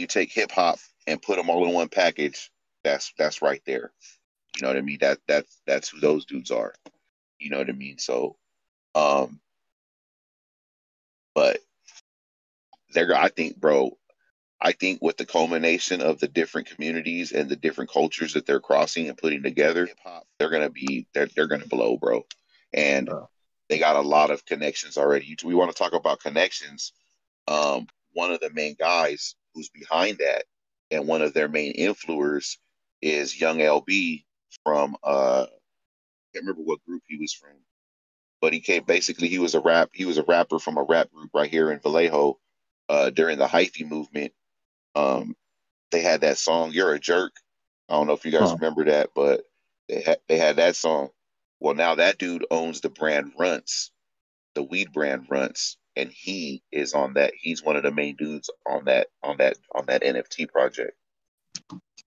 you take hip hop and put them all in one package, that's that's right there. You know what I mean? That that's that's who those dudes are. You know what I mean? So, um, but they're I think, bro, I think with the culmination of the different communities and the different cultures that they're crossing and putting together, they're gonna be they're they're gonna blow, bro. And they got a lot of connections already. We want to talk about connections. Um, one of the main guys who's behind that and one of their main influencers is Yung LB from uh I can't remember what group he was from. But he came basically he was a rap he was a rapper from a rap group right here in Vallejo uh during the hyphy movement um, they had that song "You're a Jerk." I don't know if you guys huh. remember that, but they had they had that song. Well, now that dude owns the brand Runtz, the weed brand Runtz, and he is on that. He's one of the main dudes on that on that on that NFT project.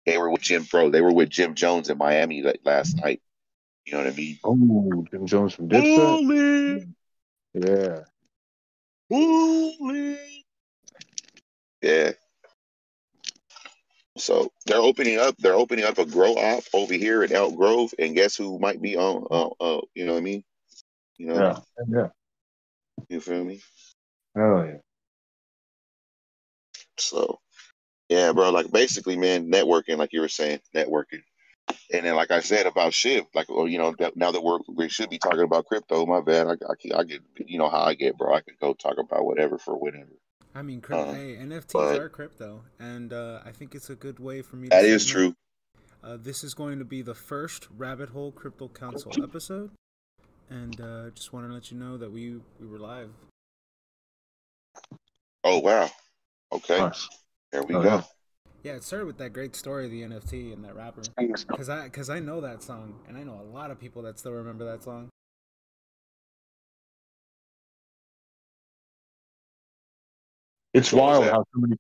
They were with Jim Pro. They were with Jim Jones in Miami like last night. You know what I mean? Oh, Jim Jones from Dipset. Yeah. Holy. Yeah. So they're opening up. They're opening up a grow op over here in Elk Grove, and guess who might be on? Uh, uh, you know what I mean? You know? Yeah. Yeah. You feel me? Oh yeah. So, yeah, bro. Like basically, man, networking, like you were saying, networking. And then, like I said about Shib, like, well, you know, now that we're we should be talking about crypto. My bad. I, I, I get, you know how I get, bro. I could go talk about whatever for whatever. I mean, crypto, uh, hey, NFTs but, are crypto, and uh, I think it's a good way for me. That is true. Uh, this is going to be the first Rabbit Hole Crypto Council episode, and uh, just want to let you know that we we were live. Oh wow! Okay, nice. there we oh, go. Yeah. yeah, it started with that great story of the NFT and that rapper. Because I because I know that song, and I know a lot of people that still remember that song. It's what wild how somebody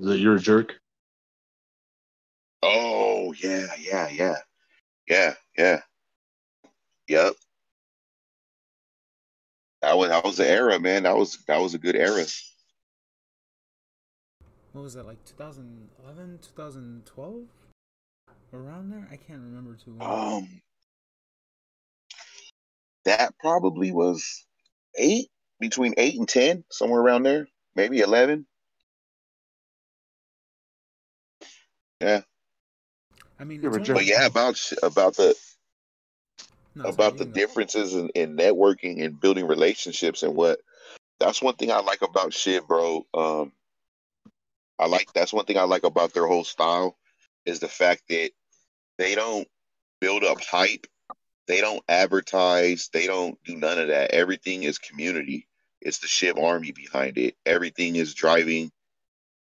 that you're a jerk. Oh yeah, yeah, yeah, yeah, yeah. Yep. That was that was the era, man. That was that was a good era. What was that like 2011, 2012? Around there? I can't remember too well. Um that probably was eight, between eight and ten, somewhere around there maybe 11. Yeah. I mean, but yeah, about about the no, about the differences in, in, networking and building relationships and what that's one thing I like about shit, bro. Um, I like that's one thing I like about their whole style is the fact that they don't build up hype, they don't advertise, they don't do none of that. Everything is community. It's the Shib army behind it. Everything is driving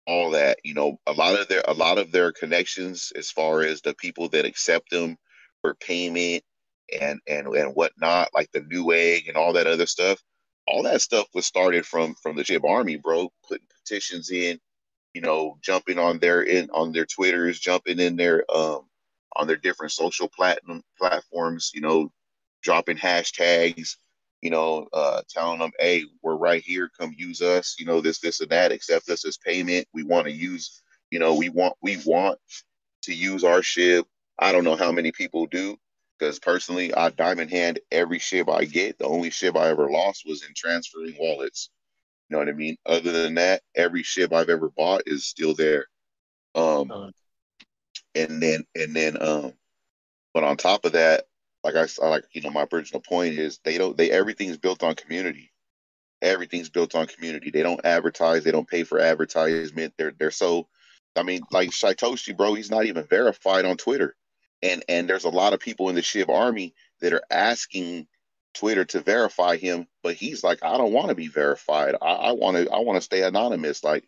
all that. You know, a lot of their a lot of their connections as far as the people that accept them for payment and and and whatnot, like the Newegg and all that other stuff. All that stuff was started from from the Shib army, bro. Putting petitions in, you know, jumping on their in on their Twitters, jumping in their um on their different social platinum platforms, you know, dropping hashtags, you know, uh, telling them, hey, we're right here, come use us, you know, this, this, and that, accept us as payment. We want to use, you know, we want, we want to use our Shib. I don't know how many people do, because personally, I diamond hand every Shib I get. The only Shib I ever lost was in transferring wallets. You know what I mean? Other than that, every Shib I've ever bought is still there. Um, and then, and then, um, but on top of that, like I, like you know my original point is they don't they everything's built on community. Everything's built on community. They don't advertise. They don't pay for advertisement. They're they're so. I mean, like Shytoshi, bro, he's not even verified on Twitter, and and there's a lot of people in the Shib army that are asking Twitter to verify him, but he's like, I don't want to be verified. I want to I want to stay anonymous. Like,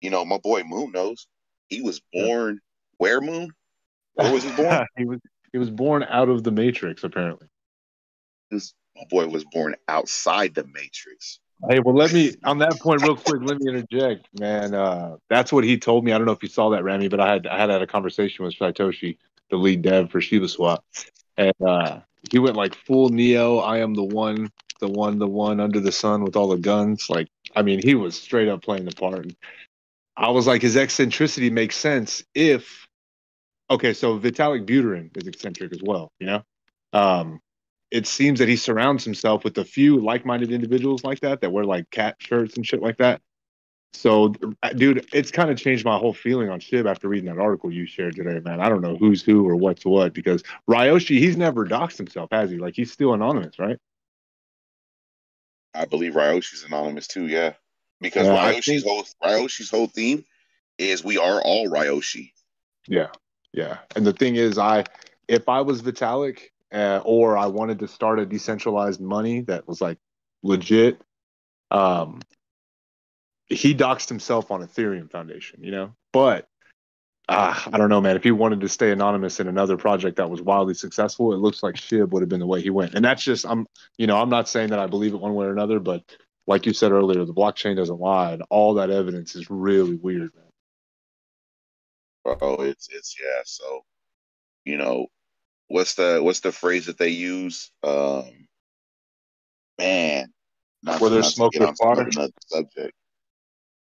you know, my boy Moon knows he was born where Moon? Where was he born? he was he was born out of the Matrix, apparently. This boy was born outside the Matrix. Hey, well, let me on that point real quick. let me interject, man. Uh, that's what he told me. I don't know if you saw that, Rami, but I had I had had a conversation with Shytoshi, the lead dev for Shiba Swap, and uh, he went like full Neo. I am the one, the one, the one under the sun with all the guns. Like, I mean, he was straight up playing the part. And I was like, his eccentricity makes sense if okay, so Vitalik Buterin is eccentric as well, you know? Um, it seems that he surrounds himself with a few like-minded individuals like that that wear like cat shirts and shit like that. So, dude, it's kind of changed my whole feeling on Shib after reading that article you shared today, man. I don't know who's who or what's what because Ryoshi, he's never doxed himself, has he? Like he's still anonymous, right? I believe Ryoshi's anonymous too, yeah. Because yeah, Ryoshi's think... whole Ryoshi's whole theme is we are all Ryoshi. Yeah, yeah. And the thing is, I if I was Vitalik uh, or I wanted to start a decentralized money that was like legit, um, he doxed himself on Ethereum Foundation, you know. But uh, I don't know, man. If he wanted to stay anonymous in another project that was wildly successful, it looks like Shib would have been the way he went. And that's just I'm, you know, I'm not saying that I believe it one way or another, but like you said earlier, the blockchain doesn't lie, and all that evidence is really weird, man. Oh, it's it's yeah. So, you know, what's the what's the phrase that they use? Um, man, not where there's smoke, there's fire. Another subject.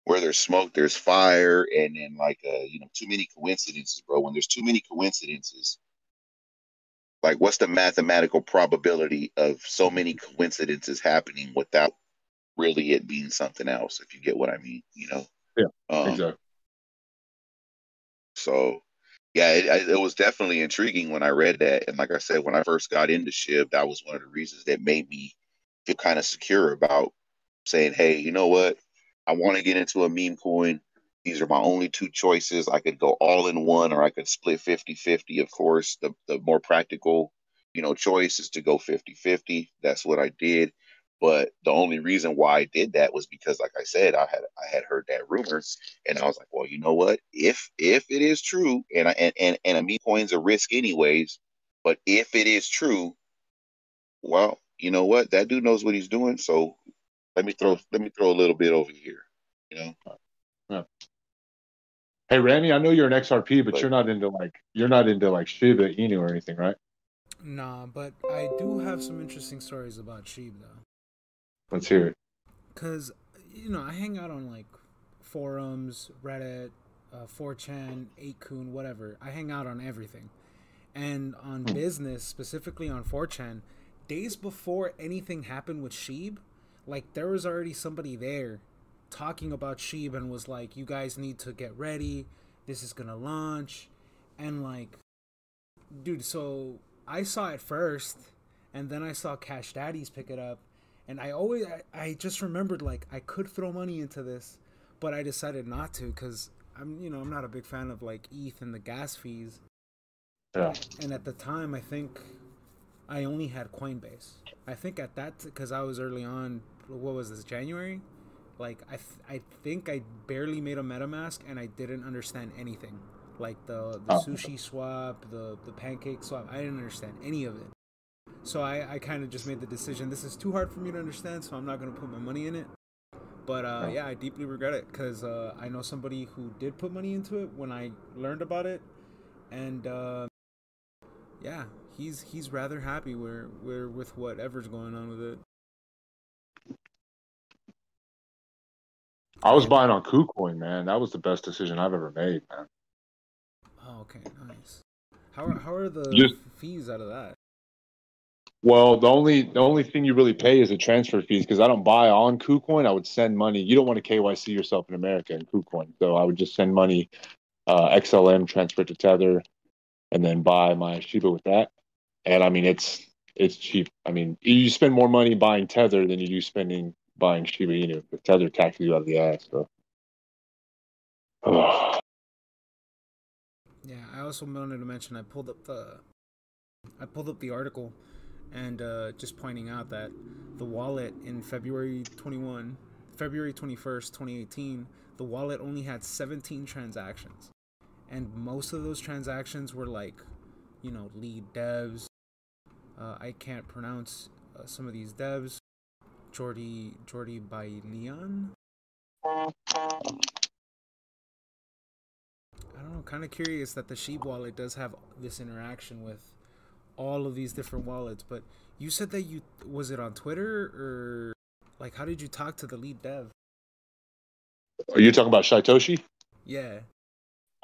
Where there's smoke, there's fire, and then like uh, you know, too many coincidences, bro. When there's too many coincidences, like what's the mathematical probability of so many coincidences happening without really it being something else? If you get what I mean, you know. Yeah, um, exactly. So, yeah, it, it, was definitely intriguing when I read that. And like I said, when I first got into Shib, that was one of the reasons that made me feel kind of secure about saying, hey, you know what? I want to get into a meme coin. These are my only two choices. I could go all in one or I could split 50 50. Of course, the, the more practical, you know, choice is to go 50 50. That's what I did. But the only reason why I did that was because, like I said, I had I had heard that rumor, and I was like, well, you know what? If if it is true, and I, and and, and a meme coin's a risk anyways, but if it is true, well, you know what? That dude knows what he's doing. So let me throw let me throw a little bit over here. You know. Yeah. Hey Randy, I know you're an XRP, but, but you're not into like you're not into like Shiba Inu or anything, right? Nah, but I do have some interesting stories about Shiba though. Let's hear it. Cause you know I hang out on like forums, Reddit, uh, 4chan, 8kun, whatever. I hang out on everything, and on hmm. business specifically on 4chan. Days before anything happened with Sheeb, like there was already somebody there talking about Sheeb and was like, "You guys need to get ready. This is gonna launch," and like, dude. So I saw it first, and then I saw Cash Daddies pick it up, and I always I, I just remembered like I could throw money into this, but I decided not to because I'm you know I'm not a big fan of like ETH and the gas fees. Yeah. And at the time, I think I only had Coinbase. I think at that because I was early on. What was this January? Like I th- I think I barely made a MetaMask and I didn't understand anything. Like the the oh. sushi swap, the the pancake swap. I didn't understand any of it. So I, I kind of just made the decision. This is too hard for me to understand, so I'm not gonna put my money in it. But uh, yeah, I deeply regret it because uh, I know somebody who did put money into it when I learned about it, and uh, yeah, he's he's rather happy where where with whatever's going on with it. I was buying on KuCoin, man. That was the best decision I've ever made, man. Oh, okay, nice. How are, how are the Just, fees out of that? Well, the only the only thing you really pay is the transfer fees because I don't buy on KuCoin. I would send money. You don't want to KYC yourself in America in KuCoin, so I would just send money, uh, XLM, transfer to Tether, and then buy my Shiba with that. And I mean, it's it's cheap. I mean, you spend more money buying Tether than you do spending buying Shiba Inu. The Tether taxes you out of the ass. So. Yeah, I also wanted to mention I pulled up the I pulled up the article and uh, just pointing out that the wallet in February 21, February 21st, 2018, the wallet only had 17 transactions. And most of those transactions were like, you know, lead devs. Uh, I can't pronounce uh, some of these devs. Jordi Jordi by Leon. I don't know. Kind of curious that the Sheep wallet does have this interaction with all of these different wallets. But you said that you was it on Twitter or like how did you talk to the lead dev? Are you talking about Shytoshi? Yeah.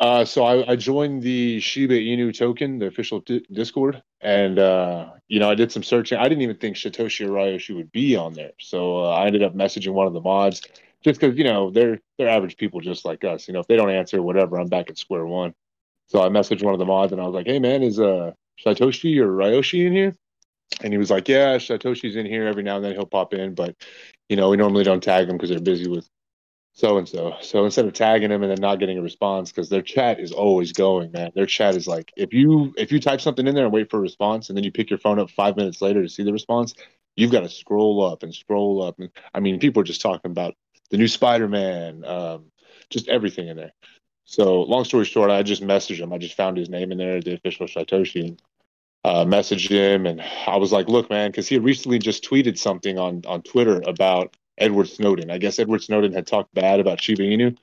Uh, so I, I, joined the Shiba Inu token, the official di- Discord, and uh, you know I did some searching. I didn't even think Shytoshi or Ryoshi would be on there, so uh, I ended up messaging one of the mods just because you know they're they're average people just like us. You know, if they don't answer, whatever, I'm back at square one. So I messaged one of the mods and I was like, "Hey man, is uh Shytoshi or Ryoshi in here?" And he was like, "Yeah, Shytoshi's in here every now and then. He'll pop in, but you know we normally don't tag them because they're busy with so and so. So instead of tagging them and then not getting a response, because their chat is always going, man. Their chat is like if you if you type something in there and wait for a response, and then you pick your phone up five minutes later to see the response, you've got to scroll up and scroll up. And I mean, people are just talking about the new Spider Man, um, just everything in there. So long story short, I just messaged him. I just found his name in there, the official Shytoshi, and uh, messaged him. And I was like, look, man, because he had recently just tweeted something on on Twitter about Edward Snowden. I guess Edward Snowden had talked bad about Shiba Inu,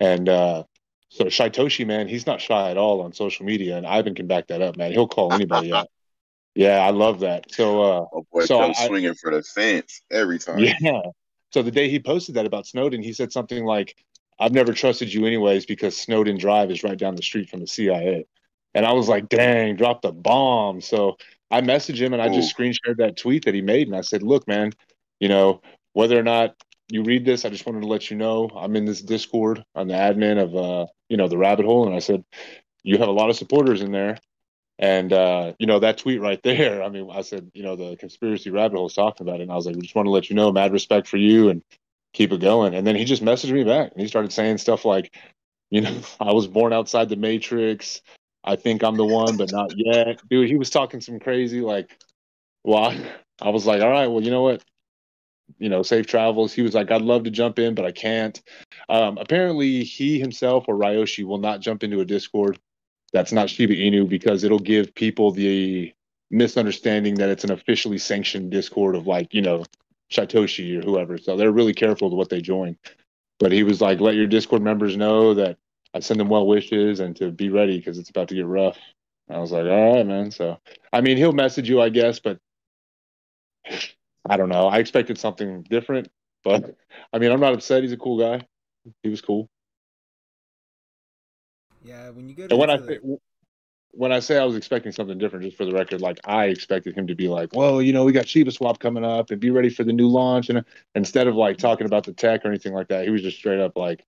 and uh, so Shytoshi, man, he's not shy at all on social media, and Ivan can back that up, man. He'll call anybody out. Yeah, I love that. So, uh, oh boy, so I'm swinging for the fence every time. Yeah. So the day he posted that about Snowden, he said something like, "I've never trusted you anyways because Snowden Drive is right down the street from the CIA." And I was like, "Dang, dropped a bomb." So I messaged him and I Ooh. just screen shared that tweet that he made, and I said, "Look, man, you know, whether or not you read this, I just wanted to let you know I'm in this Discord. I'm the admin of uh, you know, the rabbit hole, and I said you have a lot of supporters in there. And uh, you know that tweet right there. I mean, I said, you know, the conspiracy rabbit hole is talking about it, and I was like, we just want to let you know, mad respect for you, and keep it going. And then he just messaged me back, and he started saying stuff like, you know, I was born outside the matrix. I think I'm the one, but not yet, dude. He was talking some crazy like, well, I was like, all right, well, you know what? You know, safe travels. He was like, I'd love to jump in, but I can't. Um, apparently, he himself or Ryoshi will not jump into a Discord that's not Shiba Inu because it'll give people the misunderstanding that it's an officially sanctioned Discord of like, you know, Shytoshi or whoever. So they're really careful with what they join. But he was like, let your Discord members know that I send them well wishes and to be ready because it's about to get rough. I was like, all right, man. So, I mean, he'll message you, I guess, but I don't know. I expected something different, but I mean, I'm not upset. He's a cool guy. He was cool. Yeah, when you get and when I the... when I say I was expecting something different, just for the record, like I expected him to be like, "Well, you know, we got Shiba Swap coming up, and be ready for the new launch." And instead of like talking about the tech or anything like that, he was just straight up like,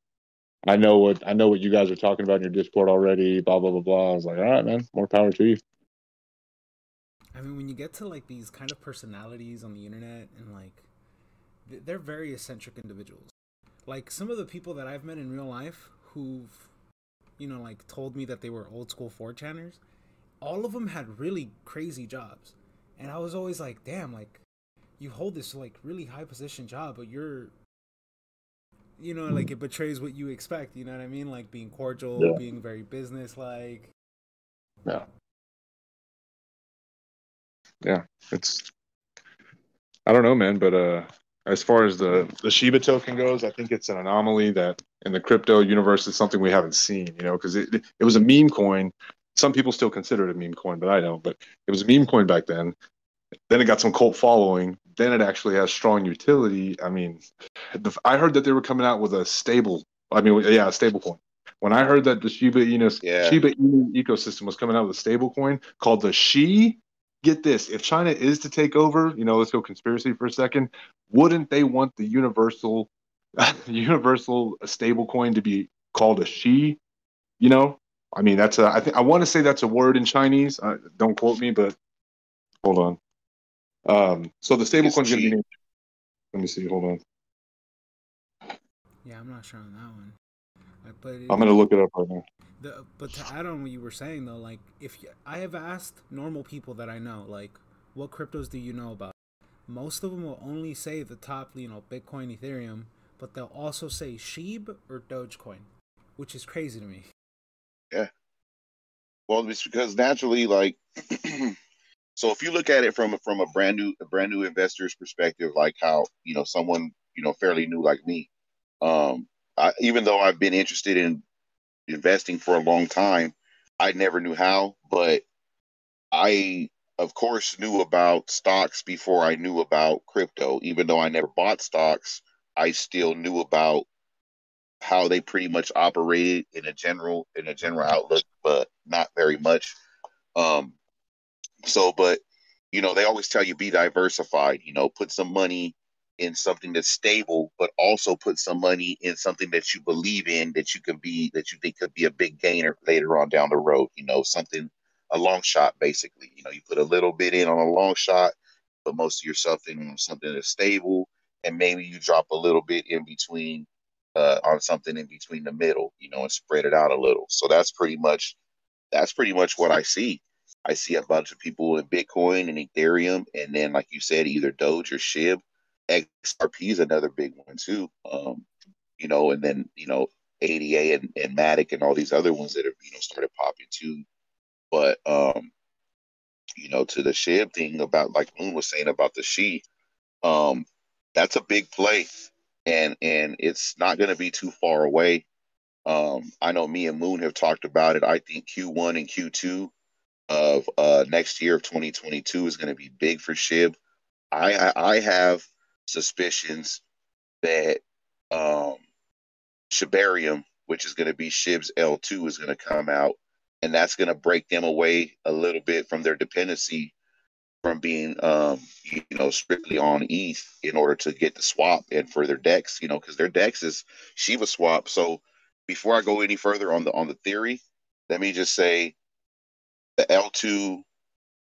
"I know what I know what you guys are talking about in your Discord already." Blah blah blah blah. I was like, "All right, man, more power to you." I mean, when you get to like these kind of personalities on the internet and like they're very eccentric individuals. Like some of the people that I've met in real life who've you know like told me that they were old school 4chaners, all of them had really crazy jobs. And I was always like, "Damn, like you hold this like really high position job, but you're you know, like it betrays what you expect, you know what I mean? Like being cordial, yeah. being very business like. Yeah yeah, it's I don't know, man, but uh, as far as the the Shiba token goes, I think it's an anomaly that in the crypto universe is something we haven't seen, you know, because it it was a meme coin. Some people still consider it a meme coin, but I don't. But it was a meme coin back then. Then it got some cult following. Then it actually has strong utility. I mean, the, I heard that they were coming out with a stable. I mean, yeah, a stable coin. When I heard that the Shiba Inu yeah. Shiba Inu ecosystem was coming out with a stable coin called the Shi get this if China is to take over, you know, let's go conspiracy for a second, wouldn't they want the universal universal stable coin to be called a she? You know, I mean, that's a, I think, I want to say that's a word in Chinese. Uh, don't quote me, but hold on. Um, so the stable coin is going to be named. Let me see. Hold on. Yeah, I'm not sure on that one. But I'm going to look it up right now. The, but to add on what you were saying though, like if I have asked normal people that I know, like, what cryptos do you know about? Most of them will only say the top, you know, Bitcoin, Ethereum, but they'll also say Sheeb or Dogecoin, which is crazy to me. Yeah. Well, it's because naturally, like, so if you look at it from from a brand new a brand new investor's perspective, like how you know someone you know fairly new like me, um, I, even though I've been interested in investing for a long time. I never knew how, but I, of course, knew about stocks before I knew about crypto. Even though I never bought stocks, I still knew about how they pretty much operated in a general in a general outlook, but not very much. Um, so, but you know, they always tell you be diversified. You know, put some money in something that's stable, but also put some money in something that you believe in that you can be that you think could be a big gainer later on down the road. You know, something a long shot basically. You know, you put a little bit in on a long shot, but most of yourself in something that's stable, and maybe you drop a little bit in between uh, on something in between the middle, you know, and spread it out a little. So that's pretty much that's pretty much what I see. I see a bunch of people in Bitcoin and Ethereum, and then like you said, either Doge or Shib. XRP is another big one too. Um, you know, and then you know ADA and, and Matic and all these other ones that have you know started popping too. But um, you know, to the Shib thing about like Moon was saying about the She, um, that's a big play, and and it's not going to be too far away. Um, I know me and Moon have talked about it. I think Q1 and Q2 of uh, next year of 2022 is going to be big for Shib. I, I, I have suspicions that um, Shibarium, which is going to be Shib's L2, is going to come out, and that's going to break them away a little bit from their dependency from being, um, you know, strictly on ETH in order to get the swap and for their DEX, you know, because their DEX is Shiba swap. So before I go any further on the on the theory, let me just say the L2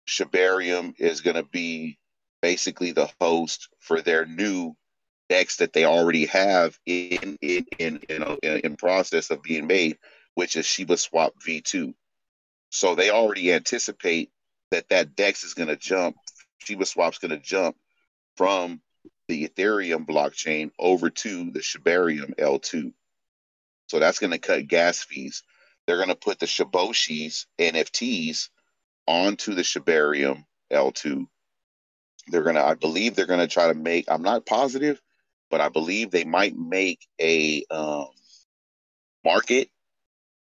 Shibarium is going to be basically the host for their new DEX that they already have in in in in, in, in process of being made, which is Shiba Swap V2. So they already anticipate that that DEX is going to jump, Shiba Swap's going to jump from the Ethereum blockchain over to the Shibarium L2. So that's going to cut gas fees. They're going to put the Shiboshis NFTs onto the Shibarium L2. They're to, I believe they're to try to make, I'm not positive, but I believe they might make a um, market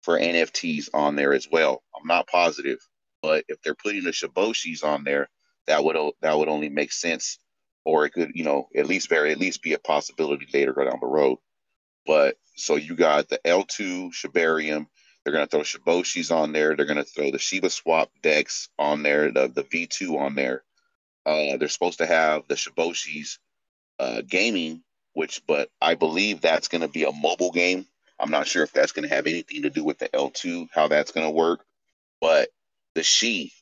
for NFTs on there as well. I'm not positive, but if they're putting the Shiboshis on there, that would that would only make sense, or it could, you know, at least very at least be a possibility later down the road. But so you got the L2 Shibarium. They're to throw Shiboshis on there. They're to throw the Shiba Swap DEX on there, the, the V2 on there. Uh, they're supposed to have the Shiboshis uh, gaming, which, but I believe that's going to be a mobile game. I'm not sure if that's going to have anything to do with the L2, how that's going to work. But the She,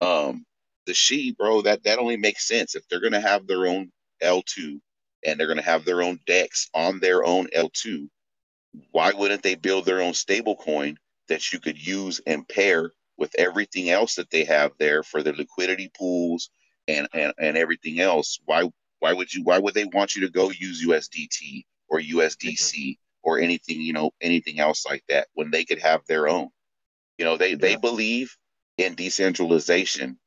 um, the She, bro, that that only makes sense if they're going to have their own L2 and they're going to have their own DEX on their own L2. Why wouldn't they build their own stable coin that you could use and pair with everything else that they have there for their liquidity pools and, and, and everything else? Why why would you why would they want you to go use USDT or USDC or anything, you know, anything else like that when they could have their own? You know, they, yeah. they believe in decentralization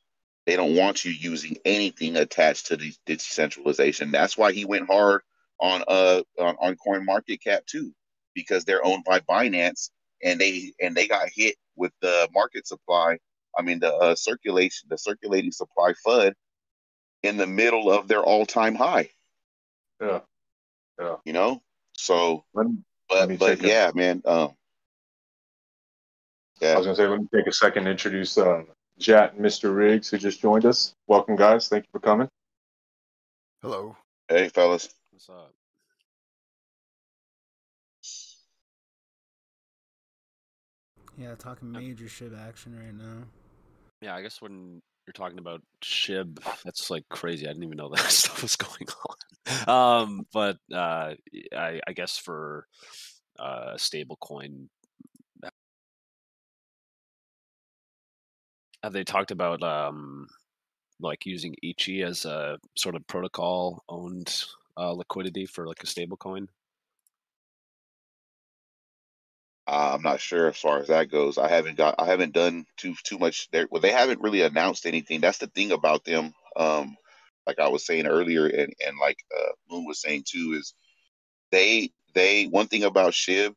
they don't want you using anything attached to the decentralization. That's why he went hard on uh on, on Coin Market Cap too, because they're owned by Binance and they and they got hit with the market supply. I mean the uh, circulation, the circulating supply FUD in the middle of their all time high. Yeah, yeah. You know, so me, but but yeah, a, man. Um, yeah. I was gonna say, let me take a second to introduce uh, Jat and Mr. Riggs, who just joined us. Welcome, guys. Thank you for coming. Hello. Hey, fellas. What's up? Yeah, talking major SHIB action right now. Yeah, I guess when you're talking about SHIB, that's like crazy. I didn't even know that stuff was going on. Um, but uh, I, I guess for uh, stable coin have they talked about um, like using Ichi as a sort of protocol owned uh, liquidity for like a stable coin? Uh, I'm not sure as far as that goes. I haven't got, I haven't done too too much there. Well, they haven't really announced anything. That's the thing about them. Um, like I was saying earlier, and and like uh, Moon was saying too, is they they one thing about Shib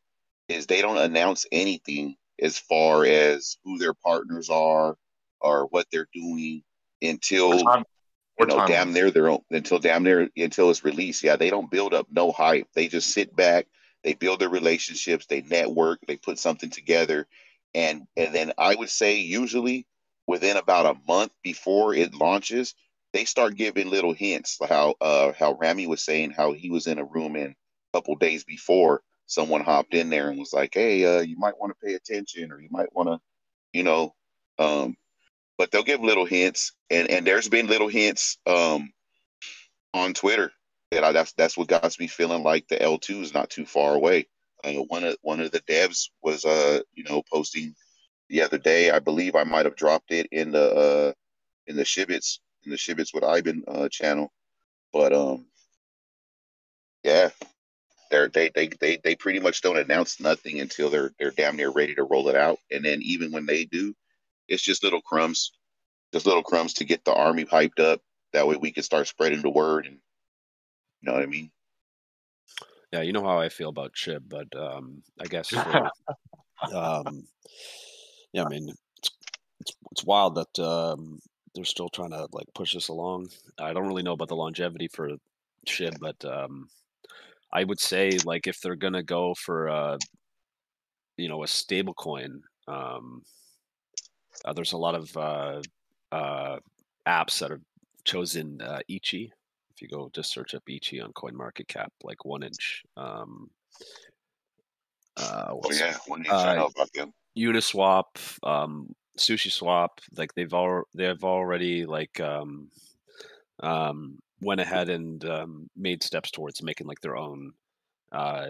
is they don't announce anything as far as who their partners are, or what they're doing until you know damn near their own until damn near until it's released. Yeah, they don't build up no hype. They just sit back, they build their relationships, they network, they put something together, and and then I would say usually within about a month before it launches, they start giving little hints. How uh how Rami was saying how he was in a room and a couple days before someone hopped in there and was like, "Hey, uh, you might want to pay attention, or you might want to, you know." Um, but they'll give little hints, and and there's been little hints um, on Twitter that I, that's that's what got me feeling like the L2 is not too far away. Uh, one of one of the devs was uh you know posting the other day. I believe I might have dropped it in the uh in the Shibits in the Shibits with Ivan uh channel, but um yeah, they're they they they they pretty much don't announce nothing until they're they're damn near ready to roll it out, and then even when they do, it's just little crumbs, just little crumbs to get the army hyped up. That way we can start spreading the word, and you know what I mean. Yeah, you know how I feel about Shib, but um, I guess for, um, yeah, I mean it's it's, it's wild that um, they're still trying to like push this along. I don't really know about the longevity for Shib, but um, I would say like if they're gonna go for uh, you know a stable coin, um, uh, there's a lot of uh, uh, apps that have chosen uh, Ichi. If you go just search up Ichi on Coin Market Cap, like one inch. Um, uh, oh yeah, one inch. I uh, know about them. Uniswap, um, Sushi Swap, like they've all they've already like um, um, went ahead and um, made steps towards making like their own, uh,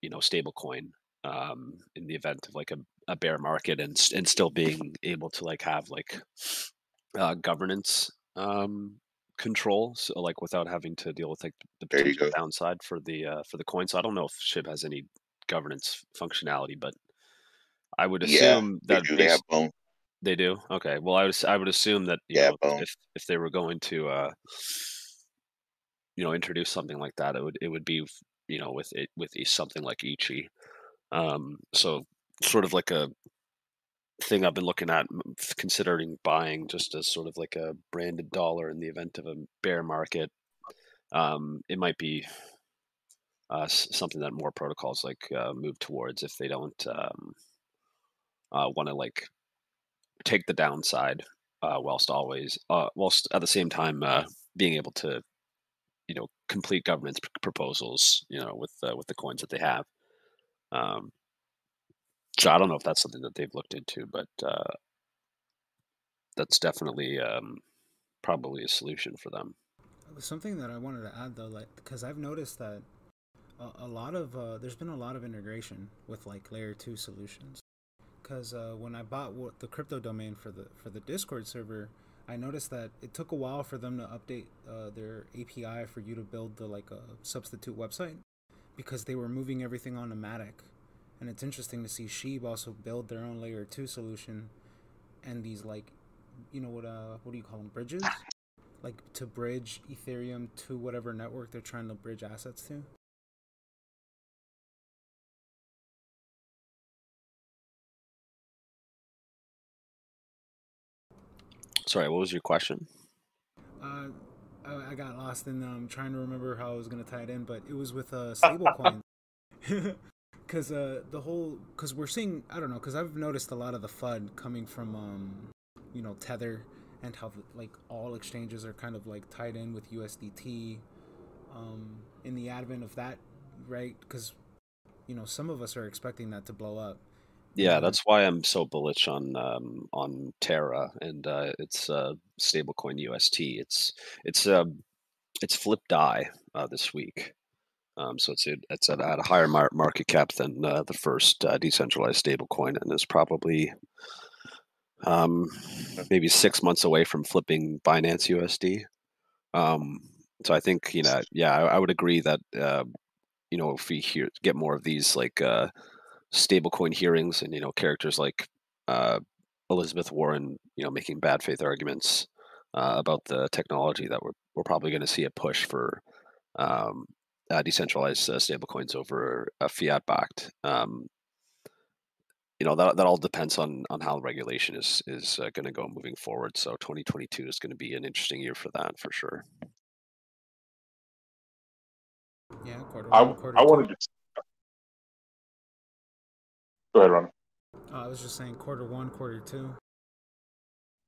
you know, stable coin um, in the event of like a, a bear market and and still being able to like have like uh, governance um, control, so like without having to deal with like the potential downside for the uh, for the coin. So I don't know if Shib has any governance functionality, but I would assume yeah, that they, do. they have bone. They do. Okay. Well, I would I would assume that you yeah, know, if if they were going to uh, you know introduce something like that, it would it would be you know with it with something like Ichi. Um, so sort of like a thing I've been looking at, considering buying just as sort of like a branded dollar in the event of a bear market. Um, it might be uh, something that more protocols like uh, move towards if they don't um, uh, want to like take the downside uh, whilst always uh, whilst at the same time uh, being able to you know complete governance p- proposals you know with with the coins that they have um, so I don't know if that's something that they've looked into but uh, that's definitely um, probably a solution for them something that I wanted to add though like because I've noticed that a, a lot of uh, there's been a lot of integration with like layer 2 solutions because uh, when I bought the crypto domain for the for the Discord server, I noticed that it took a while for them to update uh, their API for you to build the like a substitute website because they were moving everything on a Matic. And it's interesting to see Sheeb also build their own layer two solution and these like you know what uh what do you call them bridges like to bridge Ethereum to whatever network they're trying to bridge assets to. Sorry, what was your question? Uh, I, I got lost in um, trying to remember how I was going to tie it in, but it was with a uh, stablecoin. Because uh, the whole, because we're seeing, I don't know, because I've noticed a lot of the FUD coming from, um, you know, Tether and how like all exchanges are kind of like tied in with USDT. Um, in the advent of that, right? Because you know some of us are expecting that to blow up, yeah, that's why I'm so bullish on um, on Terra and uh, its uh, stablecoin UST. It's it's uh, it's flipped DAI uh, this week, um, so it's it's at, at a higher mar- market cap than uh, the first uh, decentralized stablecoin, and is probably um, maybe six months away from flipping Binance USD. Um, so I think you know, yeah, I, I would agree that uh, you know if we hear get more of these like uh, stablecoin hearings and you know characters like uh, Elizabeth Warren, you know, making bad faith arguments uh, about the technology that we're we're probably going to see a push for um, uh, decentralized uh, stablecoins over a fiat backed. Um, you know that that all depends on on how regulation is is uh, going to go moving forward. So 2022 is going to be an interesting year for that for sure. Yeah, quarter, I, quarter I wanted to Go ahead, Ron. Uh, I was just saying quarter one, quarter two.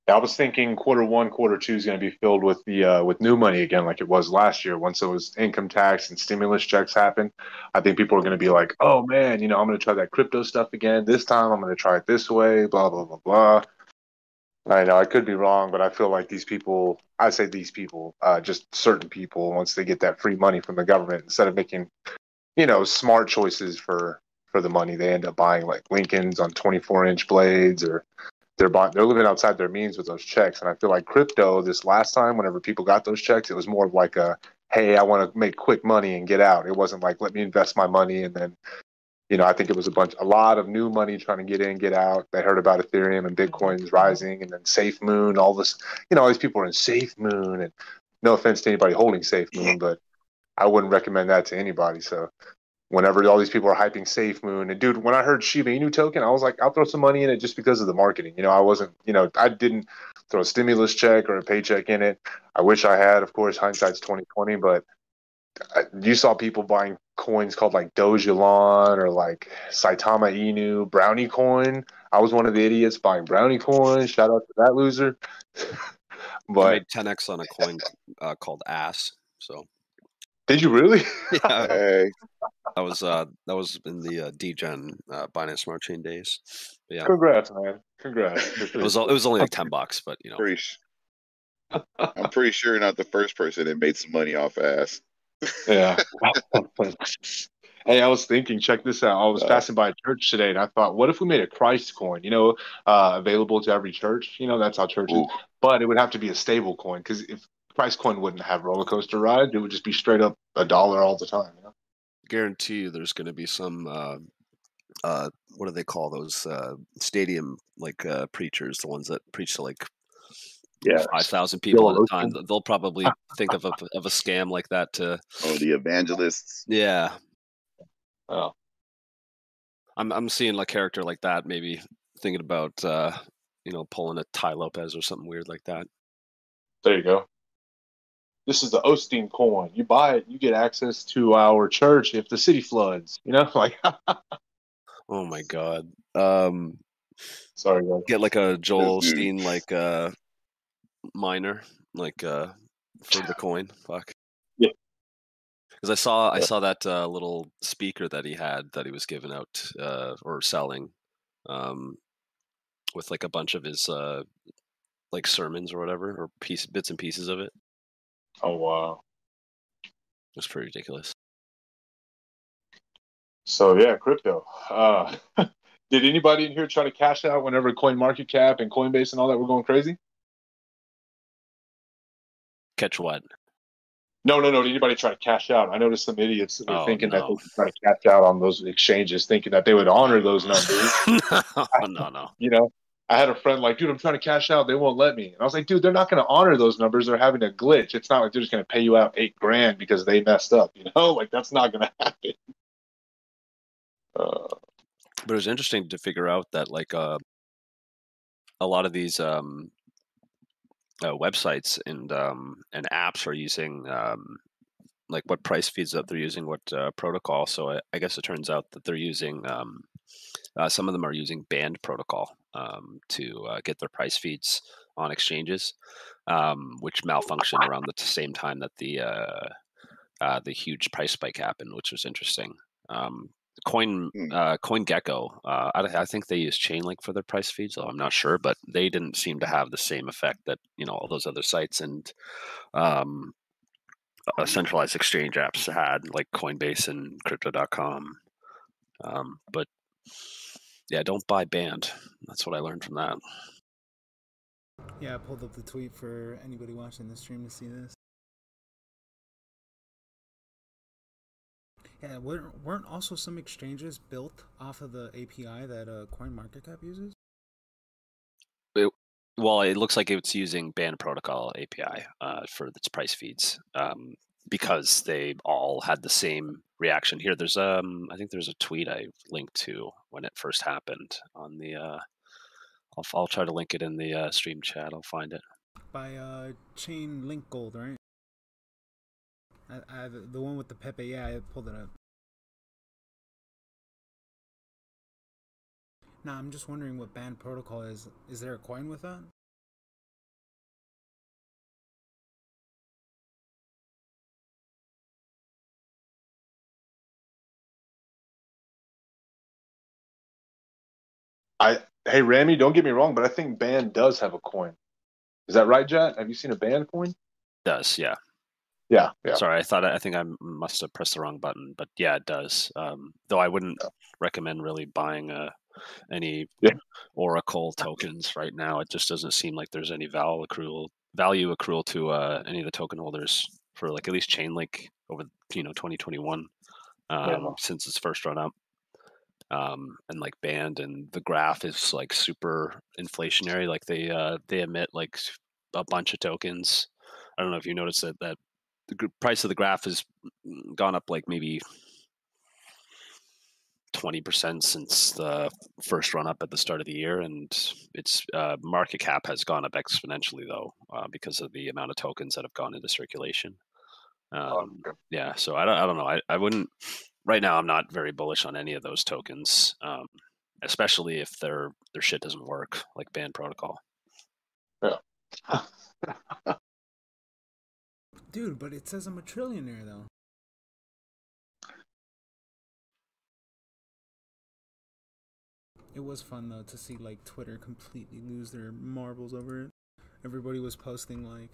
I was thinking quarter one, quarter two is going to be filled with the uh, with new money again, like it was last year. Once those income tax and stimulus checks happen, I think people are going to be like, "Oh man, you know, I'm going to try that crypto stuff again. This time, I'm going to try it this way." Blah blah blah blah. I know I could be wrong, but I feel like these people, I say these people, uh, just certain people, once they get that free money from the government, instead of making, you know, smart choices for for the money, they end up buying like Lincolns on 24 inch blades or they're buying, they're living outside their means with those checks. And I feel like crypto this last time, whenever people got those checks, it was more of like a, hey, I want to make quick money and get out. It wasn't like let me invest my money and then, you know, I think it was a bunch, a lot of new money trying to get in, get out. They heard about Ethereum and Bitcoin's rising, and then Safe Moon, all this, you know, all these people are in Safe Moon, and no offense to anybody holding Safe Moon, but I wouldn't recommend that to anybody. So whenever all these people are hyping Safe Moon. And dude, when I heard Shiba Inu token, I was like, I'll throw some money in it just because of the marketing. You know, I wasn't, you know, I didn't throw a stimulus check or a paycheck in it. I wish I had, of course, hindsight's twenty twenty, but you saw people buying coins called like Dogelon or like Saitama Inu, Brownie coin. I was one of the idiots buying Brownie coin. Shout out to that loser. but I made 10x on a coin uh, called Ass. So did you really? yeah. Hey. That was uh that was in the uh, DGen uh, Binance Smart Chain days. But yeah. Congrats, man. Congrats. it was it was only like ten bucks, but you know. Pretty, I'm pretty sure you're not the first person that made some money off ass. yeah. hey, I was thinking, check this out. I was uh, passing by a church today and I thought, what if we made a Christ coin, you know, uh, available to every church? You know, that's how churches, ooh. but it would have to be a stable coin because if Price coin wouldn't have roller coaster ride. It would just be straight up a dollar all the time. You know? Guarantee you, there's going to be some. Uh, uh, what do they call those uh, stadium like uh, preachers? The ones that preach to like yeah five thousand people at a time. They'll probably think of a of a scam like that to. Oh, the evangelists. Yeah. Oh. I'm I'm seeing a character like that. Maybe thinking about uh, you know pulling a Tai Lopez or something weird like that. There you go this is the Osteen coin. You buy it, you get access to our church if the city floods. You know, like. oh my god. Um, Sorry, guys. Get like a Joel Osteen like uh miner like uh for the coin. Fuck. Yeah. Because I saw I saw that uh, little speaker that he had that he was giving out uh, or selling, um, with like a bunch of his uh, like sermons or whatever or piece bits and pieces of it. Oh wow, that's pretty ridiculous. So yeah, crypto. Uh, did anybody in here try to cash out whenever Coin Market Cap and Coinbase and all that were going crazy? Catch what? No, no, no. Did anybody try to cash out? I noticed some idiots oh, thinking no. that they could try to cash out on those exchanges, thinking that they would honor those numbers. no, no, no. You know, I had a friend like, dude, I'm trying to cash out. They won't let me. And I was like, dude, they're not going to honor those numbers. They're having a glitch. It's not like they're just going to pay you out eight grand because they messed up. You know, like that's not going to happen. Uh, but it was interesting to figure out that like uh, a lot of these um, uh, websites and um, and apps are using um, like what price feeds that they're using, what uh, protocol. So I, I, guess it turns out that they're using um, uh, some of them are using band protocol um, to uh, get their price feeds on exchanges, um, which malfunction around the same time that the uh, uh, the huge price spike happened, which was interesting. Um, Coin hmm. uh, CoinGecko, uh, I, I, think they use Chainlink for their price feeds, though I'm not sure, but they didn't seem to have the same effect that you know all those other sites and um, uh, centralized exchange apps had, like Coinbase and Crypto.com. Um, but yeah, don't buy band. That's what I learned from that. Yeah, I pulled up the tweet for anybody watching the stream to see this. Yeah, weren't also some exchanges built off of the API that uh, CoinMarketCap uses? It, well, it looks like it's using Band Protocol API uh, for its price feeds um, because they all had the same reaction here. There's um, I think there's a tweet I linked to when it first happened on the. Uh, I'll, I'll try to link it in the uh, stream chat. I'll find it. By uh, Chainlink Gold, right? I, I the one with the Pepe. Yeah, I pulled it up. Now I'm just wondering what band protocol is. Is there a coin with that? I hey Rami, don't get me wrong, but I think band does have a coin. Is that right, Jet? Have you seen a band coin? does yeah. Yeah, yeah. Sorry, I thought I think I must have pressed the wrong button, but yeah, it does. Um, though I wouldn't yeah. recommend really buying uh, any yeah. Oracle tokens right now. It just doesn't seem like there's any value accrual value accrual to uh, any of the token holders for like at least Chainlink over you know 2021 um, since its first run up. Um, and like band and the graph is like super inflationary. Like they uh, they emit like a bunch of tokens. I don't know if you noticed that that the price of the graph has gone up like maybe 20% since the first run up at the start of the year and its uh, market cap has gone up exponentially though uh, because of the amount of tokens that have gone into circulation oh, um, oh, okay. yeah so I don't, I don't know I, I wouldn't right now i'm not very bullish on any of those tokens um, especially if their their shit doesn't work like band protocol yeah Dude, but it says I'm a trillionaire though. It was fun though to see like Twitter completely lose their marbles over it. Everybody was posting like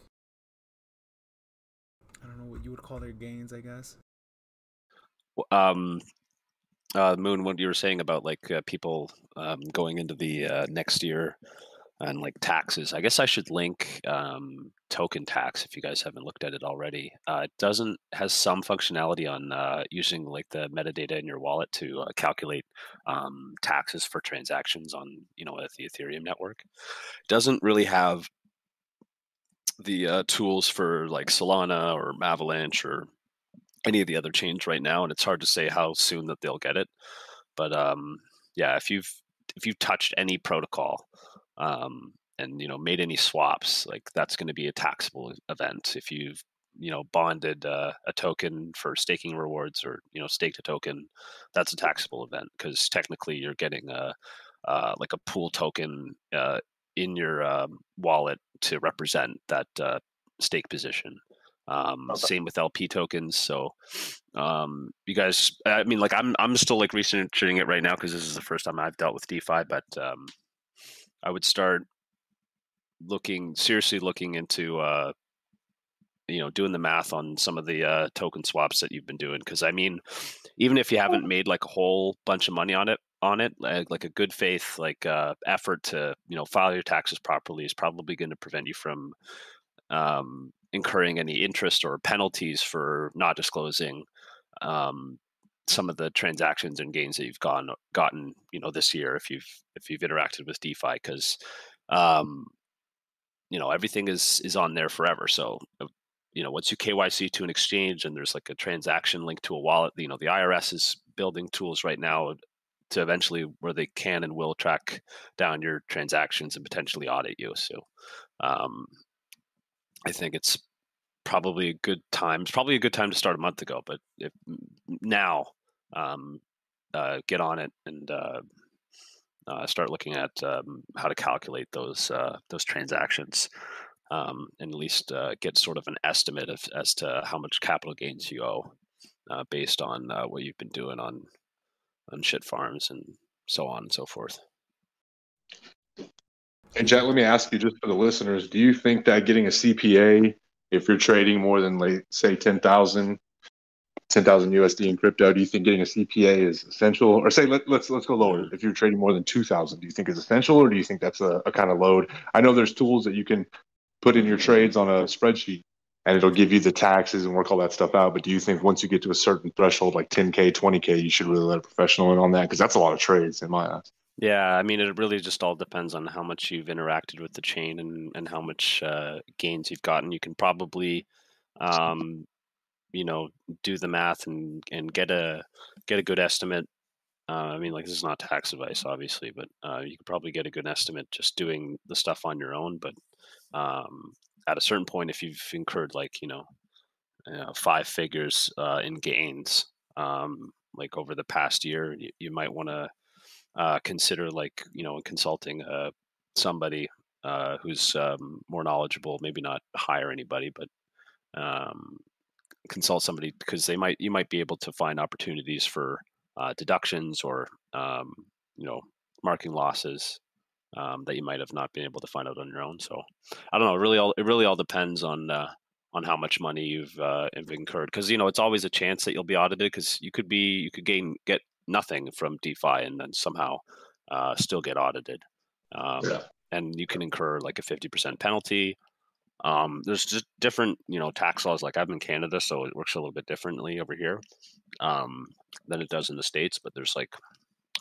I don't know what you would call their gains, I guess. Um uh Moon what you were saying about like uh, people um going into the uh, next year and like taxes. I guess I should link um, token tax if you guys haven't looked at it already. Uh, it doesn't has some functionality on uh, using like the metadata in your wallet to uh, calculate um, taxes for transactions on you know the Ethereum network. It doesn't really have the uh, tools for like Solana or Avalanche or any of the other chains right now, and it's hard to say how soon that they'll get it. But um, yeah, if you've if you've touched any protocol um, and you know made any swaps, like that's going to be a taxable event. If you've you know bonded uh, a token for staking rewards or you know staked a token, that's a taxable event because technically you're getting a uh, like a pool token uh, in your um, wallet to represent that uh, stake position. Um, okay. Same with LP tokens. So, um, you guys, I mean, like I'm, I'm still like researching it right now because this is the first time I've dealt with DeFi. But um, I would start looking seriously looking into uh, you know doing the math on some of the uh, token swaps that you've been doing because I mean even if you haven't made like a whole bunch of money on it on it like, like a good faith like uh, effort to you know file your taxes properly is probably going to prevent you from um, incurring any interest or penalties for not disclosing um, some of the transactions and gains that you've gone gotten you know this year if you've if you've interacted with defi because um you know everything is is on there forever. So uh, you know once you kyc to an exchange and there's like a transaction linked to a wallet you know the irs is building tools right now to eventually where they can and will track down your transactions and potentially audit you. So um i think it's probably a good time. It's probably a good time to start a month ago, but if now um, uh, get on it and uh, uh, start looking at um, how to calculate those uh, those transactions, um, and at least uh, get sort of an estimate of, as to how much capital gains you owe, uh, based on what you've been doing on on shit farms and so on and so forth. And Jet, let me ask you, just for the listeners, do you think that getting a CPA, if you're trading more than, like, say, ten thousand 10,000 USD in crypto, do you think getting a CPA is essential? Or say let, us let's, let's go lower. If you're trading more than 2,000, do you think is essential, or do you think that's a, a kind of load? I know there's tools that you can put in your trades on a spreadsheet, and it'll give you the taxes and work all that stuff out. But do you think once you get to a certain threshold, like 10k, 20k, you should really let a professional in on that because that's a lot of trades in my eyes. Yeah, I mean, it really just all depends on how much you've interacted with the chain and and how much uh, gains you've gotten. You can probably um, you know do the math and and get a get a good estimate uh, I mean, like this is not tax advice, obviously, but uh, you could probably get a good estimate just doing the stuff on your own. But um, at a certain point, if you've incurred like you know, you know five figures uh, in gains, um, like over the past year, you, you might want to uh, consider like you know consulting uh, somebody uh, who's um, more knowledgeable. Maybe not hire anybody, but um, consult somebody because they might you might be able to find opportunities for uh, deductions or um, you know marking losses um, that you might have not been able to find out on your own. So I don't know. It really, all it really all depends on uh, on how much money you've uh, incurred because you know it's always a chance that you'll be audited because you could be you could gain get nothing from DeFi and then somehow uh, still get audited. Um, yeah. And you can incur like a fifty percent penalty. Um, there's just different, you know, tax laws. Like I'm in Canada, so it works a little bit differently over here um, than it does in the states. But there's like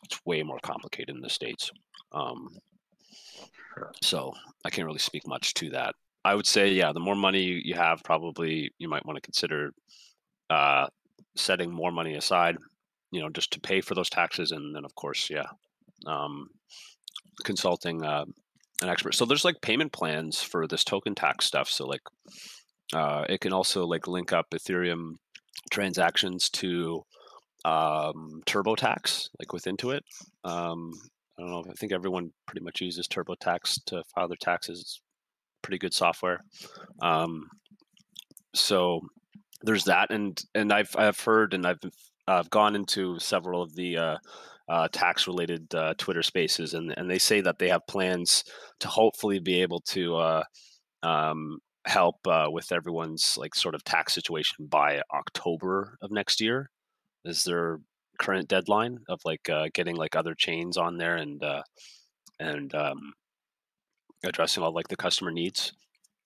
it's way more complicated in the states. Um, so I can't really speak much to that. I would say, yeah, the more money you have, probably you might want to consider uh, setting more money aside, you know, just to pay for those taxes, and then of course, yeah, um, consulting uh, an expert. So there's like payment plans for this token tax stuff. So like, uh, it can also like link up Ethereum transactions to um, TurboTax, like with Intuit. Um, I don't know. I think everyone pretty much uses TurboTax to file their taxes. It's pretty good software. Um, so there's that, and and I've I've heard and I've I've gone into several of the uh, uh, tax related uh, Twitter spaces, and and they say that they have plans to hopefully be able to uh, um, help uh, with everyone's like sort of tax situation by October of next year. Is there current deadline of like uh, getting like other chains on there and and um, addressing all like the customer needs.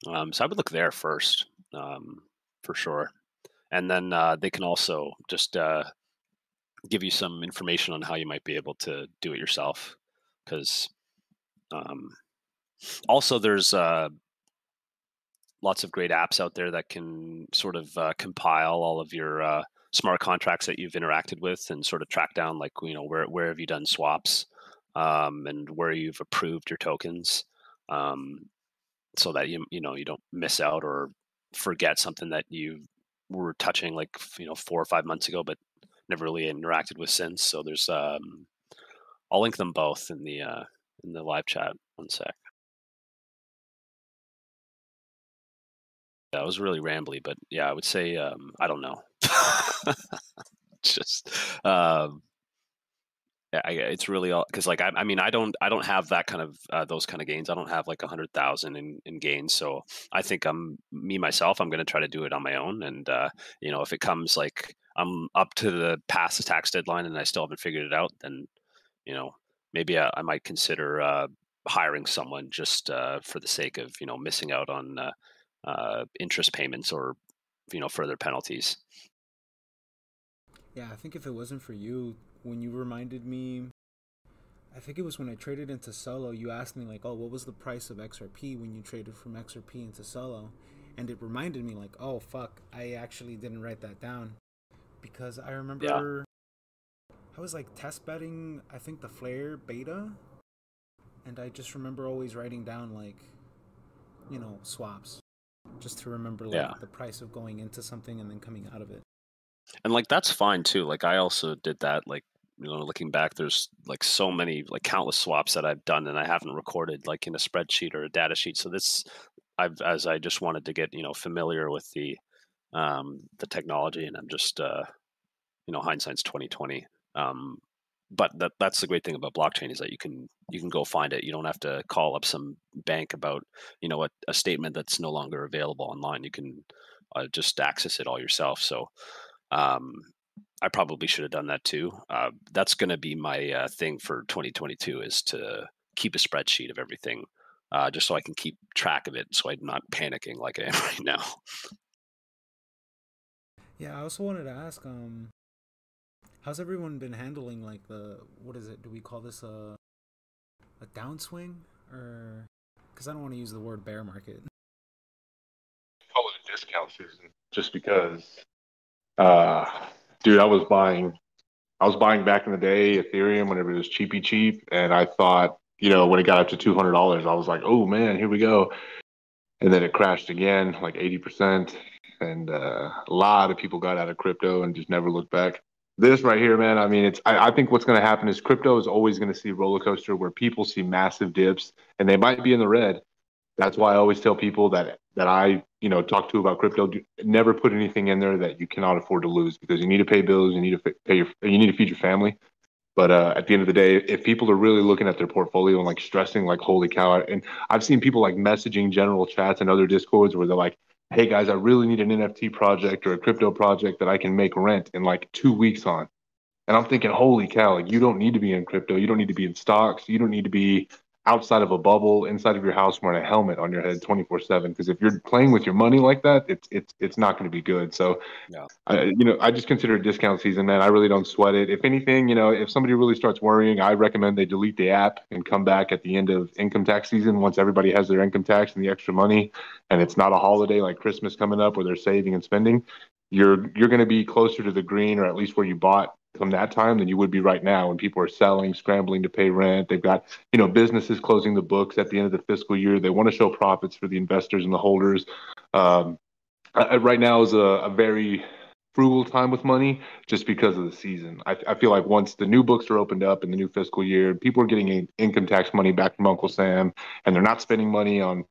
Um, so I would look there first um, for sure, and then uh, they can also just uh, give you some information on how you might be able to do it yourself. Because um, also there's uh, lots of great apps out there that can sort of uh, compile all of your uh, smart contracts that you've interacted with and sort of track down like you know where where have you done swaps um, and where you've approved your tokens um, so that you you know you don't miss out or forget something that you were touching like you know four or five months ago but never really interacted with since so there's um, I'll link them both in the uh, in the live chat one sec. That was really rambly but yeah I would say um, I don't know. Just um, I, it's really all because like I, I mean I don't I don't have that kind of uh, those kind of gains. I don't have like a hundred thousand in, in gains. So I think I'm me myself I'm going to try to do it on my own. And uh, you know if it comes like I'm up to the past the tax deadline and I still haven't figured it out then you know maybe I, I might consider uh, hiring someone just uh, for the sake of you know missing out on uh, uh, interest payments or you know further penalties. Yeah, I think if it wasn't for you, when you reminded me, I think it was when I traded into Solo, you asked me, like, oh, what was the price of XRP when you traded from XRP into Solo? And it reminded me, like, oh, fuck, I actually didn't write that down. Because I remember yeah. I was like test betting, I think the Flare beta. And I just remember always writing down, like, you know, swaps. Just to remember, like, yeah. the price of going into something and then coming out of it and like that's fine too like i also did that like you know looking back there's like so many like countless swaps that i've done and i haven't recorded like in a spreadsheet or a data sheet. So this i've as i just wanted to get you know familiar with the um the technology and i'm just uh you know hindsight's 2020 um but that that's the great thing about blockchain is that you can you can go find it. You don't have to call up some bank about you know a, a statement that's no longer available online. You can uh, just access it all yourself. So um, I probably should have done that too. Uh, that's going to be my uh, thing for 2022 is to keep a spreadsheet of everything, uh, just so I can keep track of it, so I'm not panicking like I am right now. Yeah, I also wanted to ask, um, how's everyone been handling like the what is it? Do we call this a a downswing or? Because I don't want to use the word bear market. Call it a discount season, just because uh, dude, I was buying, I was buying back in the day Ethereum whenever it was cheapy cheap, and I thought, you know, when it got up to two hundred dollars, I was like, oh man, here we go, and then it crashed again, like eighty percent, and uh, a lot of people got out of crypto and just never looked back. this right here, man. I mean, it's. I, I think what's going to happen is crypto is always going to see roller coaster where people see massive dips and they might be in the red. That's why I always tell people that that I you know talk to about crypto. Do, never put anything in there that you cannot afford to lose because you need to pay bills, you need to pay your, you need to feed your family. But uh, at the end of the day, if people are really looking at their portfolio and like stressing, like, holy cow, and I've seen people like messaging general chats and other discords where they're like, hey guys, I really need an NFT project or a crypto project that I can make rent in like two weeks on. And I'm thinking, holy cow, like you don't need to be in crypto. You don't need to be in stocks. You don't need to be outside of a bubble inside of your house wearing a helmet on your head 24 7 because if you're playing with your money like that it's it's it's not going to be good. So yeah. I, you know i just consider a discount season man. I really don't sweat it. If anything you know if somebody really starts worrying i recommend they delete the app and come back at the end of income tax season once everybody has their income tax and the extra money and it's not a holiday like christmas coming up where they're saving and spending. You're you're going to be closer to the green or at least where you bought come that time than you would be right now when people are selling, scrambling to pay rent. They've got, you know, businesses closing the books at the end of the fiscal year. They want to show profits for the investors and the holders. Um, I, right now is a, a, very frugal time with money just because of the season. I, I, feel like once the new books are opened up in the new fiscal year, people are getting income tax money back from Uncle Sam, and they're not spending money on,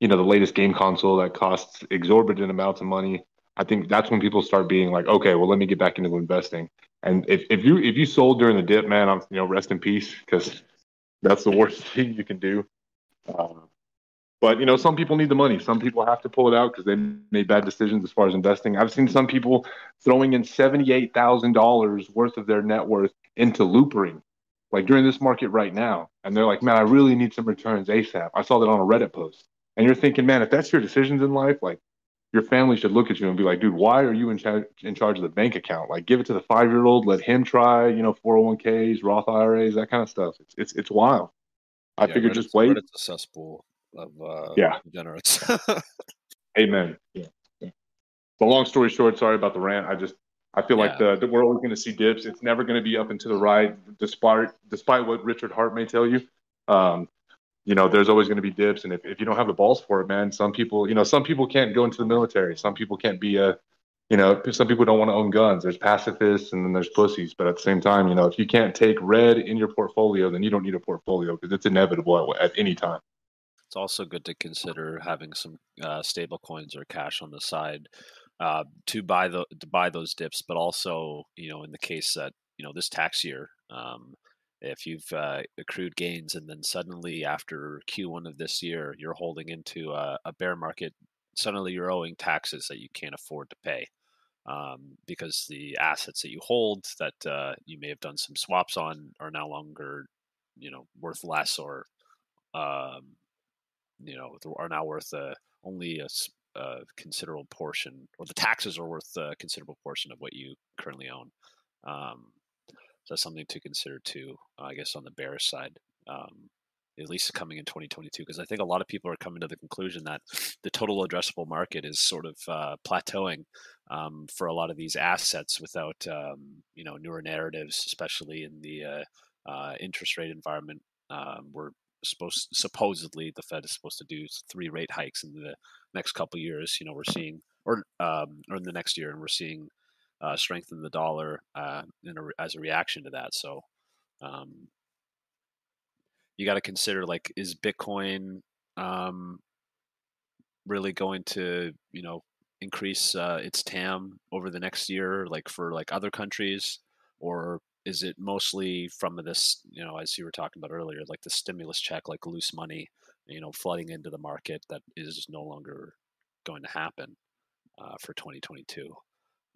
you know, the latest game console that costs exorbitant amounts of money. I think that's when people start being like, okay, well, let me get back into investing. And if, if you if you sold during the dip, man, I'm you know rest in peace because that's the worst thing you can do. Um, but you know, some people need the money. Some people have to pull it out because they made bad decisions as far as investing. I've seen some people throwing in seventy-eight thousand dollars worth of their net worth into Loopring, like during this market right now, and they're like, "Man, I really need some returns ASAP." I saw that on a Reddit post, and you're thinking, "Man, if that's your decisions in life, like your family should look at you and be like, dude, why are you in, cha- in charge of the bank account? Like, give it to the five year old, let him try, you know, 401ks, Roth IRAs, that kind of stuff. It's it's, it's wild. I yeah, figured just wait. It's a cesspool of uh, yeah. degenerates. Amen. Yeah. yeah. But long story short, sorry about the rant. I just I feel yeah. like the, the we're always going to see dips. It's never going to be up and to the right, despite despite what Richard Heart may tell you. Um, you know, there's always going to be dips. And if, if you don't have the balls for it, man, some people, you know, some people can't go into the military. Some people can't be a, you know, some people don't want to own guns. There's pacifists and then there's pussies. But at the same time, you know, if you can't take red in your portfolio, then you don't need a portfolio because it's inevitable at, at, any time. It's also good to consider having some uh, stable coins or cash on the side uh, to buy the to buy those dips, but also, you know, in the case that you know this tax year, um, if you've uh, accrued gains and then suddenly after Q1 of this year you're holding into a, a bear market, suddenly you're owing taxes that you can't afford to pay um, because the assets that you hold that uh, you may have done some swaps on are no longer, you know, worth less or, um, you know, are now worth uh, only a, a, considerable portion, or the taxes are worth a considerable portion of what you currently own. Um, so that's something to consider too, I guess, on the bearish side, um, at least coming in 2022, because I think a lot of people are coming to the conclusion that the total addressable market is sort of uh, plateauing um, for a lot of these assets without, um, you know, newer narratives, especially in the uh, uh interest rate environment. Um, we're supposed, supposedly, the Fed is supposed to do three rate hikes in the next couple years. You know, we're seeing, or um, or in the next year, and we're seeing uh, strengthen the dollar uh, a, as a reaction to that. So um, you got to consider like is Bitcoin um, really going to you know increase uh, its TAM over the next year, like for like other countries, or is it mostly from this you know as you were talking about earlier, like the stimulus check, like loose money, you know, flooding into the market that is no longer going to happen uh, for 2022.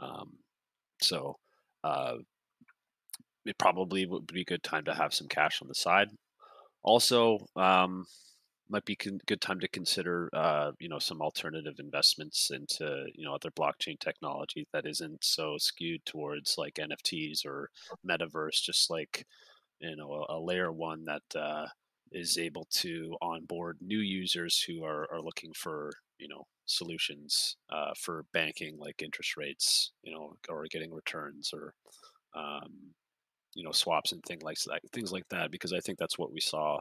Um, so uh, it probably would be a good time to have some cash on the side. Also, um, might be con- good time to consider, uh, you know, some alternative investments into, you know, other blockchain technology that isn't so skewed towards like NFTs or metaverse, just like, you know, a, a layer one that uh, is able to onboard new users who are, are looking for, you know, solutions uh, for banking, like interest rates, you know, or getting returns or um, you know swaps and things like that, things like that. Because I think that's what we saw,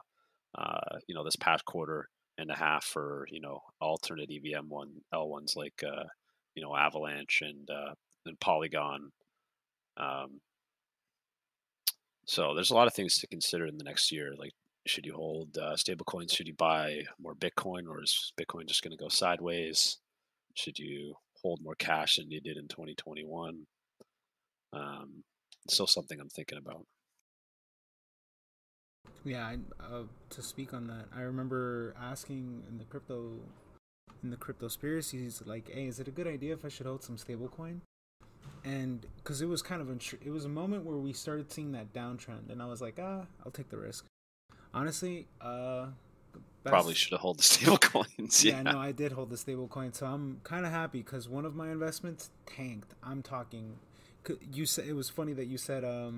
uh, you know, this past quarter and a half for you know alternate EVM one L ones like uh, you know Avalanche and uh, and Polygon. Um, So there's a lot of things to consider in the next year. Like, should you hold uh, stable coins? Should you buy more Bitcoin, or is Bitcoin just going to go sideways? Should you hold more cash than you did in 2021? Um, still something I'm thinking about. Yeah, I, uh, to speak on that, I remember asking in the crypto in the crypto cryptospiracies like, "Hey, is it a good idea if I should hold some stablecoin?" And because it was kind of it was a moment where we started seeing that downtrend, and I was like, "Ah, I'll take the risk." Honestly, uh, probably should have held the stable coins. Yeah. yeah, no, I did hold the stable coin, so I'm kind of happy because one of my investments tanked. I'm talking. You said it was funny that you said um,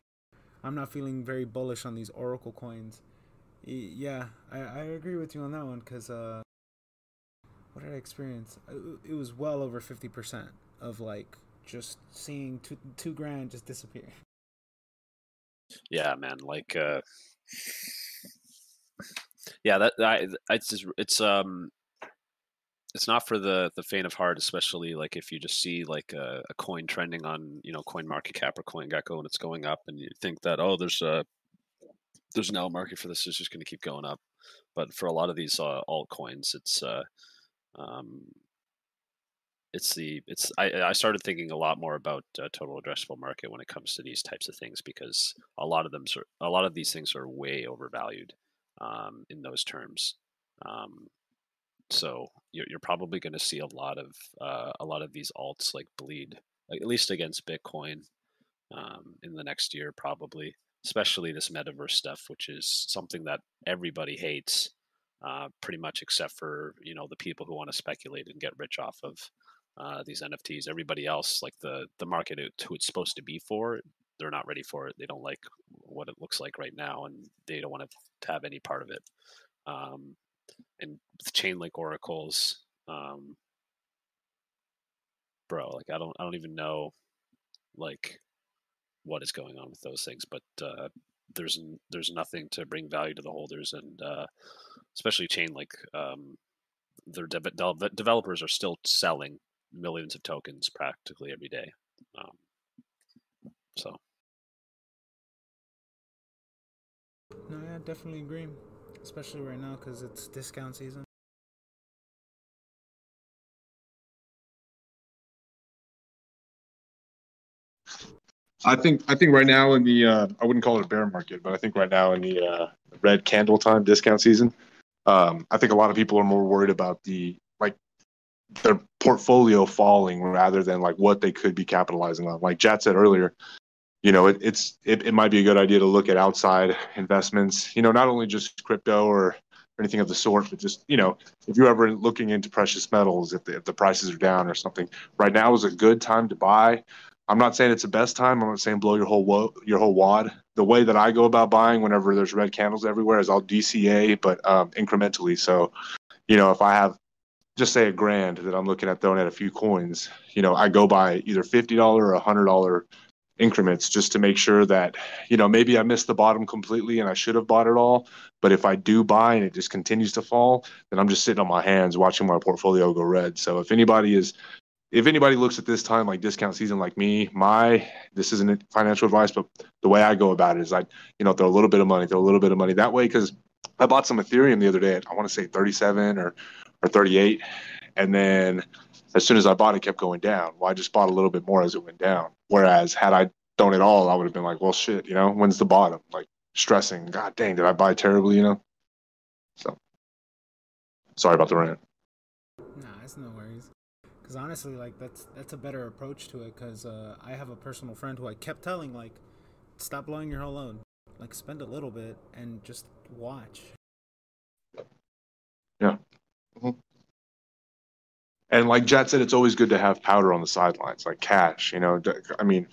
I'm not feeling very bullish on these Oracle coins. Yeah, I, I agree with you on that one because uh, what did I experience? It was well over fifty percent of like just seeing two two grand just disappear. Yeah, man. Like, uh, yeah, that I it's just, it's um it's not for the the faint of heart, especially like if you just see like a, a coin trending on you know Coin Market Cap or Coin Gecko and it's going up, and you think that oh there's a there's an L market for this, it's just going to keep going up. But for a lot of these uh, altcoins, it's uh, um, it's the it's I, I started thinking a lot more about uh, total addressable market when it comes to these types of things because a lot of them are, a lot of these things are way overvalued um, in those terms. Um, so you're, you're probably going to see a lot of uh, a lot of these alts like bleed, at least against Bitcoin, um, in the next year probably, especially this metaverse stuff, which is something that everybody hates, uh, pretty much except for you know the people who want to speculate and get rich off of uh, these NFTs. Everybody else, like the the market who it's supposed to be for, they're not ready for it. They don't like what it looks like right now, and they don't want to have any part of it. Um, and chain link oracles um bro like i don't i don't even know like what is going on with those things but uh there's there's nothing to bring value to the holders and uh especially Chainlink um their de- de- developers are still selling millions of tokens practically every day um so no yeah definitely agree especially right now because it's discount season. I think I think right now in the uh, I wouldn't call it a bear market, but I think right now in the uh, red candle time discount season, um, I think a lot of people are more worried about the like their portfolio falling rather than like what they could be capitalizing on. Like Jat said earlier, you know, it, it's it, it might be a good idea to look at outside investments. You know, not only just crypto or anything of the sort, but just you know, if you're ever looking into precious metals, if the, if the prices are down or something, right now is a good time to buy. I'm not saying it's the best time. I'm not saying blow your whole wo- your whole wad. The way that I go about buying, whenever there's red candles everywhere, is I'll DCA, but um, incrementally. So, you know, if I have just say a grand that I'm looking at throwing at a few coins, you know, I go buy either fifty dollar or hundred dollar increments just to make sure that you know maybe I missed the bottom completely and I should have bought it all. But if I do buy and it just continues to fall, then I'm just sitting on my hands watching my portfolio go red. So if anybody is if anybody looks at this time like discount season like me, my this isn't financial advice, but the way I go about it is I, you know, throw a little bit of money, throw a little bit of money that way because I bought some Ethereum the other day at I want to say 37 or or 38, and then as soon as I bought it, kept going down. Well, I just bought a little bit more as it went down. Whereas had I done it all, I would have been like, well, shit, you know, when's the bottom? Like stressing, God dang, did I buy terribly, you know? So sorry about the rant. Nah, it's no worries. Because honestly, like that's that's a better approach to it. Because uh, I have a personal friend who I kept telling like, stop blowing your whole loan. Like spend a little bit and just watch. Yeah. Mm-hmm. And like Jet said, it's always good to have powder on the sidelines, like cash. You know, I mean,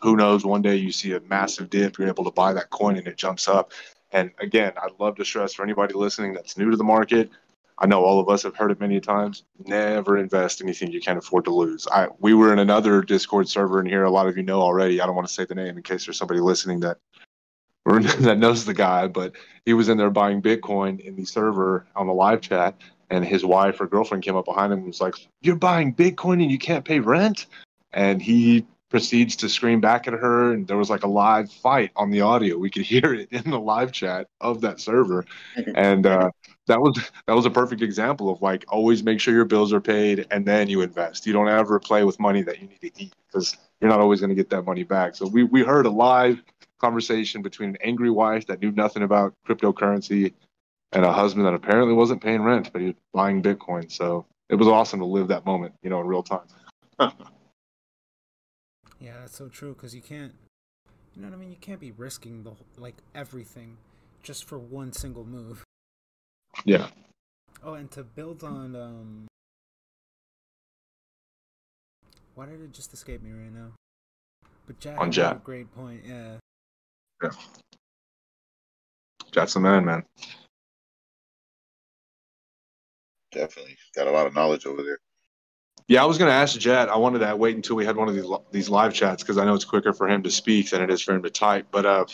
who knows? One day you see a massive dip, you're able to buy that coin and it jumps up. And again, I'd love to stress for anybody listening that's new to the market. I know all of us have heard it many times. Never invest anything you can't afford to lose. I we were in another Discord server in here. A lot of you know already. I don't want to say the name in case there's somebody listening that that knows the guy, but he was in there buying Bitcoin in the server on the live chat, and his wife or girlfriend came up behind him and was like, "You're buying Bitcoin and you can't pay rent." And he proceeds to scream back at her, and there was like a live fight on the audio. We could hear it in the live chat of that server, and uh, that was that was a perfect example of like always make sure your bills are paid and then you invest. You don't ever play with money that you need to eat because you're not always going to get that money back. So we we heard a live conversation between an angry wife that knew nothing about cryptocurrency and a husband that apparently wasn't paying rent, but he was buying Bitcoin. So it was awesome to live that moment, you know, in real time. yeah, that's so true because you can't, you know what I mean? You can't be risking the like everything just for one single move. Yeah. Oh, and to build on, um, why did it just escape me right now? But Jack on Jack. great point. Yeah. Yeah. Jack's the man, man. Definitely got a lot of knowledge over there. Yeah, I was going to ask Jet. I wanted to wait until we had one of these these live chats because I know it's quicker for him to speak than it is for him to type. But uh,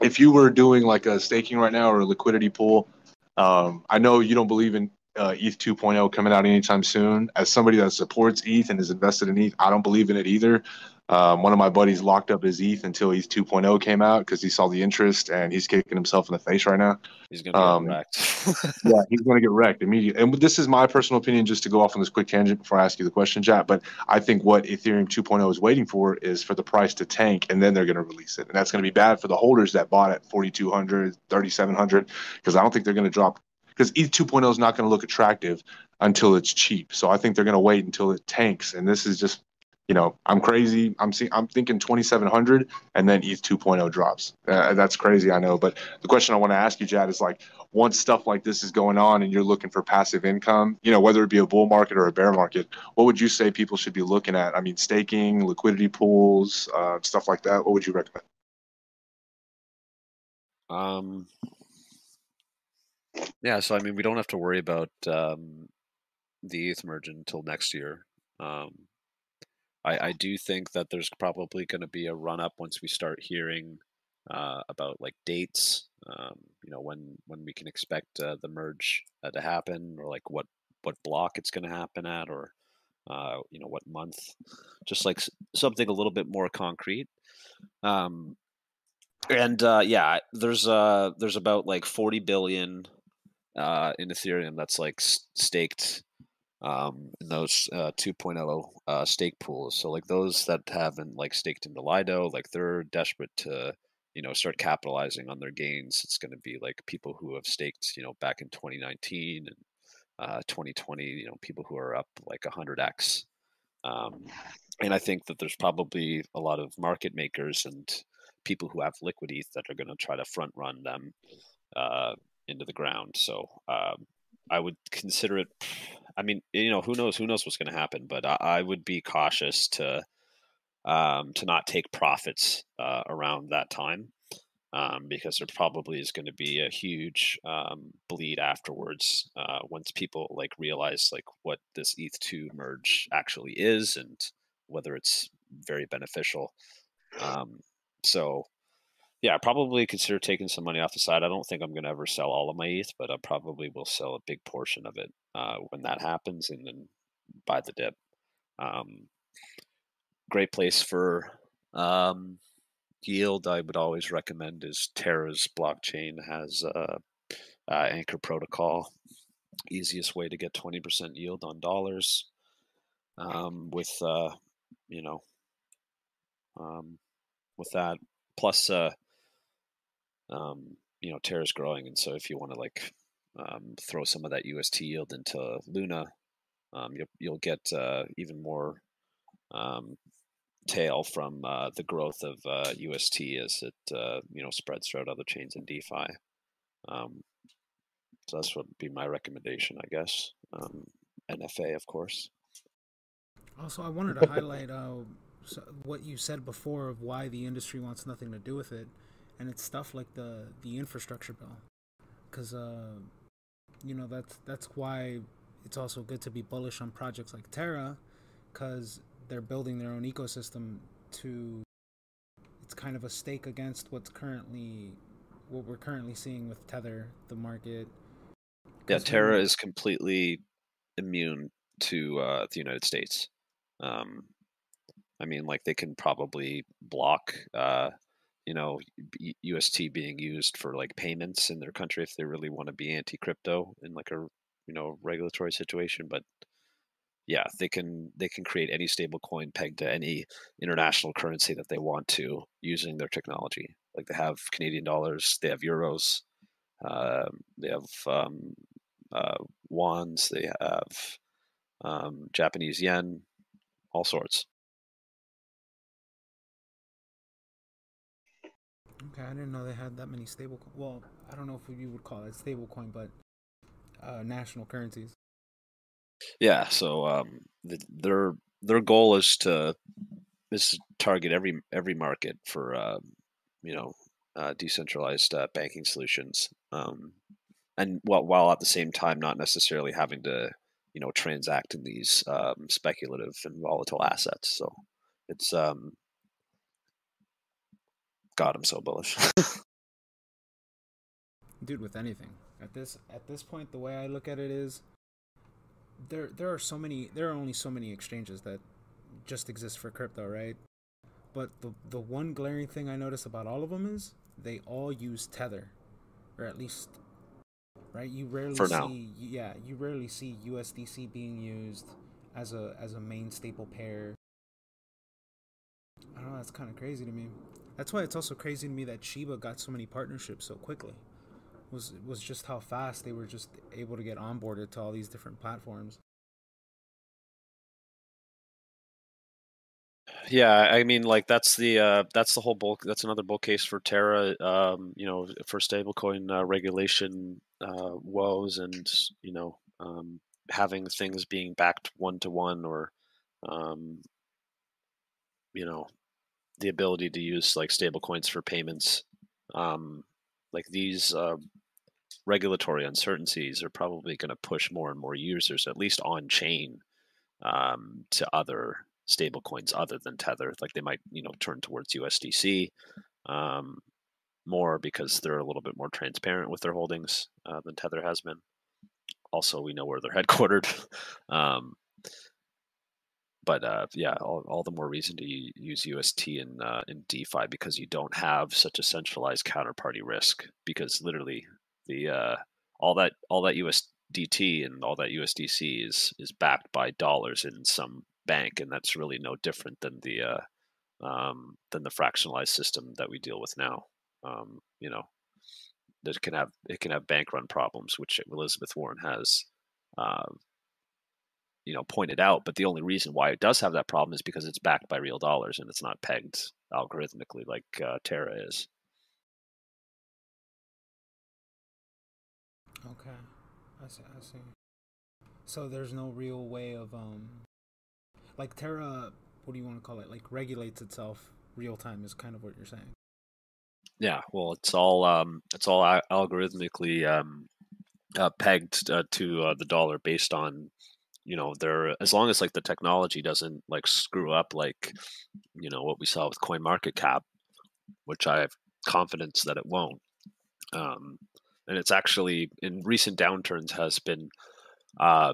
if you were doing like a staking right now or a liquidity pool, um, I know you don't believe in uh, ETH 2.0 coming out anytime soon. As somebody that supports ETH and is invested in ETH, I don't believe in it either. Um, one of my buddies locked up his ETH until ETH 2.0 came out because he saw the interest and he's kicking himself in the face right now. He's going to um, get wrecked. yeah, he's going to get wrecked immediately. And this is my personal opinion, just to go off on this quick tangent before I ask you the question, Jack. But I think what Ethereum 2.0 is waiting for is for the price to tank and then they're going to release it. And that's going to be bad for the holders that bought at 4,200, 3,700, because I don't think they're going to drop because ETH 2.0 is not going to look attractive until it's cheap. So I think they're going to wait until it tanks. And this is just you know, I'm crazy. I'm seeing, I'm thinking 2700 and then ETH 2.0 drops. Uh, that's crazy, I know. But the question I want to ask you, Jad, is like, once stuff like this is going on and you're looking for passive income, you know, whether it be a bull market or a bear market, what would you say people should be looking at? I mean, staking, liquidity pools, uh, stuff like that. What would you recommend? Um, yeah, so I mean, we don't have to worry about um, the ETH merge until next year. Um, I, I do think that there's probably going to be a run up once we start hearing uh, about like dates. Um, you know when when we can expect uh, the merge uh, to happen, or like what what block it's going to happen at, or uh, you know what month. Just like something a little bit more concrete. Um, and uh, yeah, there's uh there's about like 40 billion uh, in Ethereum that's like staked um, in those uh, 2.0 uh, stake pools. So like those that haven't like staked into Lido, like they're desperate to you know start capitalizing on their gains. It's going to be like people who have staked you know back in 2019 and uh, 2020. You know people who are up like 100x. Um, and I think that there's probably a lot of market makers and people who have liquid ETH that are going to try to front run them uh, into the ground. So um, I would consider it. I mean, you know, who knows? Who knows what's going to happen? But I, I, would be cautious to um, to not take profits uh, around that time um, because there probably is going to be a huge um, bleed afterwards uh, once people like realize like what this ETH two merge actually is and whether it's very beneficial. Um, so yeah, probably consider taking some money off the side. I don't think I'm going to ever sell all of my ETH, but I probably will sell a big portion of it uh, when that happens, and then buy the dip. Um, great place for um, yield. I would always recommend is Terra's blockchain has uh, uh, Anchor Protocol, easiest way to get twenty percent yield on dollars. Um, with uh, you know, um, with that plus uh, um, you know, Terra's growing, and so if you want to like um, throw some of that UST yield into Luna, um, you'll you'll get uh, even more um, tail from uh, the growth of uh, UST as it uh, you know spreads throughout other chains in DeFi. Um, so that's what would be my recommendation, I guess. Um, NFA, of course. Also, I wanted to highlight uh, what you said before of why the industry wants nothing to do with it and it's stuff like the the infrastructure bill, because uh, you know that's that's why it's also good to be bullish on projects like Terra, because they're building their own ecosystem to. It's kind of a stake against what's currently what we're currently seeing with Tether, the market. Yeah, Terra is completely immune to uh, the United States. Um, I mean, like they can probably block, uh, you know, UST being used for like payments in their country if they really want to be anti-crypto in like a you know regulatory situation. But yeah, they can they can create any stable coin pegged to any international currency that they want to using their technology. Like they have Canadian dollars, they have euros, uh, they have um, uh, wands, they have um, Japanese yen, all sorts. Okay, I didn't know they had that many stable. Well, I don't know if you would call it stable coin, but uh, national currencies. Yeah, so um, the, their their goal is to is to target every every market for uh, you know uh, decentralized uh, banking solutions, um, and while while at the same time not necessarily having to you know transact in these um, speculative and volatile assets. So it's um, God, I'm so bullish. Dude, with anything at this at this point, the way I look at it is there there are so many there are only so many exchanges that just exist for crypto, right? But the the one glaring thing I notice about all of them is they all use Tether, or at least right. You rarely for see now. yeah you rarely see USDC being used as a as a main staple pair. I don't know. That's kind of crazy to me. That's why it's also crazy to me that Shiba got so many partnerships so quickly was was just how fast they were just able to get onboarded to all these different platforms. Yeah, I mean, like that's the uh, that's the whole bulk. That's another bull case for Terra. Um, you know, for stablecoin uh, regulation uh, woes, and you know, um, having things being backed one to one, or um, you know, the ability to use like stablecoins for payments. Um, like these uh, regulatory uncertainties are probably going to push more and more users, at least on chain, um, to other stablecoins other than Tether. Like they might, you know, turn towards USDC um, more because they're a little bit more transparent with their holdings uh, than Tether has been. Also, we know where they're headquartered. um, but uh, yeah, all, all, the more reason to use UST in uh, in DeFi because you don't have such a centralized counterparty risk. Because literally, the uh, all that all that USDT and all that USDC is is backed by dollars in some bank, and that's really no different than the uh, um, than the fractionalized system that we deal with now. Um, you know, that can have it can have bank run problems, which Elizabeth Warren has uh, you know pointed out but the only reason why it does have that problem is because it's backed by real dollars and it's not pegged algorithmically like uh, terra is. Okay. I see i see. So there's no real way of um like terra what do you want to call it like regulates itself real time is kind of what you're saying. Yeah well it's all um it's all algorithmically um uh, pegged uh, to uh, the dollar based on you know they're as long as like the technology doesn't like screw up like you know what we saw with coin market cap which i have confidence that it won't um, and it's actually in recent downturns has been uh,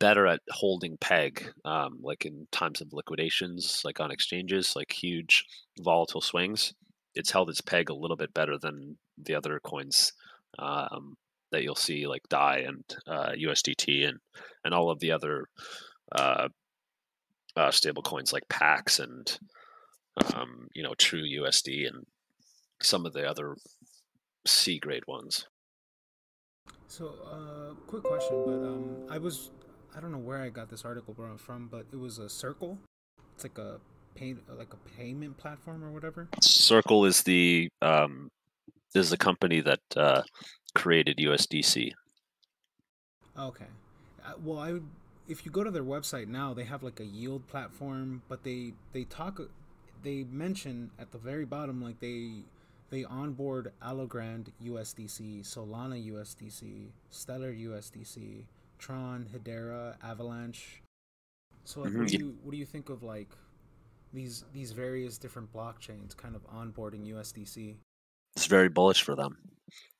better at holding peg um, like in times of liquidations like on exchanges like huge volatile swings. It's held its peg a little bit better than the other coins um, that you'll see like DAI and uh, USDT and and all of the other uh, uh, stable coins like Pax and um, you know True USD and some of the other C grade ones. So, uh, quick question, but um, I was I don't know where I got this article from, but it was a Circle. It's like a pay like a payment platform or whatever. Circle is the um, is the company that uh, created USDC. Okay. Uh, well, I would, if you go to their website now, they have like a yield platform, but they they talk they mention at the very bottom like they they onboard Algorand USDC, Solana USDC, Stellar USDC, Tron, Hedera, Avalanche. So like, mm-hmm. what do you what do you think of like these these various different blockchains kind of onboarding USDC? It's very bullish for them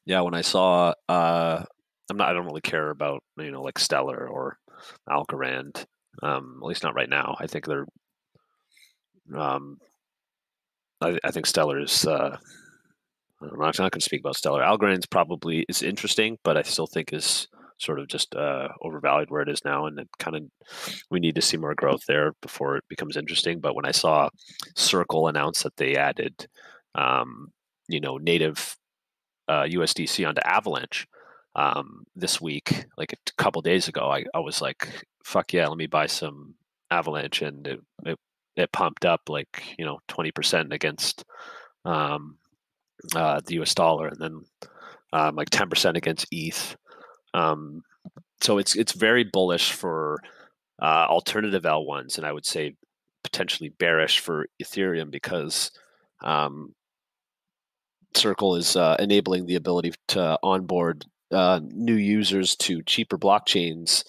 yeah, when I saw, uh, I'm not, I don't really care about you know like Stellar or Algorand, um, at least not right now. I think they're um, I, I, think Stellar is. Uh, I'm not going to speak about Stellar. Algorand's probably is interesting, but I still think is sort of just uh, overvalued where it is now, and it kind of we need to see more growth there before it becomes interesting. But when I saw Circle announce that they added, um, you know, native uh, USDC onto Avalanche um, this week, like a couple days ago, I, I was like, "Fuck yeah, let me buy some Avalanche," and it, it, it pumped up like you know twenty percent against um, uh, the US dollar, and then um, like ten percent against ETH. Um, so it's it's very bullish for uh, alternative L1s, and I would say potentially bearish for Ethereum because um, Circle is uh, enabling the ability to onboard uh, new users to cheaper blockchains,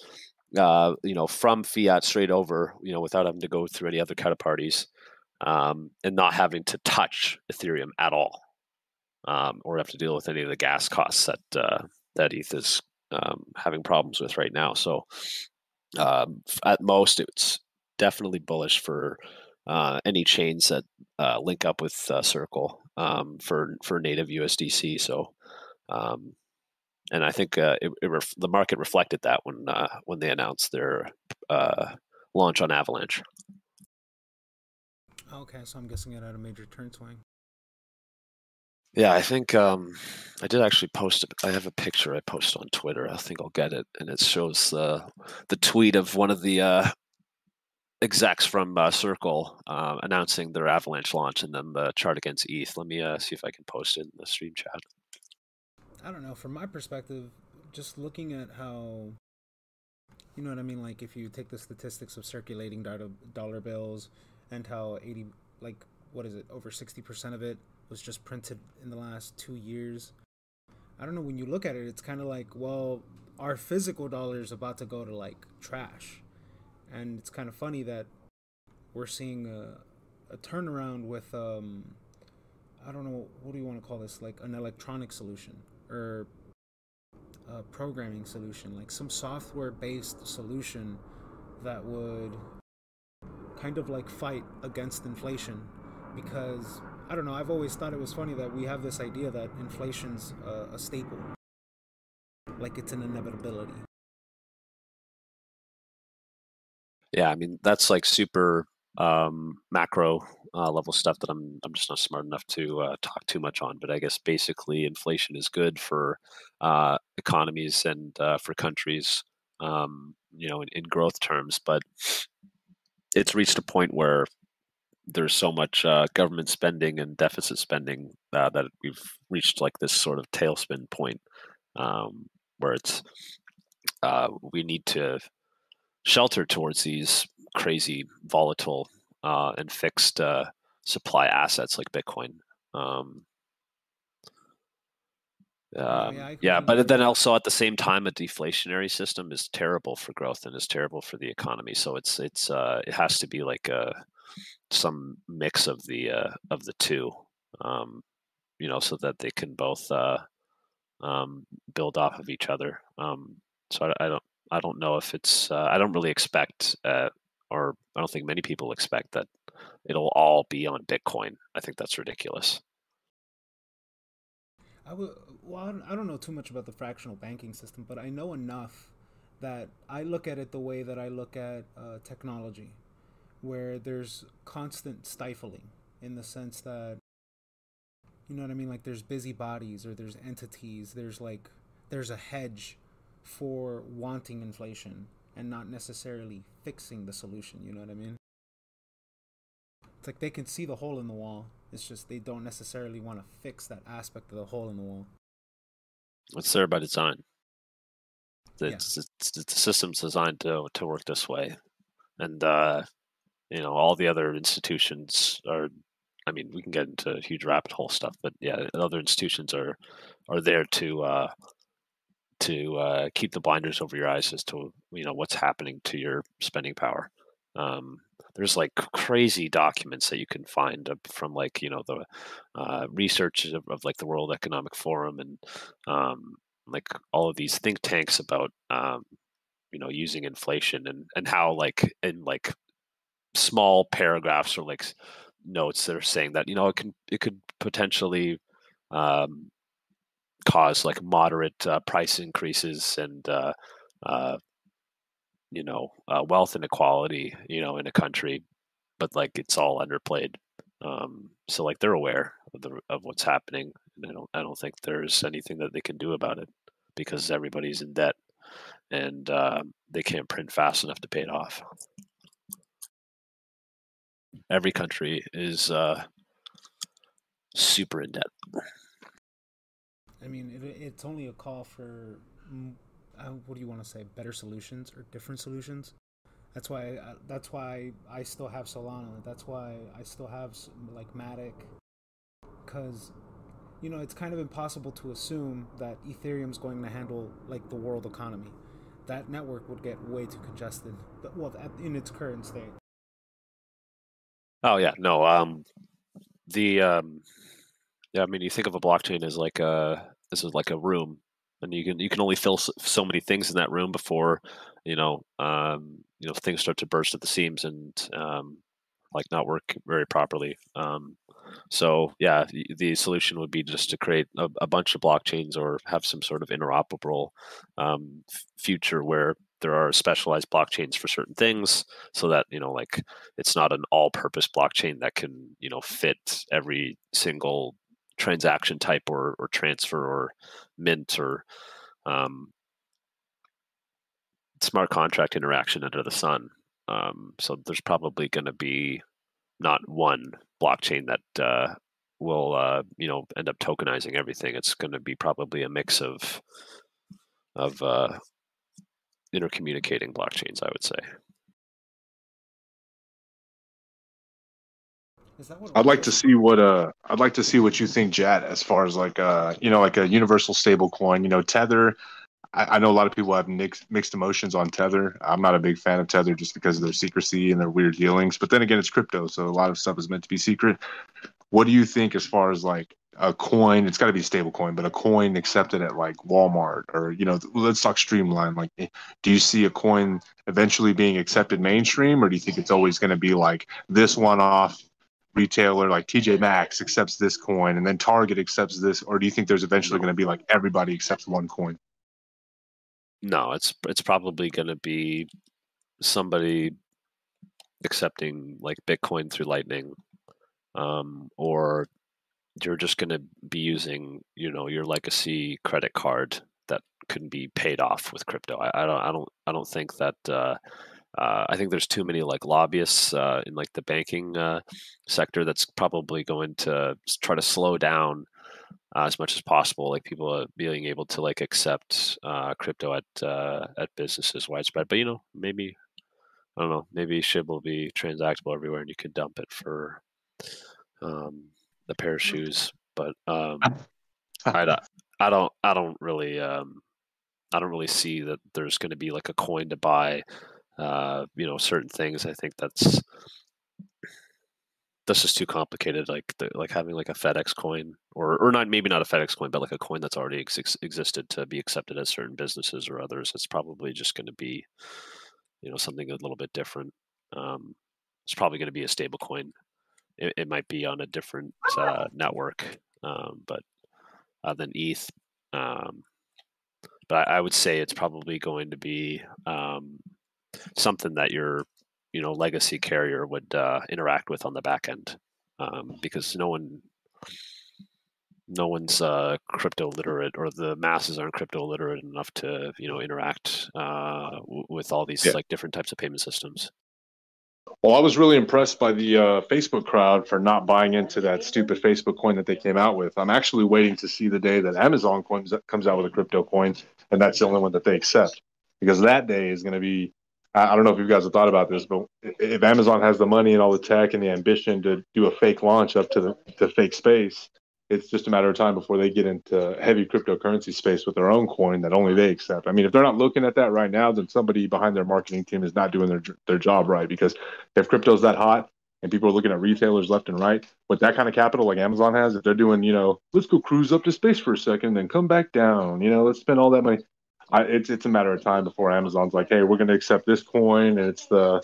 uh, you know, from fiat straight over, you know, without having to go through any other counterparties, um, and not having to touch Ethereum at all, um, or have to deal with any of the gas costs that uh, that ETH is um, having problems with right now. So um, at most, it's definitely bullish for uh, any chains that uh, link up with uh, Circle um, for for native USDC. So, um, and I think uh, it, it ref- the market reflected that when uh, when they announced their uh, launch on Avalanche. Okay, so I'm guessing it had a major turn swing. Yeah, I think um, I did actually post it. I have a picture I posted on Twitter. I think I'll get it, and it shows uh, the tweet of one of the uh, execs from uh, Circle uh, announcing their Avalanche launch, and then the chart against ETH. Let me uh, see if I can post it in the stream chat. I don't know. From my perspective, just looking at how, you know what I mean. Like if you take the statistics of circulating dollar bills and how eighty, like what is it, over sixty percent of it was just printed in the last two years. I don't know. When you look at it, it's kind of like, well, our physical dollar is about to go to like trash, and it's kind of funny that we're seeing a, a turnaround with um, I don't know what do you want to call this, like an electronic solution or a programming solution, like some software-based solution that would kind of like fight against inflation because I don't know. I've always thought it was funny that we have this idea that inflation's a, a staple, like it's an inevitability. Yeah, I mean that's like super um, macro uh, level stuff that I'm I'm just not smart enough to uh, talk too much on. But I guess basically inflation is good for uh, economies and uh, for countries, um, you know, in, in, growth terms. But it's reached a point where there's so much uh, government spending and deficit spending uh, that we've reached like this sort of tailspin point um, where it's we need to shelter towards these crazy volatile uh, and fixed uh, supply assets like Bitcoin. Um, um, yeah, yeah, but then also at the same time, a deflationary system is terrible for growth and is terrible for the economy. So it's it's uh, it has to be like a some mix of the uh, of the two, um, you know, so that they can both uh, um, build off of each other. Um, so I, I, don't I don't know if it's uh, I don't really expect uh, or I don't think many people expect that it'll all be on Bitcoin. I think that's ridiculous. I would, well, I don't know too much about the fractional banking system, but I know enough that I look at it the way that I look at uh, technology where there's constant stifling in the sense that you know what I mean like there's busybodies or there's entities there's like there's a hedge for wanting inflation and not necessarily fixing the solution you know what I mean? It's like they can see the hole in the wall it's just they don't necessarily want to fix that aspect of the hole in the wall. It's there by design. It's, yeah. it's, it's, the system's designed to to work this way. And uh you know all the other institutions are i mean we can get into huge rabbit hole stuff but yeah other institutions are are there to uh to uh, keep the blinders over your eyes as to you know what's happening to your spending power. Um, there's like crazy documents that you can find from like you know the uh, research of, of, like the World Economic Forum and um, like all of these think tanks about um, you know using inflation and and how like in like small paragraphs or like notes that are saying that you know it can it could potentially um, cause like moderate uh, price increases and uh, uh, you know uh, wealth inequality you know in a country but like it's all underplayed. Um, so like they're aware of the of what's happening and i don't i don't think there's anything that they can do about it because everybody's in debt and uh, they can't print fast enough to pay it off. Every country is uh, super in debt i mean it, it's only a call for uh, what do you want to say better solutions or different solutions that's why I, that's why I still have Solana. That's why I still have like Matic, because you know it's kind of impossible to assume that Ethereum's going to handle like the world economy. That network would get way too congested. But, Well, in its current state. Oh yeah, no. Um, the um, yeah. I mean, you think of a blockchain as like a this is like a room, and you can you can only fill so many things in that room before you know um, you know things start to burst at the seams and um, like not work very properly. Um, so yeah, the, solution would be just to create a, a, bunch of blockchains or have some sort of interoperable um, future where there are specialized blockchains for certain things so that you know like it's not an all-purpose blockchain that can you know fit every single transaction type or, or transfer or mint or um, smart contract interaction under the sun. Um, so there's probably going to be not one blockchain that uh, will uh, you know end up tokenizing everything. It's going to be probably a mix of of uh, intercommunicating blockchains. I would say. I'd like to see what uh I'd like to see what you think, Jat, as far as like uh you know like a universal stable coin. You know, Tether I, I know a lot of people have mixed mixed emotions on Tether. I'm not a big fan of Tether just because of their secrecy and their weird dealings. But then again, it's crypto, so a lot of stuff is meant to be secret. What do you think as far as like a coin? It's got to be a stable coin, but a coin accepted at like Walmart or you know, let's talk streamline. Like, eh, do you see a coin eventually being accepted mainstream, or do you think it's always going to be like this one off? Retailer like TJ Maxx accepts this coin and then Target accepts this, or do you think there's eventually going to be like everybody accepts one coin? No, it's it's probably going to be somebody accepting like Bitcoin through Lightning, um, or you're just going to be using you know your legacy credit card that can be paid off with crypto. I, I don't I don't I don't think that. Uh, uh, I think there's too many like lobbyists uh, in like the banking uh, sector that's probably going to try to slow down uh, as much as possible, like people uh, being able to like accept uh, crypto at uh, at businesses widespread. But you know, maybe I don't know, maybe SHIB will be transactable everywhere, and you can dump it for um, a pair of shoes. But um, I, don't, I don't, I don't really, um, I don't really see that there's going to be like a coin to buy, uh, you know, certain things. I think that's this is too complicated. Like the, like having like a FedEx coin, or or not maybe not a FedEx coin, but like a coin that's already ex- existed to be accepted at certain businesses or others. It's probably just going to be, you know, something a little bit different. Um, it's probably going to be a stable coin. It, it, might be on a different uh, network, um, but uh, than ETH. Um, but I, I, would say it's probably going to be um, something that you're you know legacy carrier would uh, interact with on the back end um, because no one no one's uh, crypto literate or the masses aren't crypto literate enough to you know interact uh, w- with all these yeah. like different types of payment systems well i was really impressed by the uh, facebook crowd for not buying into that stupid facebook coin that they came out with i'm actually waiting to see the day that amazon comes, comes out with a crypto coin and that's the only one that they accept because that day is going to be I don't know if you guys have thought about this, but if Amazon has the money and all the tech and the ambition to do a fake launch up to the to fake space, it's just a matter of time before they get into heavy cryptocurrency space with their own coin that only they accept. I mean, if they're not looking at that right now, then somebody behind their marketing team is not doing their their job right. Because if crypto's that hot and people are looking at retailers left and right with that kind of capital like Amazon has, if they're doing, you know, let's go cruise up to space for a second, then come back down, you know, let's spend all that money. I, it's it's a matter of time before Amazon's like, hey, we're going to accept this coin, and it's the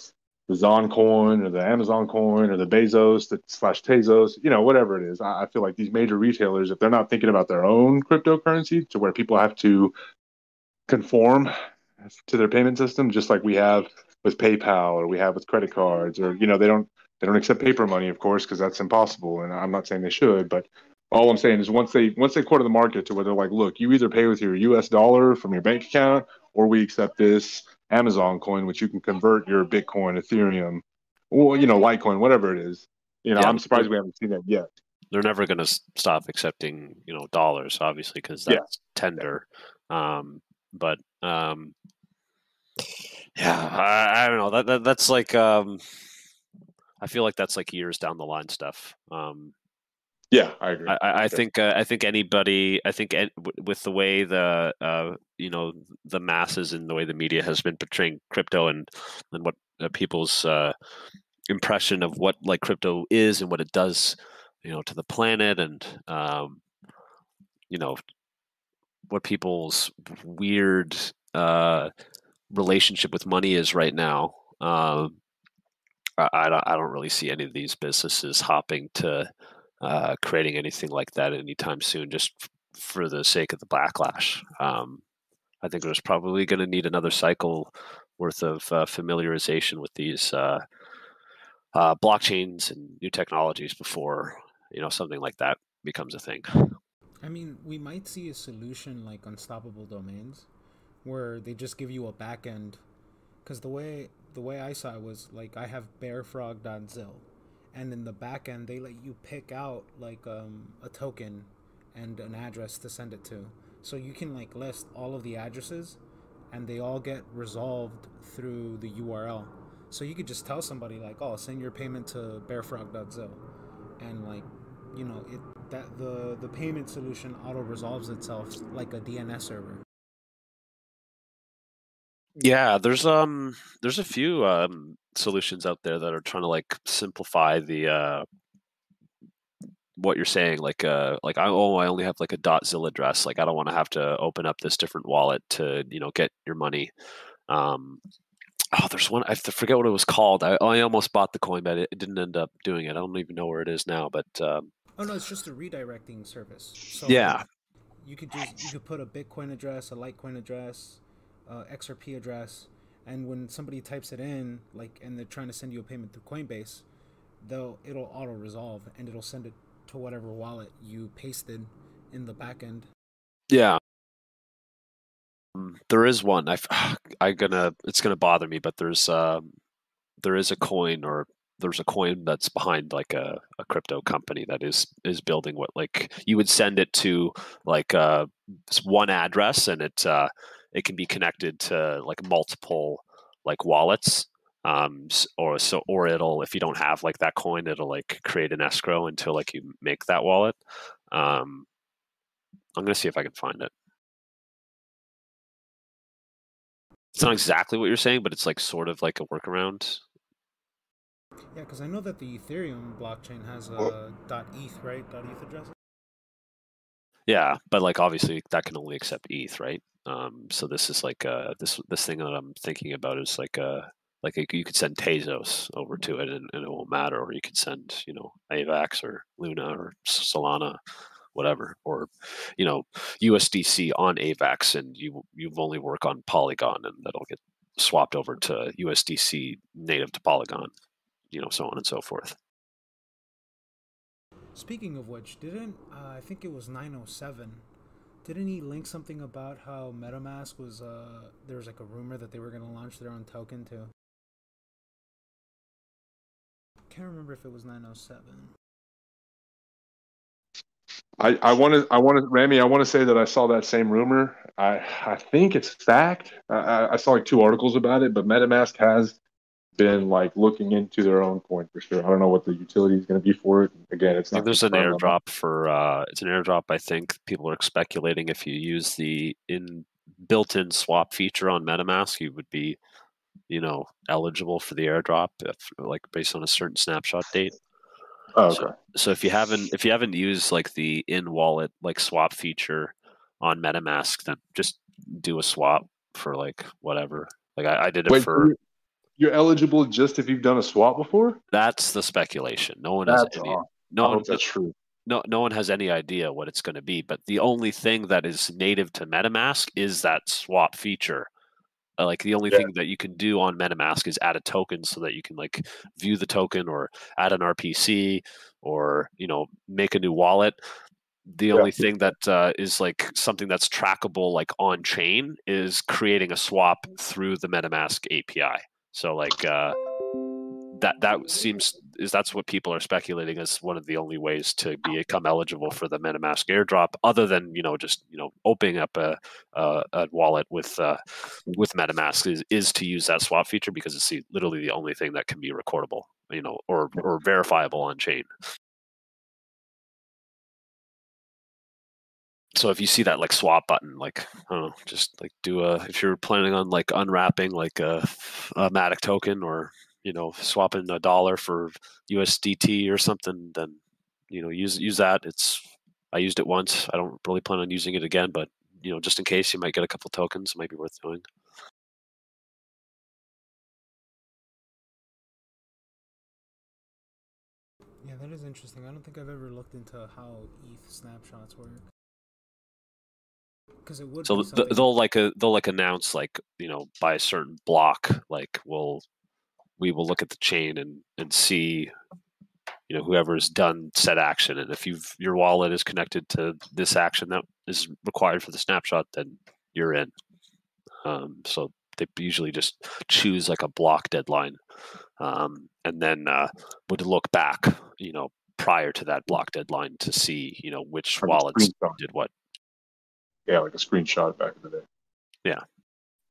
the Zon coin or the Amazon coin or the Bezos the slash Tezos, you know, whatever it is. I, I feel like these major retailers, if they're not thinking about their own cryptocurrency to where people have to conform to their payment system, just like we have with PayPal or we have with credit cards, or you know, they don't they don't accept paper money, of course, because that's impossible. And I'm not saying they should, but all I'm saying is once they once they quarter the market to where they're like, look, you either pay with your U.S. dollar from your bank account, or we accept this Amazon coin, which you can convert your Bitcoin, Ethereum, or you know, Litecoin, whatever it is. You know, yeah. I'm surprised we haven't seen that yet. They're never going to stop accepting, you know, dollars, obviously, because that's yeah. tender. Um, but um, yeah, I, I, don't know. That, that that's like um, I feel like that's like years down the line stuff. Um, yeah, I agree. I, I think uh, I think anybody. I think with the way the uh, you know the masses and the way the media has been portraying crypto and and what uh, people's uh, impression of what like crypto is and what it does, you know, to the planet and um, you know what people's weird uh, relationship with money is right now. Um, I, I don't. I don't really see any of these businesses hopping to uh, creating anything like that anytime soon, just for the sake of the backlash. Um, I think there's probably going to need another cycle worth of uh, familiarization with these uh, uh, blockchains and new technologies before you know something like that becomes a thing. I mean, we might see a solution like unstoppable domains, where they just give you a backend. Because the way the way I saw it was like I have bearfrog.zil and in the back end they let you pick out like um, a token and an address to send it to. So you can like list all of the addresses and they all get resolved through the url so you could just tell somebody like oh send your payment to bearfrog.zil and like you know it that the the payment solution auto resolves itself like a dns server yeah, there's um there's a few um solutions out there that are trying to like simplify the uh what you're saying like uh like I oh I only have like a dot .zil address like I don't want to have to open up this different wallet to you know get your money. Um oh there's one I forget what it was called I, I almost bought the coin but it, it didn't end up doing it I don't even know where it is now but um oh no it's just a redirecting service so yeah. you could just you could put a Bitcoin address a Litecoin address uh, XRP address, and when somebody types it in, like, and they're trying to send you a payment through Coinbase, they'll it'll auto resolve and it'll send it to whatever wallet you pasted in the backend. Yeah. Um, there is one. I I gonna it's gonna bother me, but there's um there is a coin or there's a coin that's behind like a, a crypto company that is is building what like you would send it to like uh one address and it uh it can be connected to like multiple like wallets um or so or it'll if you don't have like that coin it'll like create an escrow until like you make that wallet. Um i'm gonna see if i can find it. It's not exactly what you're saying but it's like sort of like a workaround. Yeah because i know that the ethereum blockchain has a eth right? Eth address? Yeah but like obviously that can only accept eth right um, so this is like uh, this this thing that I'm thinking about is like a uh, like a, you could send Tezos over to it and, and, it won't matter, or you could send you know AVAX or Luna or Solana, whatever, or you know USDC on AVAX, and you you've only work on Polygon, and that'll get swapped over to USDC native to Polygon, you know, so on and so forth. Speaking of which, didn't uh, I think it was 907 didn't he link something about how MetaMask was uh there was like a rumor that they were gonna launch their own token too? Can't remember if it was 907. I, I want to I want to Rami I want to say that I saw that same rumor. I I think it's fact. I, I saw like two articles about it, but MetaMask has been like looking into their own coin for sure. I don't know what the utility is going to be for it. Again, it's not. There's an airdrop for. Uh, it's an airdrop. I think people are speculating if you use the in built-in swap feature on MetaMask, you would be, you know, eligible for the airdrop, if, like based on a certain snapshot date. Oh, okay. So, so if you haven't if you haven't used like the in wallet like swap feature on MetaMask, then just do a swap for like whatever. Like I, I did it Wait, for you're eligible just if you've done a swap before. That's the speculation. No one has any. No one, that's true. No, no one has any idea what it's going to be. But the only thing that is native to MetaMask is that swap feature. Uh, like the only yeah. thing that you can do on MetaMask is add a token so that you can like view the token or add an RPC or you know make a new wallet. The yeah. only thing that uh, is like something that's trackable like on chain is creating a swap through the MetaMask API. So like uh, that that seems is that's what people are speculating as one of the only ways to become eligible for the MetaMask airdrop, other than you know just you know opening up a a, a wallet with uh, with MetaMask is is to use that swap feature because it's literally the only thing that can be recordable, you know, or or verifiable on chain. So if you see that like swap button, like I don't know, just like do a if you're planning on like unwrapping like a, a Matic token or you know swapping a dollar for USDT or something, then you know use use that. It's I used it once. I don't really plan on using it again, but you know just in case you might get a couple tokens, it might be worth doing. Yeah, that is interesting. I don't think I've ever looked into how ETH snapshots work because it would. So th- they'll like a they'll like announce like you know by a certain block like we'll we will look at the chain and and see you know whoever's done said action. And if you've your wallet is connected to this action that is required for the snapshot then you're in. Um, so they usually just choose like a block deadline um, and then uh, would look back you know prior to that block deadline to see you know which wallets did what yeah, like a screenshot back in the day. Yeah.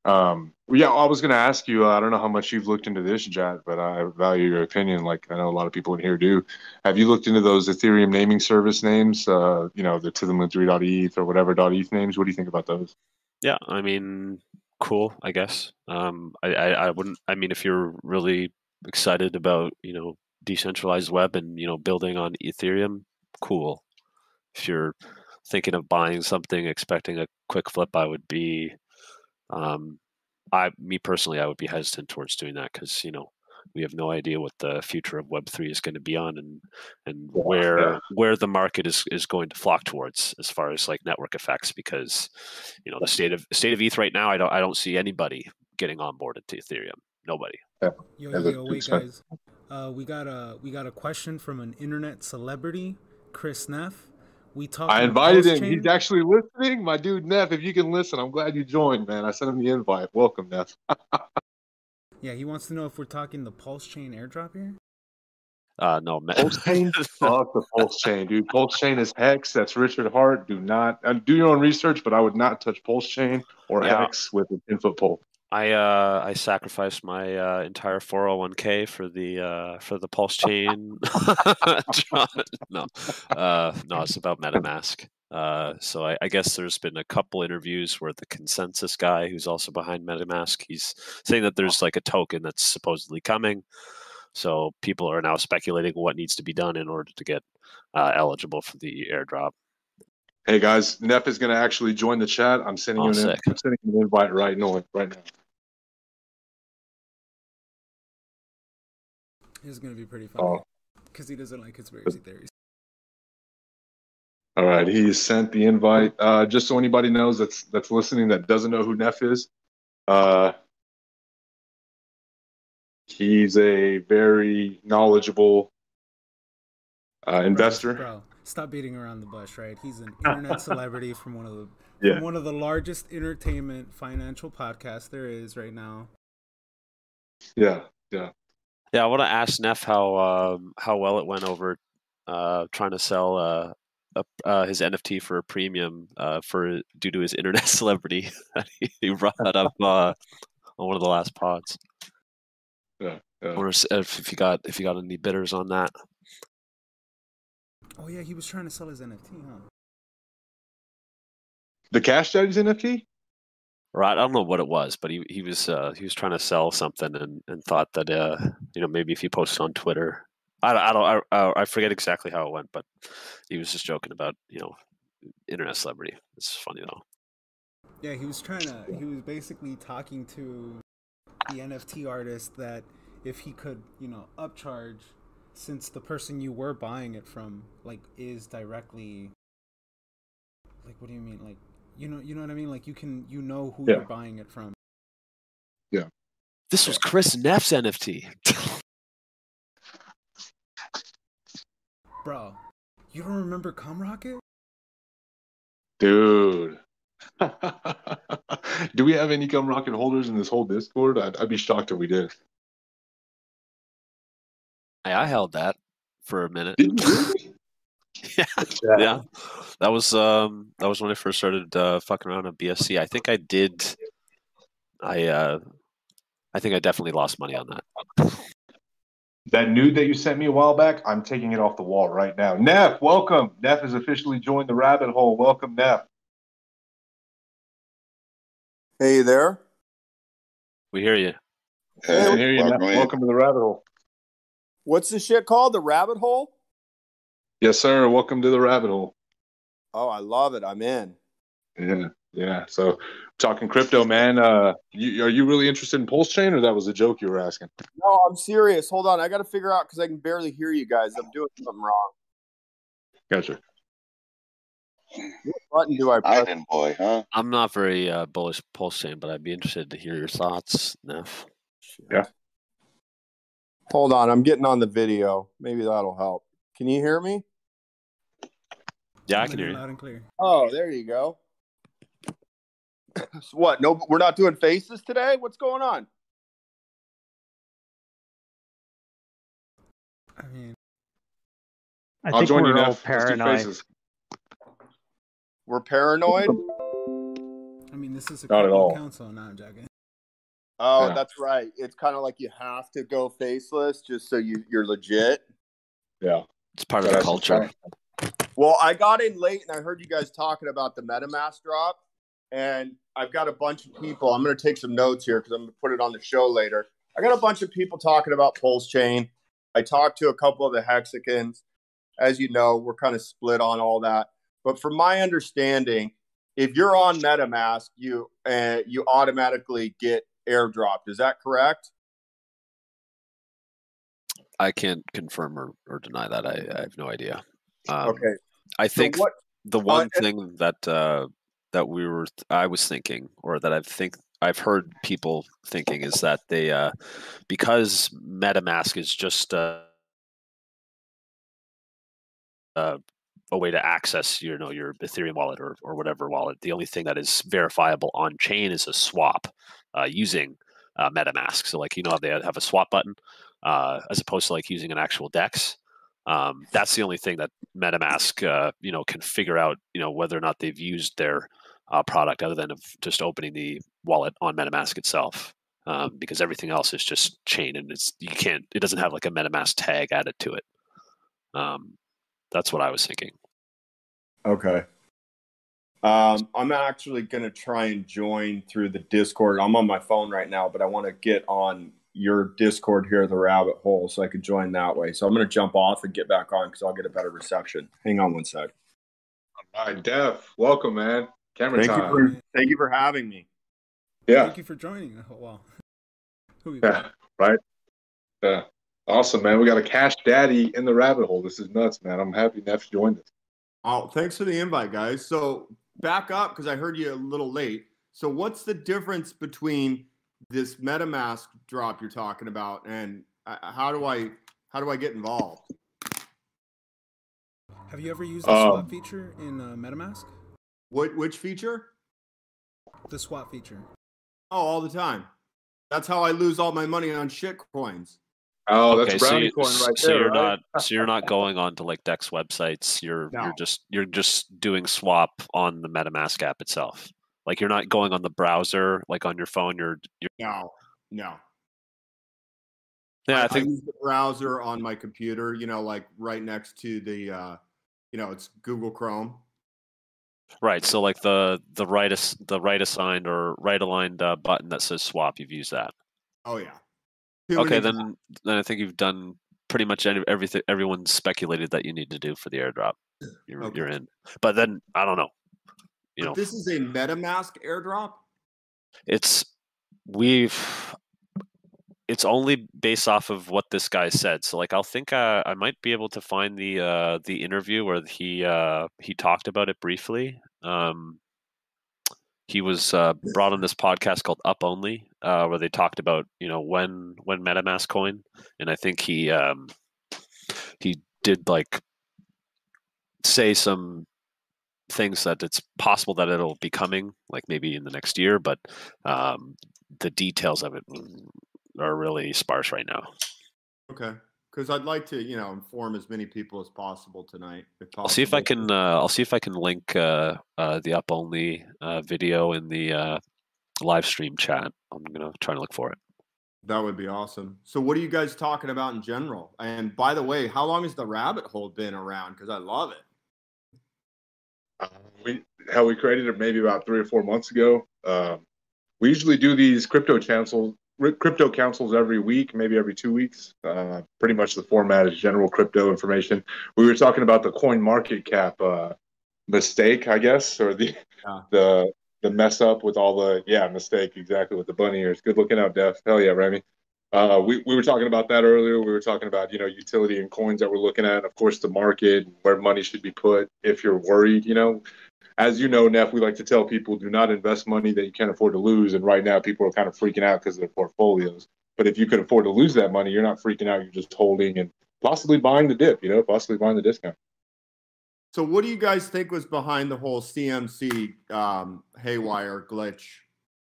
Um, yeah, I was going to ask you. I don't know how much you've looked into this, Jat, but I value your opinion. Like I know a lot of people in here do. Have you looked into those Ethereum naming service names? Uh, you know, the to the eth or whatever eth names. What do you think about those? Yeah, I mean, cool. I guess. Um, I, I, I wouldn't. I mean, if you're really excited about you know decentralized web and you know building on Ethereum, cool. If you're thinking of buying something, expecting a quick flip, I would be, um, I me personally, I would be hesitant towards doing that because you know we have no idea what the future of Web three is going to be on, and and yeah, where yeah. where the market is is going to flock towards as far as like network effects. Because you know the state of state of ETH right now, I don't I don't see anybody getting onboarded to Ethereum. Nobody. Yeah. Yo, yo, yo wait, guys. Uh, we got a we got a question from an internet celebrity, Chris Neff. We talked. I invited him. He's actually listening. My dude Neff, if you can listen, I'm glad you joined, man. I sent him the invite. Welcome, Neff. yeah, he wants to know if we're talking the Pulse Chain airdrop here. Uh, no, man. Pulse Chain. Fuck the Pulse Chain, dude. Pulse Chain is hex. That's Richard Heart. Do not uh, do your own research, but I would not touch Pulse Chain or yeah. hex with a ten foot pole. I uh, I sacrificed my uh, entire 401k for the uh, for the pulse chain. no, uh, no, it's about MetaMask. Uh, so I, I, guess there's been a couple interviews where the ConsenSys guy, who's also behind MetaMask, he's saying that there's like a token that's supposedly coming. So people are now speculating what needs to be done in order to get uh, eligible for the airdrop. Hey guys, Neff is going to actually join the chat. I'm sending oh, you an, I'm sending you an invite right now. Right now. Is going to be pretty funny because oh. he doesn't like conspiracy theories. All right, he sent the invite. Uh, just so anybody knows that's that's listening that doesn't know who Neff is, uh, he's a very knowledgeable uh, investor. Bro, stop beating around the bush, right? He's an internet celebrity from one of the yeah. from one of the largest entertainment financial podcasts there is right now. Yeah, yeah. Yeah, I want to ask Neff how um, how well it went over uh, trying to sell uh, a, uh, his NFT for a premium uh, for due to his internet celebrity that he brought that up uh, on one of the last pods. Yeah, yeah. Or if, if you got if you got any bidders on that. Oh yeah, he was trying to sell his NFT, huh? The Cash Daddy's NFT? Right, I don't know what it was, but he he was uh, he was trying to sell something and, and thought that uh, you know maybe if he posted on Twitter, I, I don't I, I forget exactly how it went, but he was just joking about you know internet celebrity. It's funny though. Yeah, he was trying to. He was basically talking to the NFT artist that if he could, you know, upcharge since the person you were buying it from like is directly like what do you mean like you know you know what I mean like you can you know who yeah. you're buying it from. Yeah. This was Chris Neff's NFT. Bro, you don't remember Cum Rocket? Dude. Do we have any Cum Rocket holders in this whole Discord? I'd, I'd be shocked if we did. Hey, I held that for a minute. Yeah. yeah, that was um that was when I first started uh, fucking around on BSC. I think I did. I uh, I think I definitely lost money on that. That nude that you sent me a while back, I'm taking it off the wall right now. Neff, welcome. Neff has officially joined the rabbit hole. Welcome, Neff. Hey there. We hear you. Hey, we hear you. Neff. Welcome to the rabbit hole. What's the shit called? The rabbit hole? Yes, sir. Welcome to the rabbit hole. Oh, I love it. I'm in. Yeah, yeah. So talking crypto, man. Uh, you, are you really interested in Pulse Chain, or that was a joke you were asking? No, I'm serious. Hold on, I got to figure out because I can barely hear you guys. I'm doing something wrong. Gotcha. What button do I press? Ivan boy, huh? I'm not very uh, bullish Pulse Chain, but I'd be interested to hear your thoughts, Neff. Yeah. Hold on, I'm getting on the video. Maybe that'll help. Can you hear me? Yeah, I can hear you. Loud and clear. Oh, there you go. so what? No, we're not doing faces today. What's going on? I mean, I I'll think join we're you all paranoid. We're paranoid. I mean, this is a not at all. council. Now I'm joking. Oh, yeah. that's right. It's kind of like you have to go faceless just so you you're legit. Yeah, it's part of the culture. Well, I got in late and I heard you guys talking about the MetaMask drop, and I've got a bunch of people. I'm going to take some notes here because I'm going to put it on the show later. I got a bunch of people talking about Pulse Chain. I talked to a couple of the Hexicans. As you know, we're kind of split on all that. But from my understanding, if you're on MetaMask, you uh, you automatically get airdropped. Is that correct? I can't confirm or, or deny that. I, I have no idea. Um, okay. I think so what, the one uh, thing that uh, that we were I was thinking, or that I think I've heard people thinking, is that they uh, because MetaMask is just uh, uh, a way to access you know your Ethereum wallet or, or whatever wallet. The only thing that is verifiable on chain is a swap uh, using uh, MetaMask. So like you know they have a swap button uh, as opposed to like using an actual DEX. Um, that's the only thing that MetaMask uh, you know can figure out you know whether or not they've used their uh, product other than of just opening the wallet on MetaMask itself. Um, because everything else is just chain and it's you can't it doesn't have like a MetaMask tag added to it. Um, that's what I was thinking. Okay. Um, I'm actually going to try and join through the Discord. I'm on my phone right now, but I want to get on your Discord here, the rabbit hole, so I could join that way. So I'm going to jump off and get back on because I'll get a better reception. Hang on one sec. All right, Neff, welcome, man. Camera thank time. You for, thank you for having me. Yeah. Thank you for joining. Oh, wow. yeah, right. Yeah. Awesome, man. We got a cash daddy in the rabbit hole. This is nuts, man. I'm happy Neff joined us. Oh, thanks for the invite, guys. So back up because I heard you a little late. So what's the difference between this MetaMask drop you're talking about and uh, how do I how do I get involved? Have you ever used the um, swap feature in uh, MetaMask? What which feature? The swap feature. Oh, all the time. That's how I lose all my money on shit coins. Oh, that's okay, brownie so you, coin right so there. You're right? not so you're not going on to like Dex websites. You're no. you're just you're just doing swap on the MetaMask app itself. Like you're not going on the browser, like on your phone. You're, you're... no, no. Yeah, I, I think I use the browser on my computer. You know, like right next to the, uh, you know, it's Google Chrome. Right. So like the the right the right assigned or right aligned uh, button that says swap, you've used that. Oh yeah. Too okay, then then I think you've done pretty much everything everyone speculated that you need to do for the airdrop. You're, okay. you're in. But then I don't know. You but know, this is a MetaMask airdrop. It's we've it's only based off of what this guy said. So like I'll think uh, I might be able to find the uh, the interview where he uh, he talked about it briefly. Um, he was uh, brought on this podcast called Up Only, uh, where they talked about you know when when MetaMask coin, and I think he um, he did like say some things that it's possible that it'll be coming, like maybe in the next year, but um, the details of it are really sparse right now. Okay, because I'd like to, you know, inform as many people as possible tonight. I'll see if I can. Uh, I'll see if I can link uh, uh, the up only uh, video in the uh, live stream chat. I'm gonna try to look for it. That would be awesome. So, what are you guys talking about in general? And by the way, how long has the rabbit hole been around? Because I love it. Uh, we how we created it maybe about three or four months ago. Um, we usually do these crypto channels crypto councils every week, maybe every two weeks. Uh, pretty much the format is general crypto information. We were talking about the coin market cap uh, mistake, I guess, or the yeah. the the mess up with all the yeah mistake exactly with the bunny ears. Good looking out, Def. Hell yeah, Remy. Uh, we, we were talking about that earlier. We were talking about you know utility and coins that we're looking at. Of course, the market, where money should be put. If you're worried, you know, as you know, Neff, we like to tell people do not invest money that you can't afford to lose. And right now, people are kind of freaking out because of their portfolios. But if you could afford to lose that money, you're not freaking out. You're just holding and possibly buying the dip, you know, possibly buying the discount. So, what do you guys think was behind the whole CMC um, haywire glitch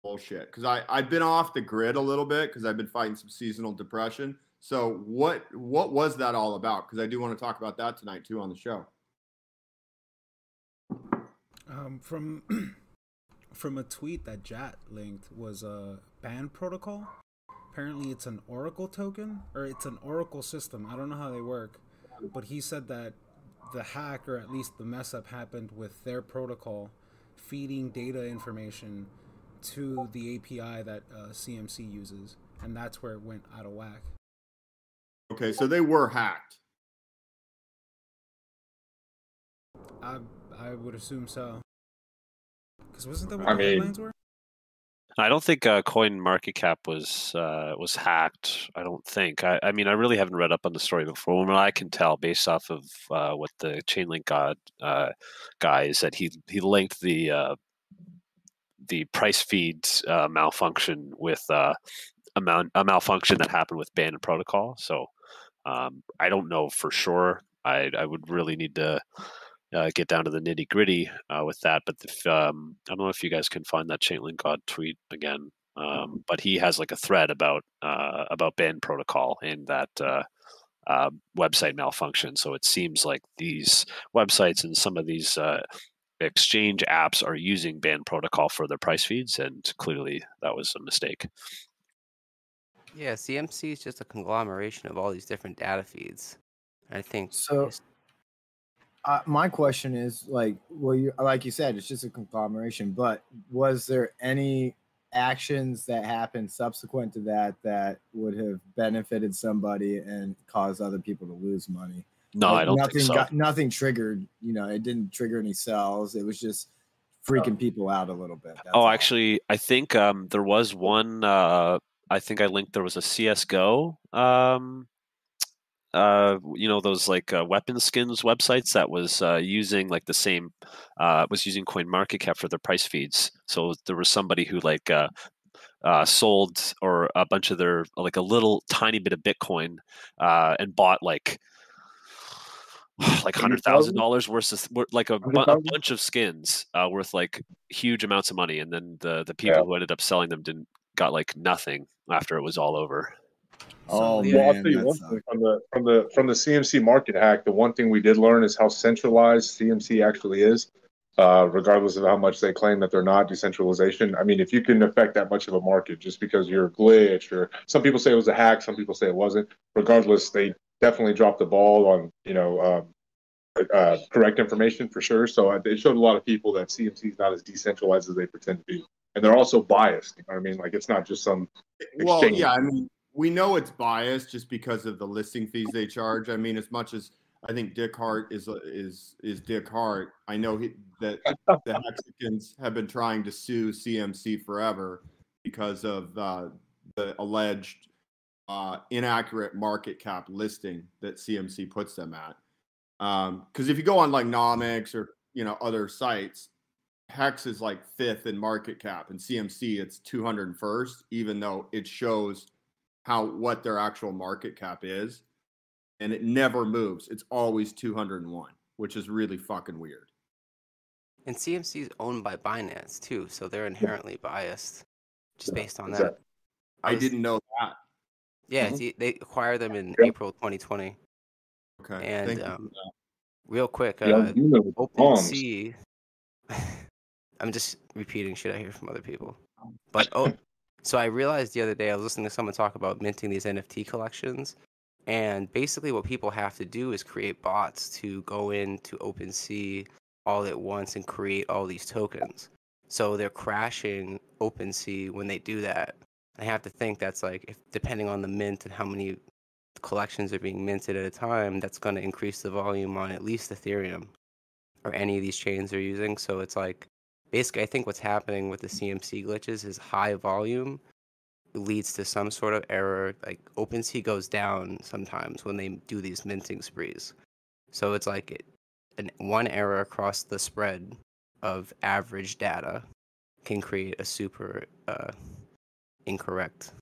bullshit? Because I I've been off the grid a little bit because I've been fighting some seasonal depression. So, what what was that all about? Because I do want to talk about that tonight too on the show. Um, from from a tweet that Jat linked was a band protocol. Apparently, it's an Oracle token or it's an Oracle system. I don't know how they work, but he said that the hack or at least the mess up happened with their protocol feeding data information to the API that uh, CMC uses, and that's where it went out of whack. Okay, so they were hacked. I I would assume so. Because wasn't that what I the mean, headlines were? I don't think uh, Coin Market Cap was uh, was hacked. I don't think. I, I, mean, I really haven't read up on the story before. What I can tell, based off of uh, what the Chainlink God uh, guy is, that he he linked the uh, the price feeds uh, malfunction with a, a malfunction that happened with Bandit Protocol. So um, I don't know for sure. I I would really need to uh, get down to the nitty gritty uh, with that. But if, um, I don't know if you guys can find that Chainlink God tweet again. Um, but he has like a thread about uh, about band protocol and that uh, uh, website malfunction. So it seems like these websites and some of these uh, exchange apps are using band protocol for their price feeds, and clearly that was a mistake. Yeah, CMC is just a conglomeration of all these different data feeds. I think so uh, my question is like, well, you like you said, it's just a conglomeration. But was there any actions that happened subsequent to that that would have benefited somebody and caused other people to lose money? No, like, I don't nothing think so. Got, nothing triggered. You know, it didn't trigger any sells. It was just freaking people out a little bit. oh, all. actually, I think um, there was one. Uh, I think I linked. There was a CS:GO um, uh, you know those like uh, weapon skins websites that was uh, using like the same uh, was using coin market cap for their price feeds so there was somebody who like uh, uh, sold or a bunch of their like a little tiny bit of bitcoin uh, and bought like like hundred thousand dollars worth of like a, bu- a, bunch of skins uh, worth like huge amounts of money and then the the people yeah. who ended up selling them didn't got like nothing after it was all over Oh, well, I'll tell you one thing from the from the from the CMC market hack. The one thing we did learn is how centralized CMC actually is, uh, regardless of how much they claim that they're not decentralization. I mean, if you can affect that much of a market just because you're a glitch, or some people say it was a hack, some people say it wasn't. Regardless, they definitely dropped the ball on you know um, uh, correct information for sure. So uh, it showed a lot of people that CMC is not as decentralized as they pretend to be, and they're also biased. You know I mean? Like it's not just some. Exchange. Well, yeah, I mean we know it's biased just because of the listing fees they charge. I mean, as much as I think Dick Heart is is is Dick Heart, I know he, that the Mexicans have been trying to sue CMC forever because of uh, the alleged uh, inaccurate market cap listing that CMC puts them at. Because um, if you go on like Nomics or you know other sites, Hex is like fifth in market cap, and CMC it's 201st, even though it shows how what their actual market cap is, and it never moves. It's always 201, which is really fucking weird. And CMC is owned by Binance too, so they're inherently biased just based on that. I, was, didn't know that. Yeah, mm-hmm. they acquired them in yeah. April 2020. Okay. And um, real quick, yeah, uh, OpenSea. I'm just repeating shit I hear from other people. But oh, so I realized the other day I was listening to someone talk about minting these NFT collections, and basically what people have to do is create bots to go into OpenSea all at once and create all these tokens. So they're crashing OpenSea when they do that. I have to think that's like if depending on the mint and how many collections are being minted at a time, that's going to increase the volume on at least Ethereum or any of these chains they're using. So it's like basically, I think what's happening with the CMC glitches is high volume leads to some sort of error. Like OpenSea goes down sometimes when they do these minting sprees. So it's like it, an, one error across the spread of average data can create a super uh, incorrect.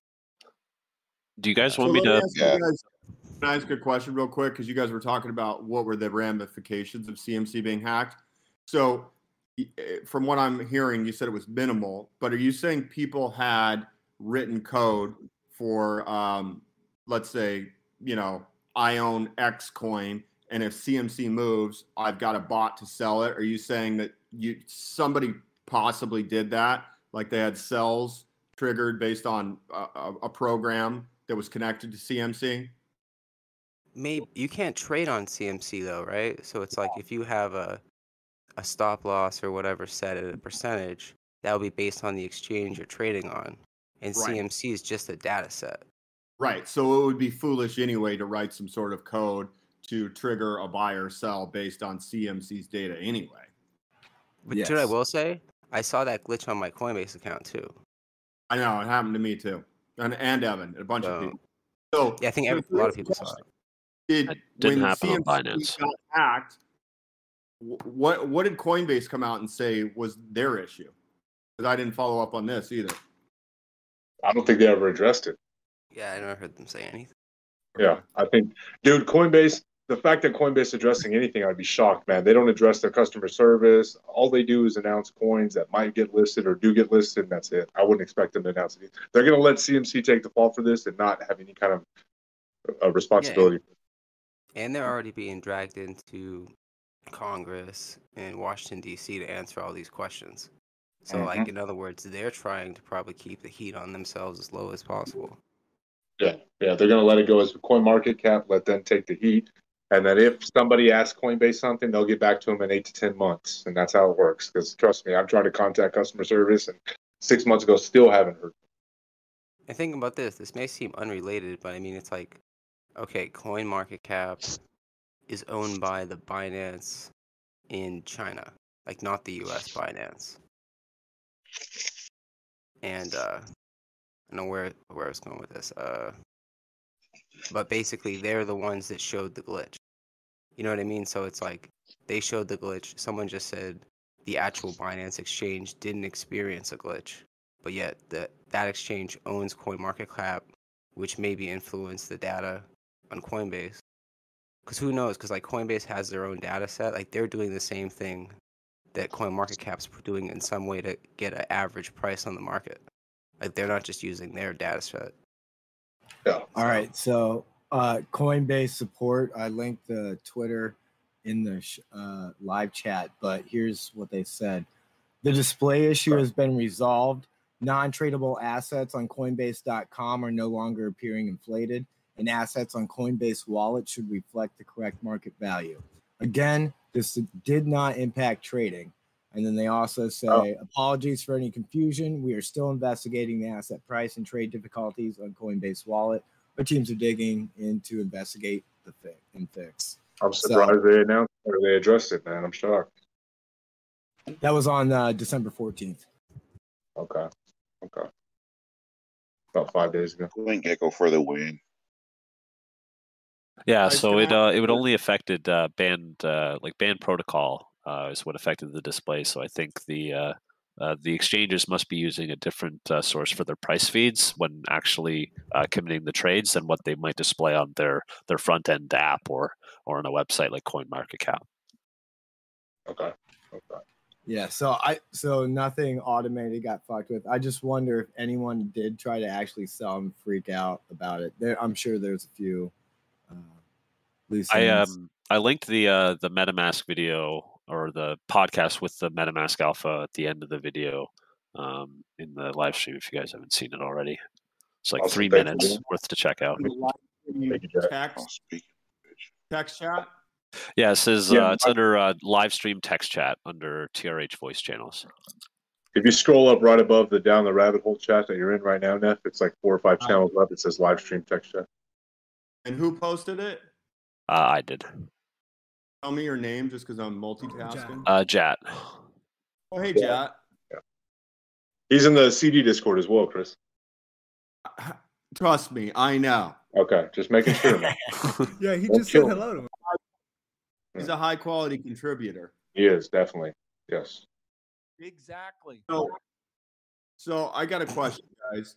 Do you guys want so me to? Yeah. Guys, can I ask a question real quick? Because you guys were talking about what were the ramifications of CMC being hacked. So, eh, from what I'm hearing, you said it was minimal, but are you saying people had written code for, um, let's say, you know, I own X coin, and if CMC moves, I've got a bot to sell it? Are you saying that you somebody possibly did that, like they had sells triggered based on a, a program that was connected to CMC? Maybe you can't trade on CMC though, right? So it's like if you have a a stop loss or whatever set at a percentage, that will be based on the exchange you're trading on. And right. CMC is just a data set. Right. So it would be foolish anyway to write some sort of code to trigger a buy or sell based on CMC's data anyway. But yes. what I will say, I saw that glitch on my Coinbase account too. I know it happened to me too, and and Evan, a bunch so, of people. So yeah, I think every, a lot of people saw it. Did it didn't happen CMC on Binance. Got hacked, what what did Coinbase come out and say was their issue? Because I didn't follow up on this either. I don't think they ever addressed it. Yeah, I never heard them say anything. Yeah, I think, dude, Coinbase the fact that Coinbase addressing anything, I'd be shocked, man. They don't address their customer service. All they do is announce coins that might get listed or do get listed, and that's it. I wouldn't expect them to announce anything. They're going to let CMC take the fall for this and not have any kind of uh, responsibility. Yeah, and they're already being dragged into Congress and Washington D.C. to answer all these questions. So, mm-hmm. like in other words, they're trying to probably keep the heat on themselves as low as possible. Yeah, yeah, they're going to let it go as a coin market cap, let them take the heat, and then if somebody asks Coinbase something, they'll get back to them in eight to 10 months. And that's how it works. Because trust me, I'm trying to contact customer service and six months ago, still haven't heard. And think about this this may seem unrelated, but I mean, it's like, okay, Coin Market Cap is owned by the Binance in China, like not the US Binance. And uh, I know where, where I was going with this. Uh, but basically they're the ones that showed the glitch. You know what I mean? So it's like they showed the glitch. Someone just said the actual Binance exchange didn't experience a glitch, but yet that that exchange owns CoinMarketCap, which maybe influenced the data on Coinbase. Because who knows? Because like Coinbase has their own data set. Like they're doing the same thing that CoinMarketCap's doing in some way to get an average price on the market. Like they're not just using their data set. Yeah. All right. So uh, Coinbase support. I linked the Twitter in the sh- uh, live chat, but here's what they said: the display issue has been resolved. Non-tradable assets on Coinbase.com are no longer appearing inflated, and assets on Coinbase Wallet should reflect the correct market value. Again, this did not impact trading. And then they also say, oh. apologies for any confusion. We are still investigating the asset price and trade difficulties on Coinbase Wallet. Our teams are digging in to investigate the fix and fix. I'm surprised so, they announced or they addressed it, man. I'm shocked. That was on uh, December 14th. Okay. Okay. about five days ago. CoinGecko for the win. Yeah, so it uh, it would only affected uh, band uh, like band protocol uh, is what affected the display. So I think the uh, uh, the exchanges must be using a different uh, source for their price feeds when actually uh, committing the trades than what they might display on their their front end app or or on a website like CoinMarketCap. Okay. Okay. Yeah, so I so nothing automated got fucked with. I just wonder if anyone did try to actually sell and freak out about it. There, I'm sure there's a few. Uh, loose I um I linked the uh, the MetaMask video or the podcast with the MetaMask Alpha at the end of the video um, in the live stream if you guys haven't seen it already. It's like awesome. three minutes you. worth to check out. Text, text chat. Yeah, it says yeah, uh, it's under uh, live stream text chat under TRH voice channels. If you scroll up right above the down the rabbit hole chat that you're in right now, Neff, it's like four or five channels up. It says live stream text chat. And who posted it? Uh, I did. Tell me your name just because I'm multitasking. Uh, Jat. Oh, hey, Jat. Yeah. He's in the CD Discord as well, Chris. Trust me, I know. Okay, just making sure. yeah, he just said hello to him. He's a high quality contributor. He is definitely yes. Exactly. So, so I got a question, guys.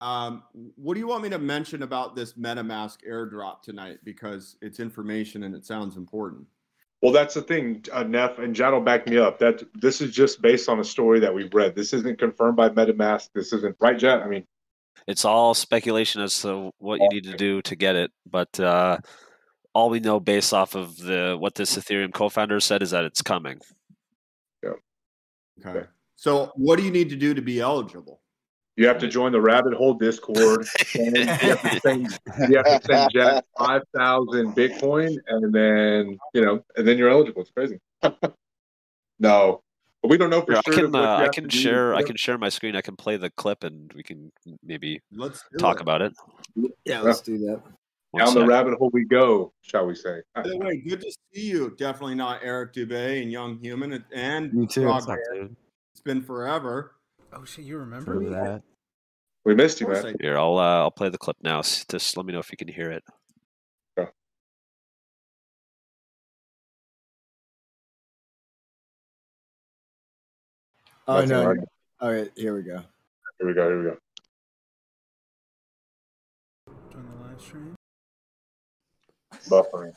Um, what do you want me to mention about this MetaMask airdrop tonight? Because it's information and it sounds important. Well, that's the thing, uh, Neff and Jad will back me up. That this is just based on a story that we've read. This isn't confirmed by MetaMask. This isn't right, Jad. I mean, it's all speculation as to what you need to do to get it. But uh, all we know, based off of the what this Ethereum co-founder said, is that it's coming. Yeah. Okay. So, what do you need to do to be eligible? You have to join the rabbit hole Discord. you have to send, you have to send Jack five thousand Bitcoin, and then you know, and then you're eligible. It's crazy. no, but we don't know for yeah, sure. I can, uh, I can share. I can share my screen. I can play the clip, and we can maybe let's talk it. about it. Yeah, let's do that. One Down sec. the rabbit hole we go, shall we say? By the way, good to see you. Definitely not Eric Dubay and Young Human and you too. It's been forever. Oh shit, you remember me? that? We missed you, man. Here, I'll uh, I'll play the clip now. Just let me know if you can hear it. Oh Oh no! All right, here we go. Here we go. Here we go. Join the live stream. Buffering.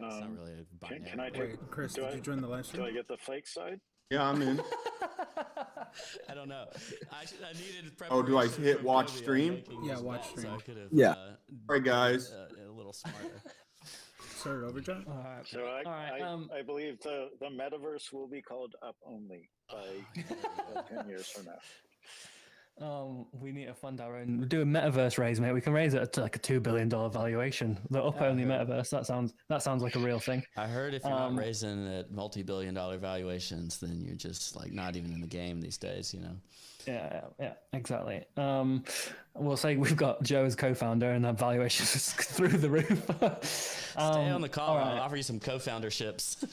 Um, really can, can, I take, Wait, Chris, did I, you join the live stream? Do I get the fake side? Yeah, I'm in. I don't know. I, should, I needed. Oh, do I hit watch stream? Yeah, watch stream. So yeah. Uh, All right, guys. Uh, a little smarter. Start over, John. All right. So I, All right, I, um, I believe the, the metaverse will be called Up Only by uh, ten years from now. Um, we need to fund our own. Do a metaverse raise, mate. We can raise it to like a two billion dollar valuation. The up only metaverse. That sounds that sounds like a real thing. I heard if you're um, not raising at multi billion dollar valuations, then you're just like not even in the game these days. You know. Yeah, yeah, exactly. Um, we'll say we've got Joe as co-founder, and that valuation is through the roof. um, Stay on the call. Right. I'll offer you some co-founderships.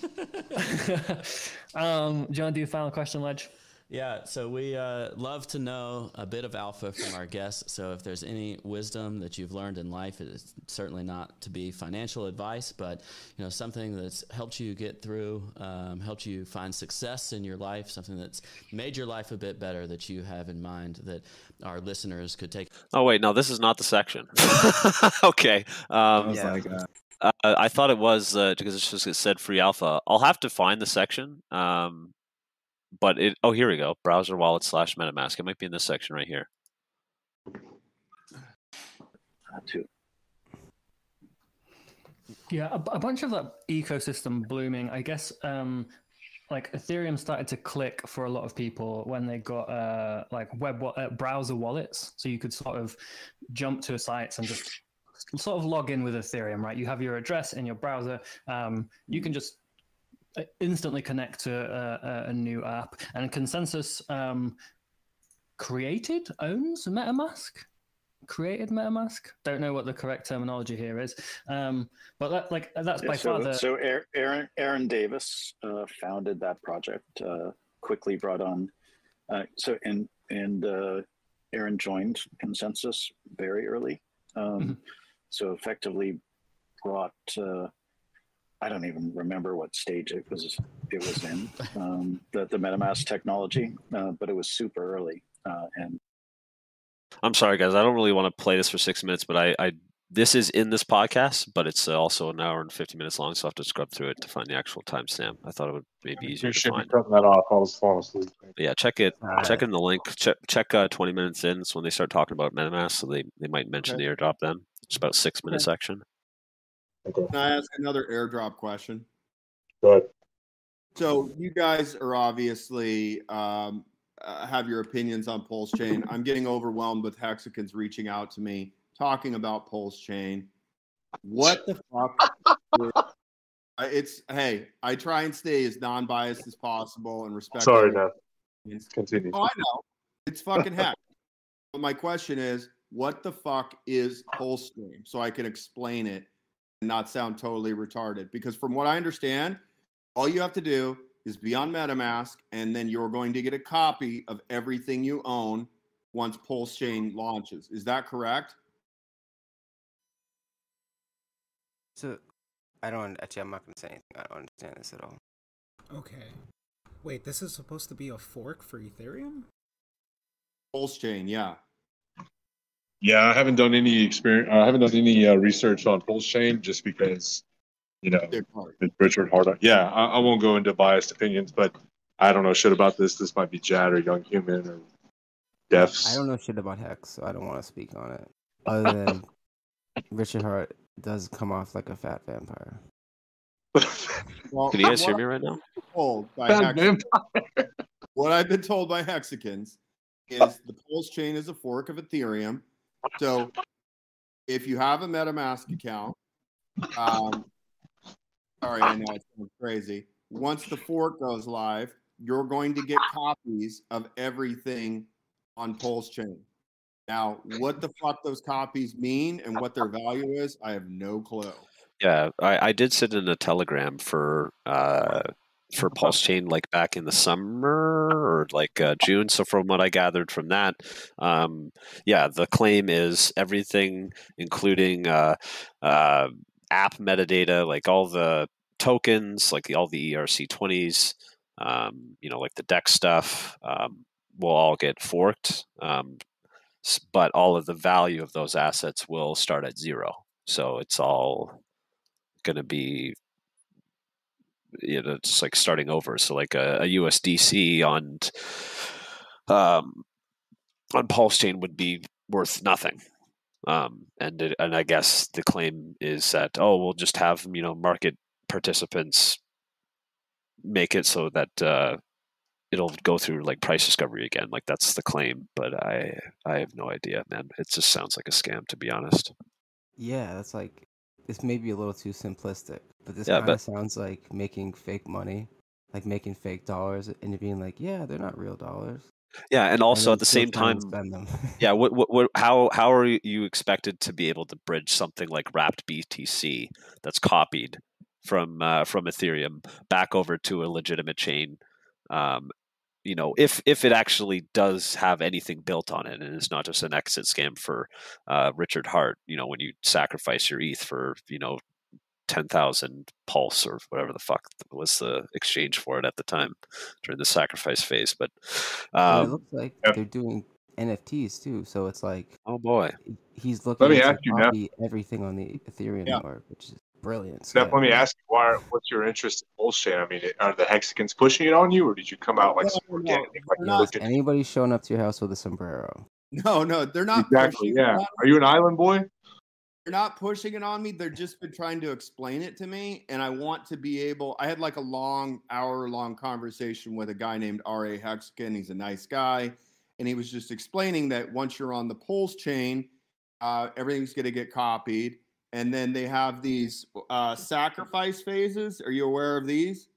um, do you want to do a final question, Ledge? Yeah, so we uh, love to know a bit of alpha from our guests. So if there's any wisdom that you've learned in life, it's certainly not to be financial advice, but you know something that's helped you get through, um, helped you find success in your life, something that's made your life a bit better that you have in mind that our listeners could take. Oh wait, no, this is not the section. okay. Um, yeah. Like, uh... Uh, I thought it was uh, because it's just it said free alpha. I'll have to find the section. Um, but it oh here we go browser wallet slash metamask. It might be in this section right here. Yeah a, a, bunch of that ecosystem blooming. I guess um like ethereum started to click for a lot of people when they got uh like web uh, browser wallets. So you could sort of jump to sites and just sort of log in with ethereum right? You have your address in your browser. Um you can just instantly connect to a, a new app. And ConsenSys um, created, owns MetaMask. Created MetaMask. Don't know what the correct terminology here is, um, but that, like that's yeah, by so, far the. So Aaron Aaron Davis uh, founded that project. Uh, quickly brought on. Uh, so and and uh, Aaron joined ConsenSys very early. Um, mm-hmm. So effectively brought, uh, I don't even remember what stage it was it was in, um, the, the MetaMask technology, uh, but it was super early. Uh, and I'm sorry, guys. I don't really want to play this for six minutes, but I, I this is in this podcast, but it's also an hour and 50 minutes long, so I have to scrub through it to find the actual timestamp. I thought it would maybe easier You to find. Cutting that off, I was falling asleep. Yeah, check it. check in the link. Check check uh, 20 minutes in. It's when they start talking about MetaMask, so they, they might mention okay. the airdrop then. It's about six minute okay. section. Okay. Can I ask another airdrop question? Go ahead. So you guys are obviously um, uh, have your opinions on Pulse Chain. I'm getting overwhelmed with Hexicans reaching out to me talking about Pulse Chain. What the fuck? it's hey, I try and stay as non-biased as possible and respect. Sorry, no. Continue. Oh, I know. It's fucking heck. but my question is, what the fuck is Pulse Stream? So I can explain it not sound totally retarded. Because from what I understand, all you have to do is be on MetaMask, and then you're going to get a copy of everything you own once Pulse Chain launches. Is that correct? So, I don't actually. I'm not gonna say anything. I don't understand this at all. Okay. Wait, this is supposed to be a fork for Ethereum? Pulse chain, yeah. Yeah, I haven't done any experience. I haven't done any uh, research on Pulse chain just because, you know, it's Richard Heart. Yeah, I, I, won't go into biased opinions, but I don't know shit about this. This might be Jad or Young Human or Defs. I don't know shit about Hex, so I don't want to speak on it. Other than Richard Heart does come off like a fat vampire. well, Can you guys hear me right now? Told by Hex- what I've been told by Hexicans is the Pulse chain is a fork of Ethereum. So if you have a MetaMask account, um, sorry, I know it's crazy. Once the fork goes live, you're going to get copies of everything on Pulse chain. Now, what the fuck those copies mean and what their value is, I have no clue. Yeah, I, I did send in a telegram for uh, for Pulse Chain like back in the summer or like uh, June. So from what I gathered from that, um, yeah, the claim is everything, including uh, uh, app metadata, like all the tokens, like the, all the ERC twenties, um, you know, like the DEX stuff, um, will all get forked. Um, but all of the value of those assets will start at zero. So it's all going to be you know it's like starting over so like a, a usdc on um on pulse chain would be worth nothing um and it, and i guess the claim is that oh we'll just have you know market participants make it so that uh it'll go through like price discovery again. Like that's the claim, but I I have no idea, man. It just sounds like a scam, to be honest. Yeah, that's like this may be a little too simplistic, but this yeah, kind of sounds like making fake money, like making fake dollars, and you're being like, yeah, they're not real dollars. Yeah, and also and at the same time, yeah. What, what, what, how, how are you expected to be able to bridge something like wrapped BTC that's copied from uh, from Ethereum back over to a legitimate chain um, you know, if if it actually does have anything built on it, and it's not just an exit scam for uh, Richard Heart you know, when you sacrifice your ETH for you know ten thousand pulse or whatever the fuck was the exchange for it at the time during the sacrifice phase. But um, it looks like they're doing NFTs too, so it's like, oh boy, he's looking Let me ask you everything on the Ethereum yeah. network, which is brilliant. Steph, let me ask you, why, what's your interest in bullshit? I mean, are the Hexicans pushing it on you, or did you come out like no, no, like anybody showing up to your house with a sombrero? No, no, they're not. Exactly. Yeah. Are you an island boy? They're not pushing it on me. They're just been trying to explain it to me, and I want to be able. I had like a long, hour-long conversation with a guy named R.A. Hexican. He's a nice guy, and he was just explaining that once you're on the Pulse chain, uh, everything's going to get copied and then they have these uh, sacrifice phases. Are you aware of these?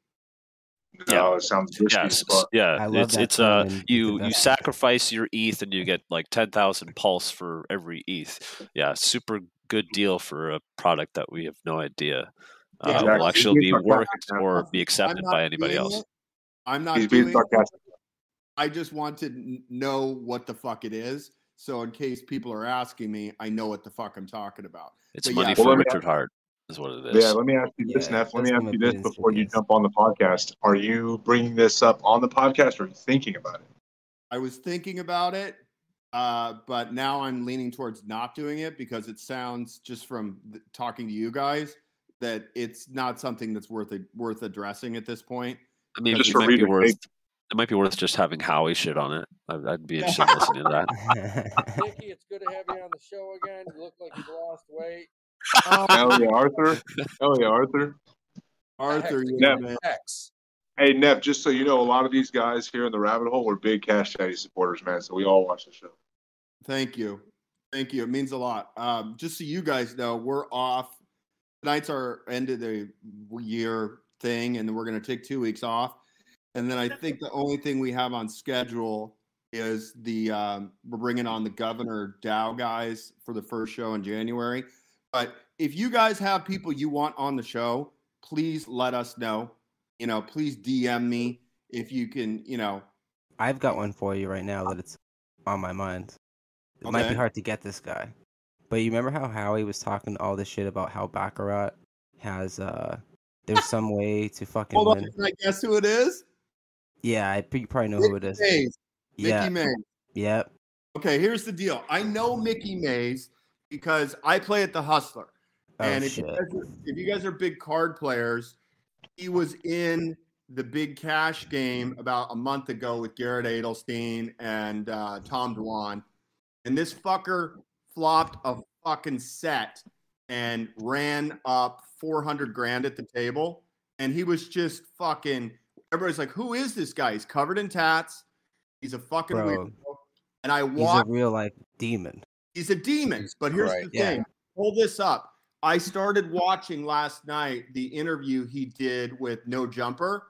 No, it sounds risky. Yes, yeah, it's it's uh you you sacrifice your ETH and you get like ten thousand pulse for every ETH. Yeah, super good deal for a product that we have no idea uh, exactly. will actually be worked or be accepted by anybody else. It. I'm not He's doing sarcastic. I just want to know what the fuck it is. So in case people are asking me, I know what the fuck I'm talking about. It's But money yeah, for Well, let me- Richard Heart, is what it is. Yeah, let me ask you this, Yeah, Neff. Let me ask you this before you jump on the podcast. Are you bringing this up on the podcast or are you thinking about it? I was thinking about it, uh, but now I'm leaning towards not doing it because it sounds just from th- talking to you guys that it's not something that's worth it, worth addressing at this point. I mean, Just it for might be reader worth. Sake. It might be worth just having Howie shit on it. I'd, I'd be interested in listening to that. Dickie, it's good to have you on the show again. You look like you've lost weight. Hell yeah, Arthur. Hell yeah, Arthur. Arthur, Hex, yeah, man. Hex. Hey, Neff, just so you know, a lot of these guys here in the rabbit hole were big Cash Daddy supporters, man. So we all watch the show. Thank you. Thank you. It means a lot. Um, just so you guys know, we're off. Tonight's our end of the year thing, and then we're going to take two weeks off. And then I think the only thing we have on schedule is the um, we're bringing on the Governor DAO guys for the first show in January. But if you guys have people you want on the show, please let us know. You know, please DM me if you can. You know, I've got one for you right now that it's on my mind. It might be hard to get this guy, but you remember how Howie was talking all this shit about how Baccarat has uh, there's some way to fucking hold on. win. Can I guess who it is? Yeah, I you probably know who it is. Mase. Yeah, Mickey Mase. yep. Okay, here's the deal. I know Mickey Mase because I play at the Hustler. Oh and if you, guys are, if you guys are big card players, he was in the big cash game about a month ago with Garrett Adelstein and uh, Tom Dwan. And this fucker flopped a fucking set and ran up 400 grand at the table. And he was just fucking, everybody's like, who is this guy? He's covered in tats. He's a fucking Bro. weirdo. And I He's a real like demon. He's a demon. But here's the Yeah. thing. Hold this up. I started watching last night the interview he did with No Jumper.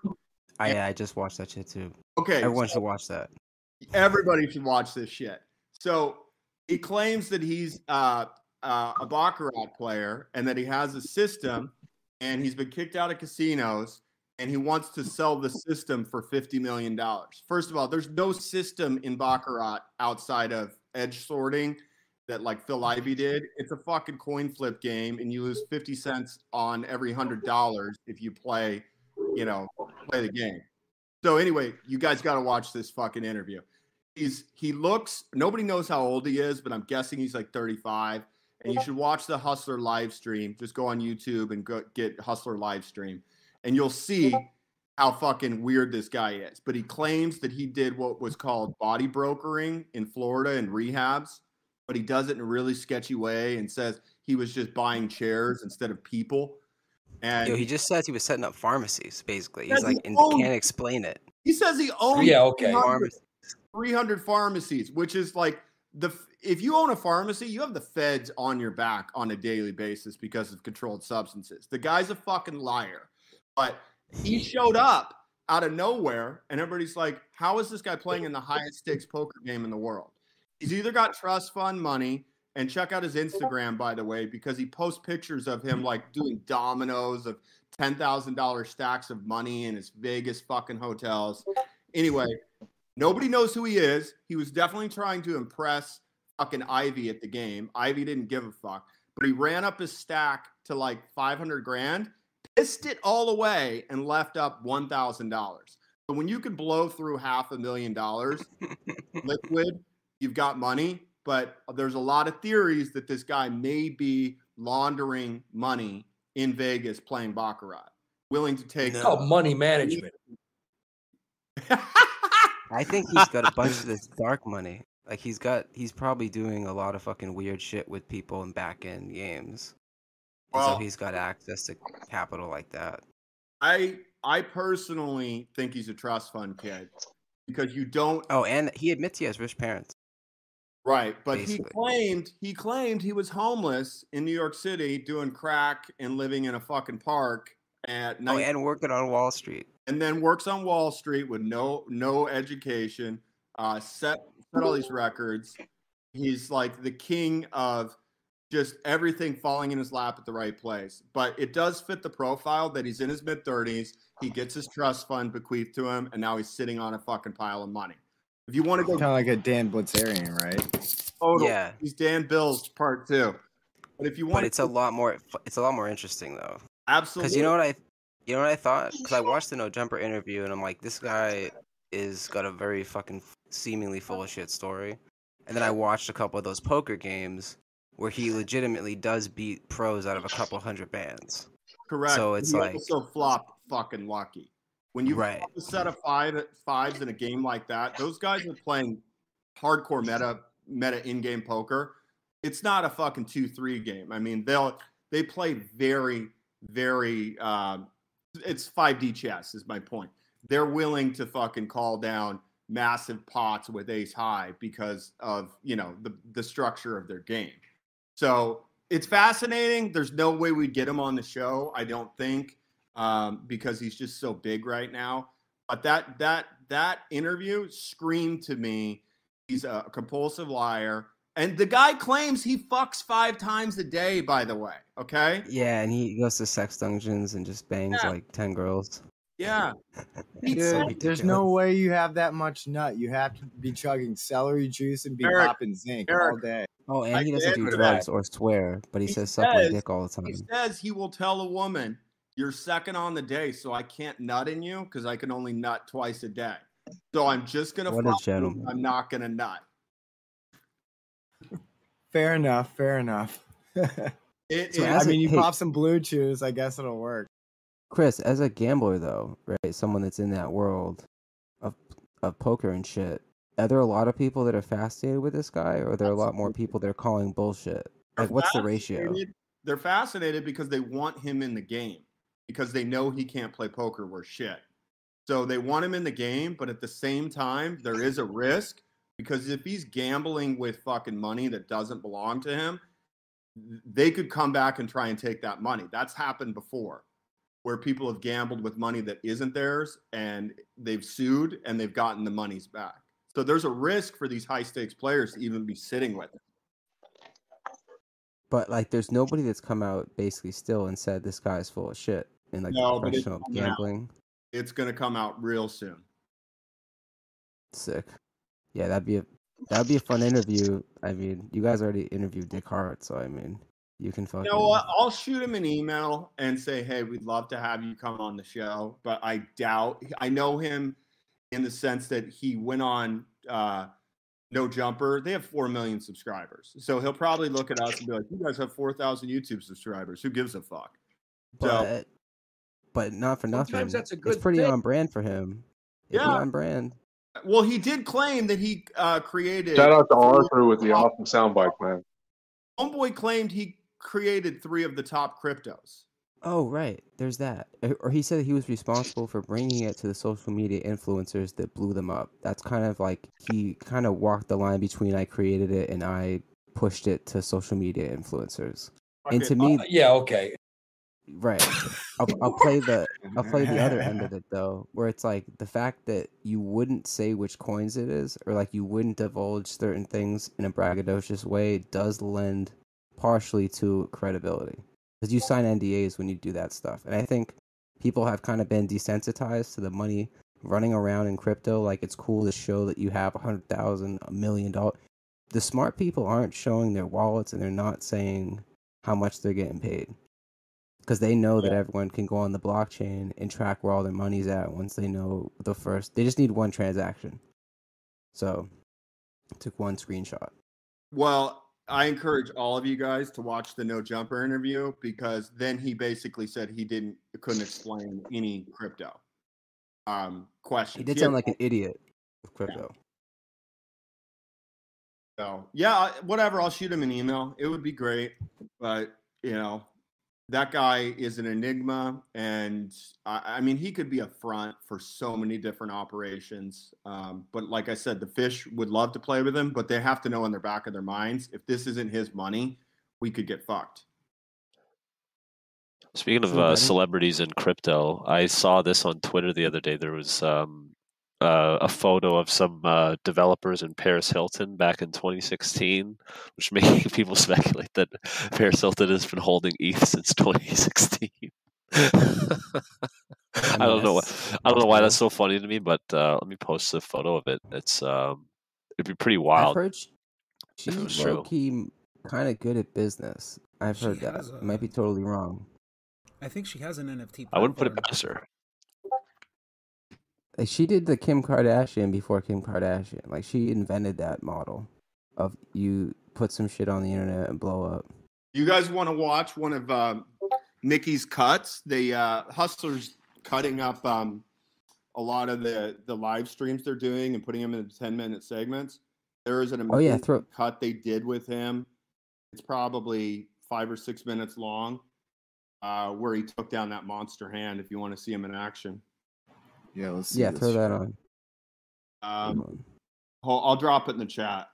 I yeah, I just watched that shit too. Okay, Everyone so should watch that. everybody should watch this shit. So he claims that he's uh, uh, a baccarat player and that he has a system, and he's been kicked out of casinos, and he wants to sell the system for fifty million dollars. First of all, there's no system in baccarat outside of edge sorting that like Phil Ivey did. It's a fucking coin flip game, and you lose fifty cents on every hundred dollars if you play, you know, play the game. So anyway, you guys got to watch this fucking interview. He's he looks. Nobody knows how old he is, but I'm guessing he's like 35. And you should watch the Hustler live stream. Just go on YouTube and go get Hustler live stream, and you'll see how fucking weird this guy is. But he claims that he did what was called body brokering in Florida and rehabs, but he does it in a really sketchy way and says he was just buying chairs instead of people. And Yo, he just says he was setting up pharmacies. Basically, he's like, he and owned- can't explain it. he says he owns Yeah, okay. 300 Pharmacies. 300 pharmacies, which is like the if you own a pharmacy, you have the feds on your back on a daily basis because of controlled substances. The guy's a fucking liar. But he showed up out of nowhere and everybody's like, "How is this guy playing in the highest stakes poker game in the world?" He's either got trust fund money and check out his Instagram by the way because he posts pictures of him like doing dominoes of $10,000 stacks of money in his Vegas fucking hotels. Anyway, Nobody knows who he is. He was definitely trying to impress fucking Ivey at the game. Ivey didn't give a fuck, but he ran up his stack to like 500 grand, pissed it all away, and left up $1,000. So when you can blow through half a million dollars liquid, you've got money. But there's a lot of theories that this guy may be laundering money in Vegas playing Baccarat, willing to take. It's called money management. I think he's got a bunch of this dark money. Like he's got, he's probably doing a lot of fucking weird shit with people in back end games. And so he's got access to capital like that. I I personally think he's a trust fund kid because you don't Oh, and he admits he has rich parents. right, but basically. he claimed he claimed he was homeless in New York City doing crack and living in a fucking park at Oh, night and working on Wall Street. and then works on Wall Street with no no education, uh set set all these records. He's like the king of just everything falling in his lap at the right place. But it does fit the profile that he's in his mid 30s. He gets his trust fund bequeathed to him, and now he's sitting on a fucking pile of money. If you want to go, Kind of like a Dan Bilzerian, right? total. Yeah. He's Dan Bills part two. But if you want, But it's a lot more. It's a lot more interesting though. absolutely. Because you know what I, you know what I thought? Because I watched the No Jumper interview and I'm like, this guy is got a very fucking seemingly full of shit story. And then I watched a couple of those poker games where he legitimately does beat pros out of a couple hundred bands. Correct. So it's you like- also flop fucking lucky. When you Right. a set of five fives in a game like that, those guys are playing hardcore meta meta in game poker. It's not a fucking two three game. I mean, they'll they play very very. Um, it's five D chess is my point. They're willing to fucking call down massive pots with ace high because of you know the the structure of their game. So it's fascinating. There's no way we'd get him on the show, I don't think, um, because he's just so big right now. But that that that interview screamed to me he's a compulsive liar. And the guy claims he fucks five times a day, by the way. Okay. Yeah, and he goes to sex dungeons and just bangs Yeah. like ten girls. Yeah. Dude, there's no way you have that much nut. You have to be chugging celery juice and be Eric, popping zinc Eric, all day. Oh, and I he doesn't do drugs that. or swear, but he, He says suck my dick all the time. He says he will tell a woman, "You're second on the day, so I can't nut in you because I can only nut twice a day. So I'm just gonna. What a fuck you, gentleman. I'm not gonna nut." Fair enough. Fair enough. It So is- I mean, you hey- pop some blue chews. I guess it'll work. Chris, as a gambler though, right? Someone that's in that world of of poker and shit. Are there a lot of people that are fascinated with this guy, or are there a lot more people that are calling bullshit? Like, what's the ratio? They're fascinated because they want him in the game because they know he can't play poker worth shit. So they want him in the game, but at the same time, there is a risk because if he's gambling with fucking money that doesn't belong to him, they could come back and try and take that money. That's happened before where people have gambled with money that isn't theirs and they've sued and they've gotten the monies back. So there's a risk for these high stakes players to even be sitting with him. But like, there's nobody that's come out basically still and said this guy's full of shit in like No, but it's professional out. gambling. It's going to come out real soon. Sick. Yeah, that'd be a that'd be a fun interview. I mean, you guys already interviewed Dick Heart, so I mean, you can fucking. You know what? I'll shoot him an email and say, "Hey, we'd love to have you come on the show," but I doubt. I know him in the sense that he went on uh, No Jumper. They have four million subscribers, so he'll probably look at us and be like, "You guys have four thousand YouTube subscribers. Who gives a fuck?" So But but not for nothing. Sometimes that's a it's good pretty thing. on brand for him. It'd Yeah. on brand. well, he did claim that he uh, created. Shout out to Arthur with the awesome soundbite, man. Homeboy claimed he created three of the top cryptos. Oh right, there's that. Or- Or he said he was responsible for bringing it to the social media influencers that blew them up. That's kind of like he kind of walked the line between I created it and I pushed it to social media influencers. And to me, Uh, yeah, okay. Right. I'll, I'll play the I'll play the other end of it though, where it's like the fact that you wouldn't say which coins it is, or like you wouldn't divulge certain things in a braggadocious way, does lend partially to credibility because you sign NDAs when you do that stuff, and I think people have kind of been desensitized to the money running around in crypto. Like it's cool to show that you have a hundred thousand, a million dollars. The smart people aren't showing their wallets, and they're not saying how much they're getting paid because they know that everyone can go on the blockchain and track where all their money's at once they know the first. They just need one transaction. So, took one screenshot. Well, I encourage all of you guys to watch the No Jumper interview because then he basically said he didn't couldn't explain any crypto um questions. He did sound like an idiot with crypto. So yeah, whatever. I'll shoot him an email. It would be great, but you know, that guy is an enigma, and I, I mean, he could be a front for so many different operations. Um, but like I said, the fish would love to play with him, but they have to know in their back of their minds if this isn't his money, we could get fucked. Speaking of uh, celebrities in crypto, I saw this on Twitter the other day. There was um, uh, a photo of some uh, developers in Paris Hilton back in 2016, which making people speculate that Paris Hilton has been holding ETH since 2016. I don't know. I don't know why that's so funny to me, but uh, let me post a photo of it. It's um, it'd be pretty I've wild. heard, She's low key kind of good at business. I've She heard that. a- Might be totally wrong. I think she has an NFT. I wouldn't put it past her. Like she did the Kim Kardashian before Kim Kardashian. Like she invented that model of you put some shit on the internet and blow up. You guys want to watch one of um, Nikki's cuts? The uh, Hustlers cutting up um, a lot of the the live streams they're doing and putting them in ten minute segments. There is an Oh, yeah, throw- cut they did with him. It's probably five or six minutes long, uh, where he took down that monster hand. If you want to see him in action, Yeah, let's Yeah, throw that on. um, I'll, I'll drop it in the chat.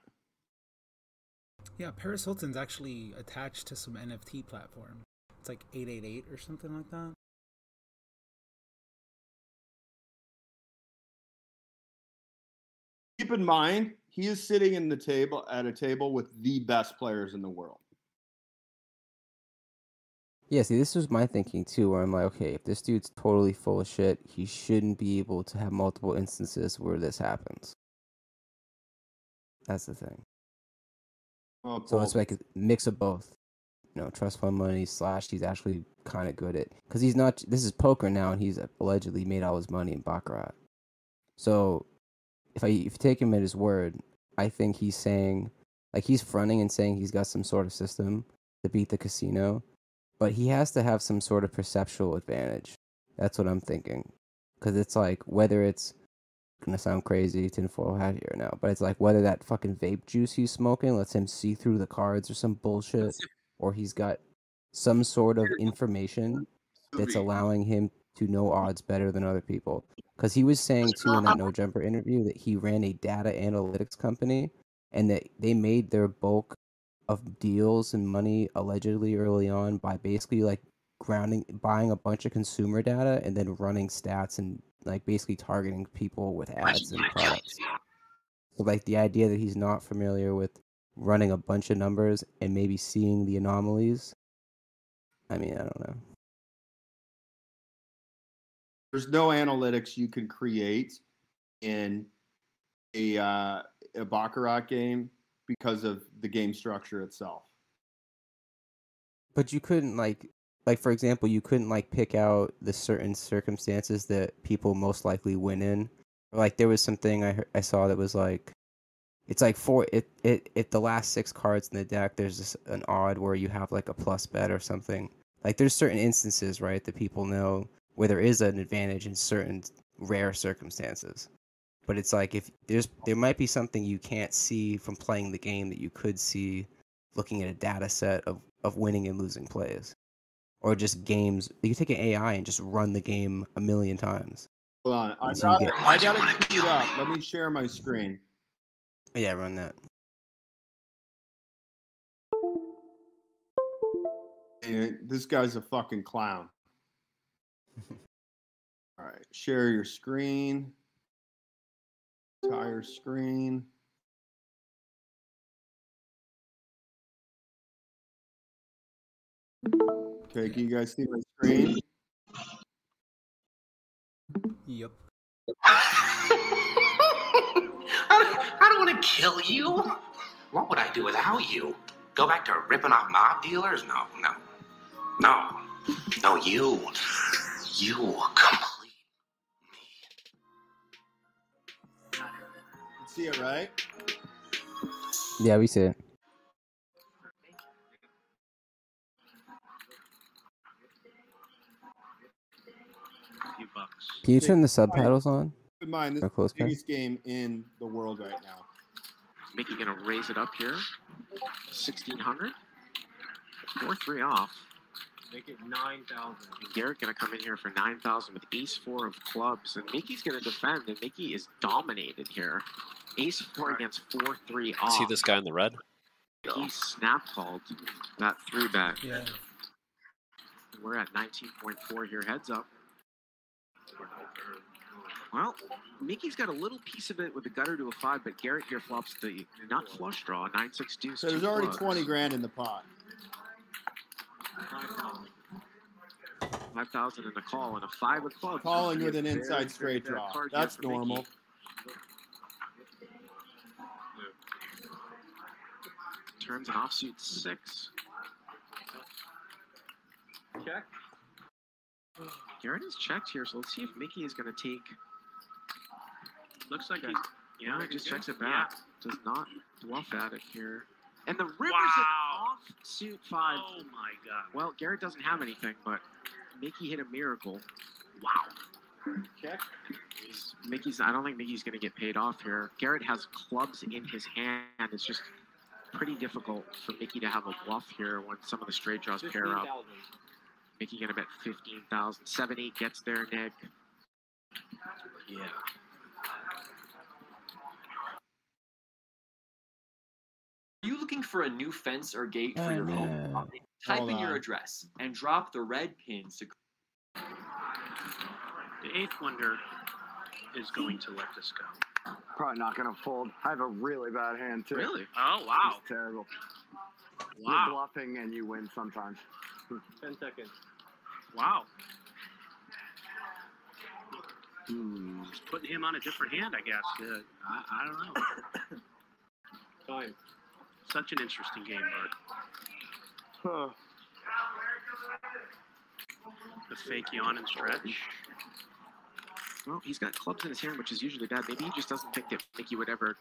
Yeah, Paris Hilton's actually attached to some NFT platform. It's like 888 or something like that. Keep in mind, he is sitting in the table at a table with the best players in the world. Yeah, see, this was my thinking too, where I'm like, okay, if this dude's totally full of shit, he shouldn't be able to have multiple instances where this happens. That's the thing. Oh, So it's like a mix of both. You know, trust fund money slash he's actually kind of good at because he's not. This is poker now, and he's allegedly made all his money in baccarat. So, if I if you take him at his word, I think he's saying like he's fronting and saying he's got some sort of system to beat the casino, but he has to have some sort of perceptual advantage. That's what I'm thinking, because it's like whether it's gonna sound crazy, tinfoil hat here now, but it's like whether that fucking vape juice he's smoking lets him see through the cards or some bullshit, or he's got some sort of information that's allowing him to know odds better than other people. Because he was saying too in that No Jumper interview that he ran a data analytics company and that they made their bulk of deals and money allegedly early on by basically like grounding buying a bunch of consumer data and then running stats and like basically targeting people with ads and products. So like the idea that he's not familiar with running a bunch of numbers and maybe seeing the anomalies. I mean, I don't know. There's no analytics you can create in a uh, a baccarat game because of the game structure itself. But you couldn't like like for example, you couldn't like pick out the certain circumstances that people most likely win in. Like there was something I I saw that was like it's like four it it it the last six cards in the deck there's this, an odd where you have like a plus bet or something. Like there's certain instances, right, that people know where there is an advantage in certain rare circumstances. But it's like if there's there might be something you can't see from playing the game that you could see looking at a data set of, of winning and losing plays. Or just games. You take an AI and just run the game a million times. Hold on, I got it. I got it queued up. Let me share my screen. Yeah, run that. This guy's a fucking clown. All right, share your screen. Entire screen. Okay, can you guys see my screen? Yep. I don't want to kill you. What would I do without you? Go back to ripping off mob dealers? No, no, no, no. You, you complete. See it right? Yeah, we see it. Can you turn the subtitles on? Keep in mind, this Or is close the biggest game in the world right now. Mickey gonna raise it up here. 1600. 4 3 off. Make it 9,000. Garrett gonna come in here for 9,000 with ace 4 of clubs. And Mickey's gonna defend, and Mickey is dominated here. Ace 4 against 4 3 off. See this guy in the red? He snap called that 3 back. Yeah. We're at 19.4 here. Heads up. Well, Mickey's got a little piece of it with the gutter to a 5, but Garrett here flops the not flush draw, 9 6 deuce. So there's two already clubs. 20 grand in the pot. 5,000 in the call and a 5 of clubs. Calling with an inside straight draw. That's normal. Mickey. Turns an offsuit six. Check. Garrett is checked here, so let's see if Mickey is going to take. Looks like Okay. he's. Yeah, Yeah, he just checks it back. Does not bluff at it here. And the river's Wow. an offsuit five. Oh my god. Well, Garrett doesn't have anything, but Mickey hit a miracle. Wow. Check. He's, Mickey's. I don't think Mickey's going to get paid off here. Garrett has clubs in his hand. It's just pretty difficult for Mickey to have a bluff here when some of the straight draws pair up. 15,000. Mickey going to bet 15,000. 7 8 gets there, Nick. Yeah. Are you looking for a new fence or gate for Oh, your home? Type Hold in your address and drop the red pins to. The eighth wonder is going to let this go. Probably not gonna fold. I have a really bad hand too. Really? Oh wow. It's terrible. Wow. You're bluffing and you win sometimes. Ten seconds. Wow. Hmm. Just putting him on a different hand, I guess. Uh, I, I don't know. Time. Such an interesting game, Bud. The fake yawn and stretch. Well, he's got clubs in his hand, which is usually bad. Maybe he just doesn't think that Mickey would ever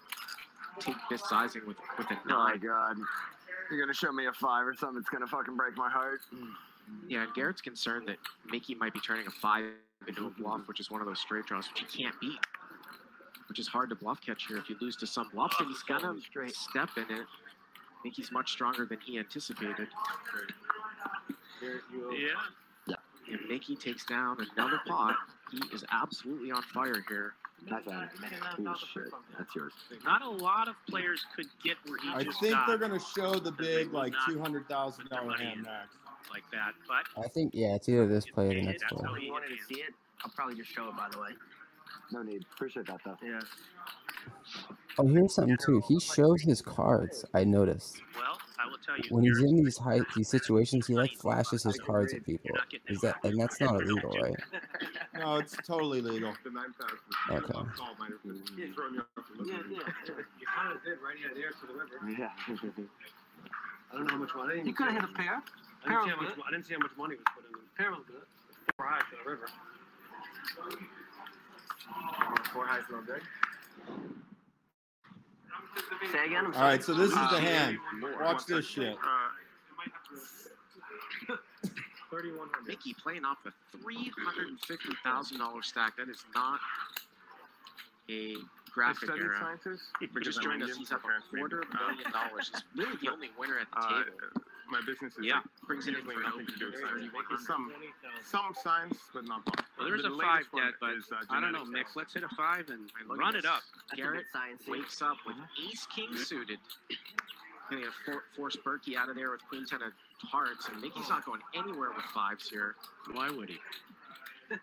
take this sizing with with a nine. Oh my god. You're gonna show me a five or something that's gonna fucking break my heart. Yeah, and Garrett's concerned that Mickey might be turning a five into a bluff, which is one of those straight draws, which he can't beat. Which is hard to bluff catch here. If you lose to some bluffs, and he's gonna straight. step in it. Mickey's much stronger than he anticipated. Yeah. And Mickey takes down another pot. He is absolutely on fire here. That's shit. That's yours. Not a lot of players could get where he I just think got they're gonna show the big like two hundred thousand dollar hand in. max. like that, but I think yeah, it's either this play or the next that's play. how he wanted to see it, I'll probably just show it by the way. No need. Appreciate that though. Yeah. Oh, here's something too. He shows his cards. I noticed Well, I will tell you. when he's in these high these situations, he like flashes his cards at people. Is that and that's not illegal, right? No, it's totally legal. Okay. Yeah, yeah. You kind of did right here there to the river. Yeah. I don't know how much money. You could have hit a pair. I didn't, see how much, I didn't see how much money was put in. The pair was good. Four high to the river. Four highs no good. Say again. All right, so this is the Uh, hand. Watch this shit. Thirty-one hundred. Mickey playing off a three hundred and fifty thousand dollar stack. That is not a graphic studied error. sciences. For just joining us, he's up a quarter million dollars. He's really the only winner at the Uh, table. My business is Yeah, brings it in nothing nothing to do with science. do. Some, some science, but not much. Well, there's The a five latest one dead, but is, uh, I don't know, genetics. Mick. Let's hit a five and, and Look run it this. up. Garrett wakes up with ace king suited. Gonna get a for- force Berkey out of there with queen ten of hearts, and Mickey's not going anywhere with fives here. Why would he?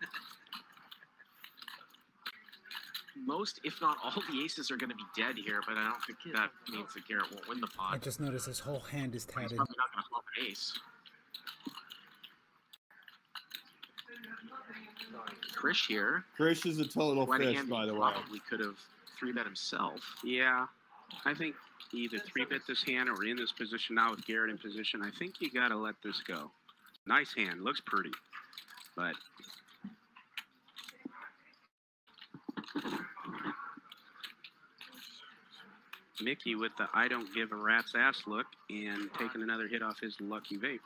Most, if not all, the aces are going to be dead here, but I don't think that means that Garrett won't win the pot. I just noticed his whole hand is He's tatted. probably not going to flop an ace. Krish here. Krish is a total Went fish, hand by he the way. probably could have three bet himself. Yeah, I think either three bet this hand or in this position now with Garrett in position. I think you got to let this go. Nice hand, looks pretty, but Mickey with the I don't give a rat's ass look and taking another hit off his lucky vape.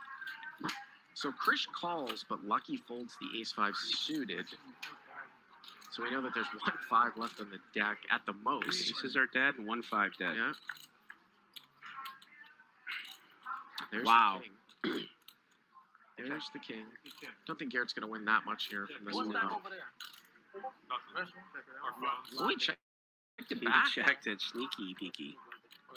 So Krish calls, but Lucky folds the ace five suited. So we know that there's one five left on the deck at the most. This is our dead and one five dead. Yeah. There's Wow. The king. There's the king. Don't think Garrett's gonna win that much here from this one. Though. Oh, he checked it He back. checked it sneaky peeky. Oh,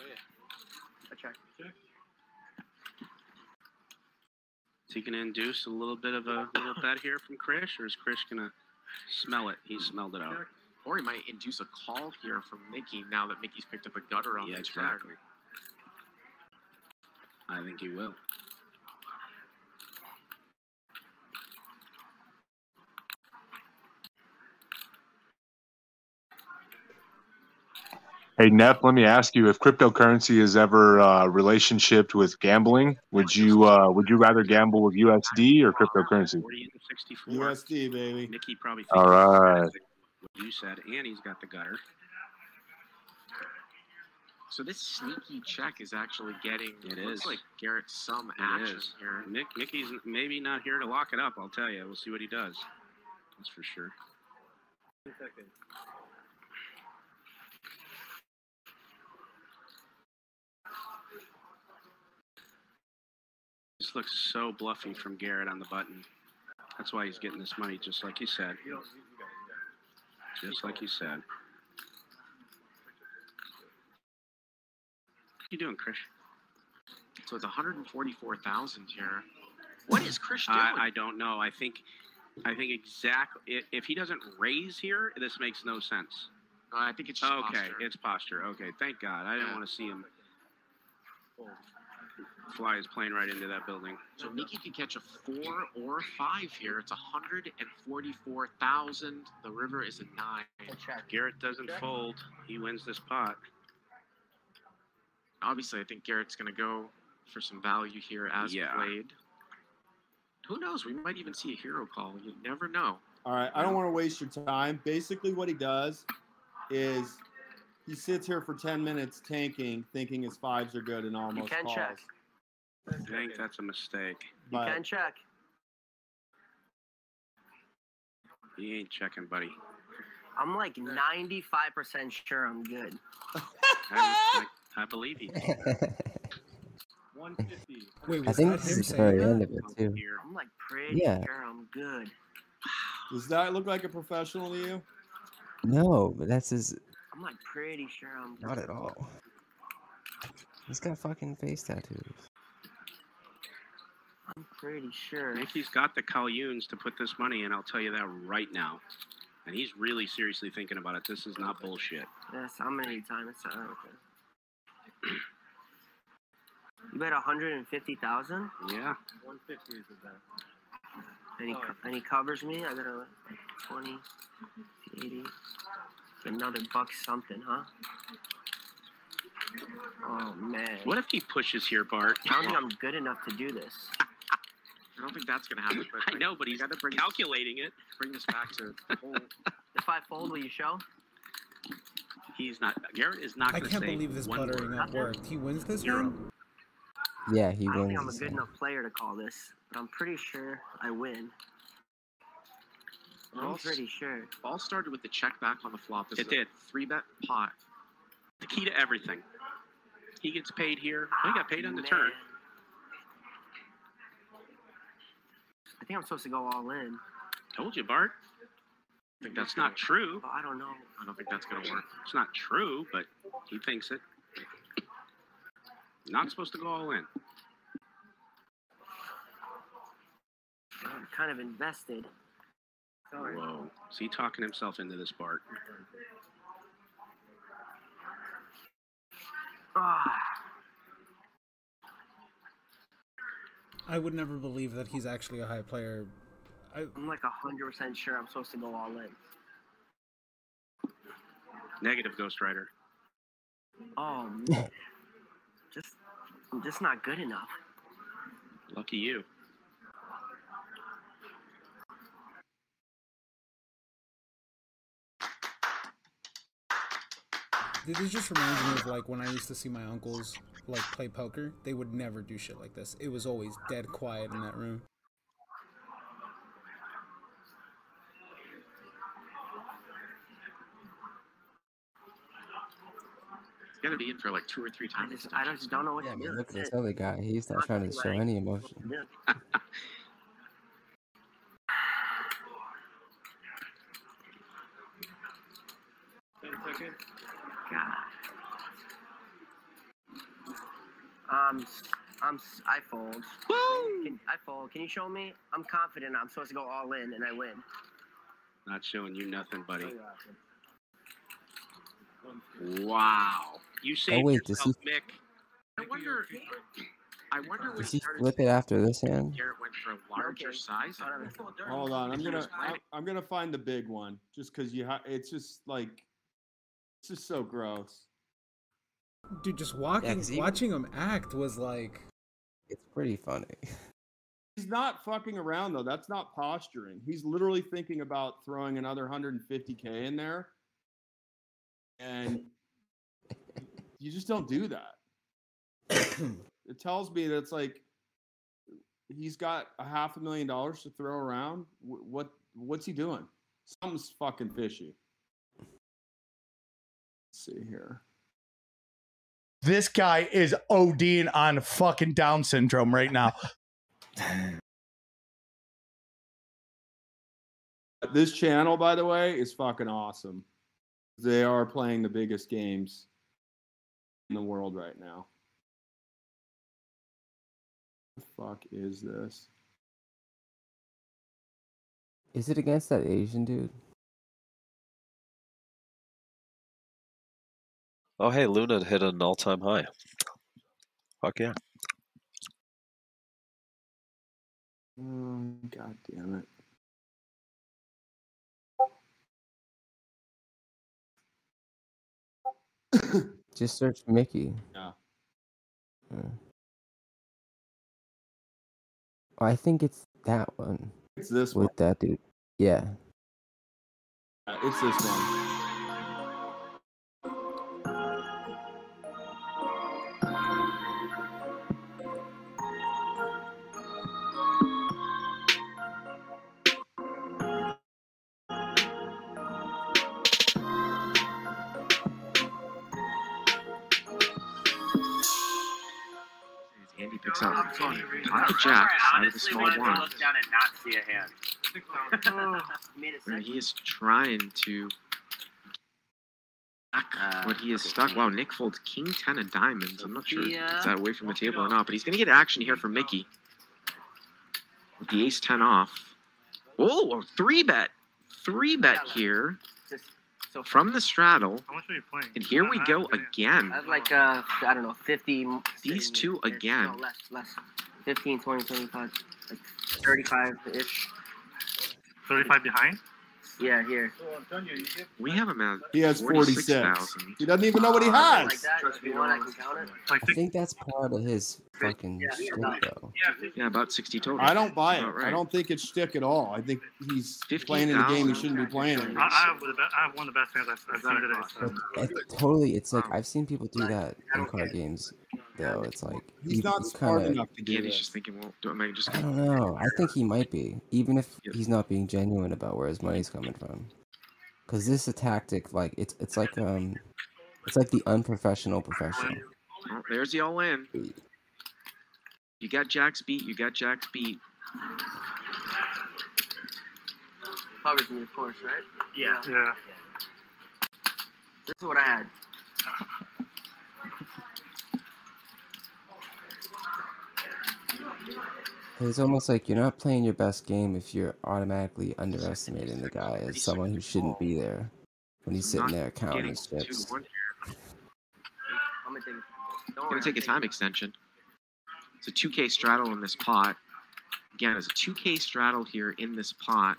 is he gonna induce a little bit of a little bet here from Krish, or is Krish gonna smell it? He smelled it out. Or he might induce a call here from Mickey now that Mickey's picked up a gutter on Yeah, the exactly. I think he will. Hey Neff, let me ask you: If cryptocurrency is ever uh, relationshiped with gambling, would you uh, would you rather gamble with USD or cryptocurrency? USD, baby. Nicky probably All right. what you said, and he's got the gutter. So this sneaky check is actually getting It looks is. like Garrett some It action is. here. Nick, Nicky's maybe not here to lock it up. I'll tell you. We'll see what he does. That's for sure. This looks so bluffy from Garrett on the button. That's why he's getting this money, just like you said. Just like you said. What you doing, Chris? So it's 144,000 here. What is Chris doing? I, I don't know. I think, I think exactly. If, if he doesn't raise here, this makes no sense. Uh, I think it's just okay. posture. It's posture. Okay, thank God. I didn't Yeah. want to see him fly his plane right into that building. So Nikki could catch a four or a five here. It's 144,000. The river is a nine. Garrett doesn't fold. He wins this pot. Obviously, I think Garrett's going to go for some value here as Yeah. played. Who knows? We might even see a hero call. You never know. All right, I don't want to waste your time. Basically, what he does is he sits here for 10 minutes tanking, thinking his fives are good and almost you can calls. check. I think that's a mistake. You can check. He ain't checking, buddy. I'm like 95% sure I'm good. I, I, I believe you. 150. Wait, I was think this is the very end of it too. I'm like pretty Yeah. sure I'm good. Does that look like a professional to you? No, but that's his. I'm like pretty sure I'm good. Not at all. He's got fucking face tattoos. I'm pretty sure. Nicky's got the Calyunes to put this money in. I'll tell you that right now. And he's really seriously thinking about it. This is not bullshit. Yes, how many times? It's, uh, okay. You bet 150,000 Yeah. 150 is that. and he, co- and he covers me. I got a 20, 80, another buck something, huh? Oh man. What if he pushes here, Bart? I don't think I'm good enough to do this. I don't think that's going to happen. But I know, but he's got to bring calculating it. bring this back to the whole. If I fold, will you show? He's not. Garrett is not I going to I can't say believe this one buttering word. up worked. He wins this Zero. one? Yeah, he I don't wins. think I'm a good one. enough player to call this, but I'm pretty sure I win. I'm All- pretty sure. All started with the check back on the flop. This It is a did. Three bet pot. The key to everything. He gets paid here. He got paid on the Man. turn. I think I'm supposed to go all in. Told you, Bart. I think That's not true. But I don't know. I don't think that's going to work. It's not true, but he thinks it. Not supposed to go all in. I'm kind of invested. Sorry. Whoa. Is he talking himself into this, Bart? Ah, I would never believe that he's actually a high player. I, I'm like 100% sure I'm supposed to go all in. Negative Ghost Rider. Oh, man. just, I'm just not good enough. Lucky you. This just reminds me of like when I used to see my uncles like play poker. They would never do shit like this. It was always dead quiet in that room. He's got to be in for like two or three I times. just, I just don't know what Yeah, to but look at That's this other guy. He's not Not trying to show any emotion. Yeah. God. Um, I'm, s- I fold. Can, I fold. Can you show me? I'm confident I'm supposed to go all in and I win. Not showing you nothing, buddy. Wow. You saved Oh, wait, does yourself, Mick. I wonder. I wonder when Does he flip it after this hand? Garrett went for a larger Okay. size. Hold on, I'm gonna I, planning- I'm gonna find the big one just because you ha- it's just like it's just so gross. Dude, just walking, 'cause even- watching him act was like. It's pretty funny. He's not fucking around though. That's not posturing. He's literally thinking about throwing another 150k in there, and you just don't do that. it tells me that it's like he's got a half a million dollars to throw around. What what's he doing? Something's fucking fishy. Let's see here. This guy is ODing on fucking Down syndrome right now. This channel, by the way, is fucking awesome. They are playing the biggest games in the world right now. The fuck is this? Is it against that Asian dude? Oh, hey, Luna hit an all-time high. Fuck yeah. Oh, God damn it. Just search Mickey. Yeah. Hmm. Oh, I think it's that one. It's this one. with one. that dude. Yeah. Uh, It's this one. Andy picks up not the jack out of the small blind. down and not see a hand. Where he is trying to back what he is stuck. Wow, Nick folds king ten of diamonds. I'm not sure if it's that away from the table or not, but he's gonna get action here from Mickey. With the ace ten off. Oh, a three bet. Three bet here from the straddle. How much are you playing? And here we go again. I have like, uh, I don't know, 50. These two again. No, less, less. 15, 20, 25, like 35 ish. 35 behind? Yeah, here. We have him at He has 46. 46,000. He doesn't even know what he Like has. that, if you I can count it. I think that's part of his fucking shit, though. Yeah, about 60 total. I don't buy it. Right. I don't think it's shtick at all. I think he's playing in a game he shouldn't be playing in. I, I, have, the be- I have one of the best hands I've, I've seen today. So. It, totally, it's like I've seen people do that in card games, though. It's like He's you- not you smart kinda- enough to do Andy's this. just thinking, well, do, am I just I don't know. I think he might be, even if he's not being genuine about where his money's coming from. Because this is a tactic, like it's it's like um, it's like the unprofessional professional. Oh, there's the all in. You got Jack's beat. You got Jack's beat. Covers me, of course, right? Yeah. Yeah. This is what I had. It's almost like you're not playing your best game if you're automatically underestimating the guy as someone who shouldn't be there when he's sitting there counting his chips. I'm gonna take it. Don't Gonna worry, take a time extension. It's a 2K straddle in this pot. Again, it's a 2K straddle here in this pot.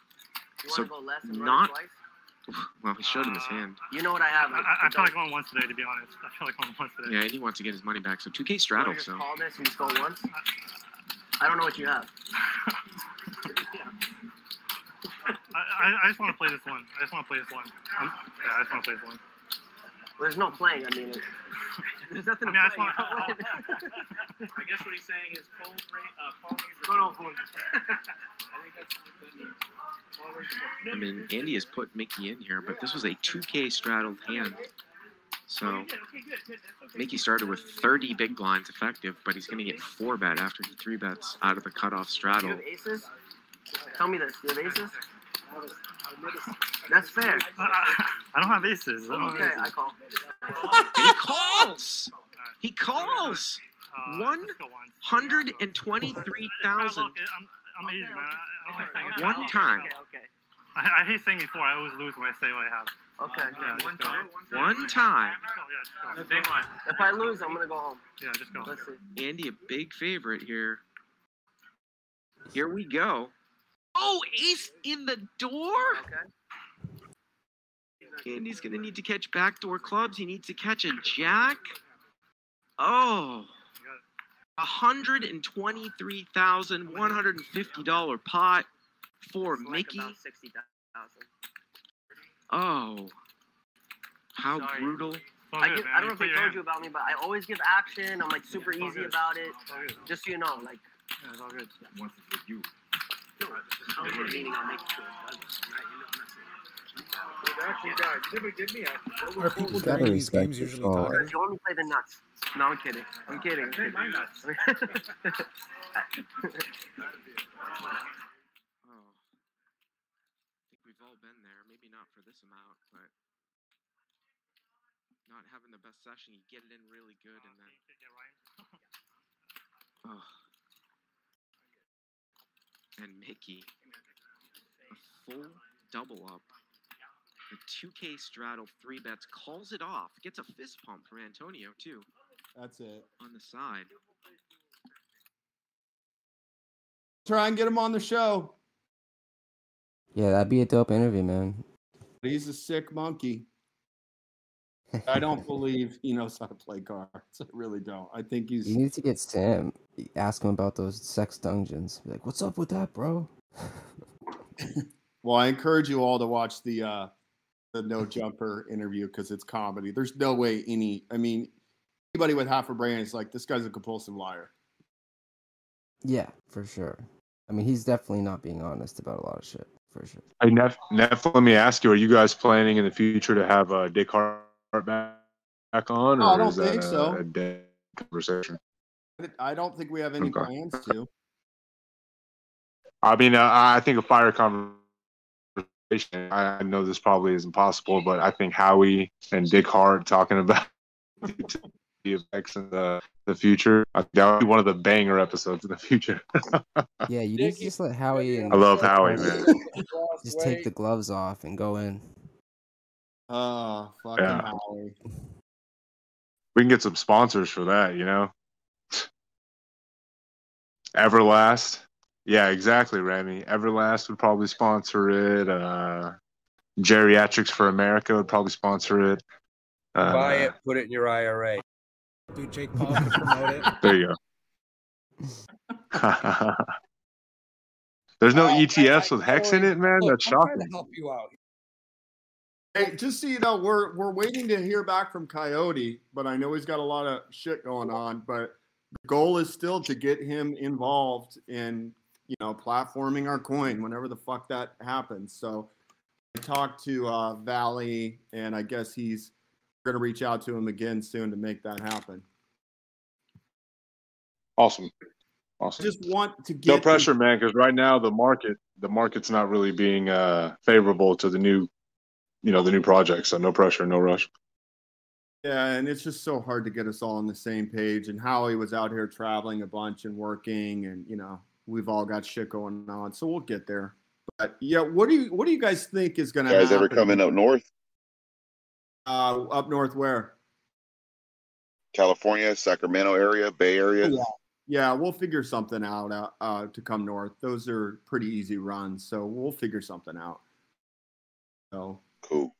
So wanna go less and run not. Well, he showed him his uh, hand. You know what I have. I, I, I feel like going once today, to be honest. I feel like going once today. Yeah, and he wants to get his money back. So 2K straddle. So call this and just go once? I don't know what you have. I, I, I just want to play this one. I just want to play this one. Um, yeah, I just want to play this one. Well, there's no playing. I mean, there's nothing I mean, I to just play. want I guess what he's saying is Paul uh, Paul needs Go phone. I think that's good. I mean, Andy has put Mickey in here, but this was a 2K straddled hand. So Mickey started with 30 big blinds effective, but he's going to get four bet after he three bets out of the cutoff You straddle. have aces? Tell me this. You have aces? That's fair. I, I don't have aces. I don't Okay, have I call. He calls. He calls. Uh, One let's go once. hundred and twenty-three thousand. I'm, I'm Asian, man. I, I don't like saying it. One time. Okay, I, I hate saying before. I always lose when I say what I have. Okay. Yeah, just go. One time. Just go, yeah. Big one. If I lose, I'm gonna go home. Yeah, just go. Let's see. Andy, a big favorite here. Here we go. Oh, ace in the door. Okay. Andy's gonna need to catch backdoor clubs. He needs to catch a jack. Oh, a hundred and twenty-three thousand one hundred and fifty dollar pot for It's like Mickey. about sixty thousand. Oh, how Sorry. brutal! I, give, I don't know if I told you about me, but I always give action. I'm like super it's all easy good. about it. Good. Just so you know, like. Yeah, it's all good. Once it's with you. Meaning I'll make sure it does. Actually, guys, you never give me. Are people You gotta these games usually call. talking? You want me to play the nuts? No, I'm kidding. I'm kidding. I'm kidding. my nuts. Oh, I think we've all been there. Maybe not for this amount, but not having the best session. You get it in really good, and then oh. And Mickey, a full double up. A 2K straddle, three bets, calls it off. Gets a fist pump from Antonio, too, That's it. on the side. Try and get him on the show. Yeah, that'd be a dope interview, man. He's a sick monkey. I don't believe he knows how to play cards. I really don't. I think he's. You need to get Sam. Ask him about those sex dungeons. Be like, what's up with that, bro? Well, I encourage you all to watch the uh the no jumper interview because it's comedy. There's no way any. I mean, anybody with half a brain is like, this guy's a compulsive liar. Yeah, for sure. I mean, he's definitely not being honest about a lot of shit, for sure. Hey, Neff, Neff, let me ask you: Are you guys planning in the future to have uh, Dick Heart back, back on, or No, I don't is that think a, so. a dead conversation? I don't think we have any Okay. plans to. I mean, uh, I think a fire conversation. I know this probably isn't possible, but I think Howie and Dick Heart talking about the effects in the the future. I think that would be one of the banger episodes in the future. Yeah, you need to just let Howie and I love Howie, man. just take the gloves off and go in. Oh, fucking Yeah. Howie. We can get some sponsors for that, you know. Everlast. Yeah, exactly, Remy. Everlast would probably sponsor it. Uh, Geriatrics for America would probably sponsor it. Uh, Buy it, put it in your IRA. Dude, Jake Paul could promote it. There you go. There's no ETFs with hex in it, man. Look, That's I'm shocking. to help you out. Hey, just so you know, we're we're waiting to hear back from Coyote, but I know he's got a lot of shit going on. But the goal is still to get him involved in you know platforming our coin whenever the fuck that happens. So I talked to uh, Valley, and I guess he's going to reach out to him again soon to make that happen. Awesome. Awesome. Just want to get No pressure, man, because right now the market the market's not really being uh, favorable to the new, you know, the new project. So no pressure, no rush. Yeah, and it's just so hard to get us all on the same page. And Howie was out here traveling a bunch and working, and you know we've all got shit going on, so we'll get there. But yeah, what do you what do you guys think is going to guys happen? ever coming up north? Uh, up north where? California, Sacramento area, Bay Area. Yeah, yeah, we'll figure something out uh, uh, to come north. Those are pretty easy runs, so we'll figure something out. So cool.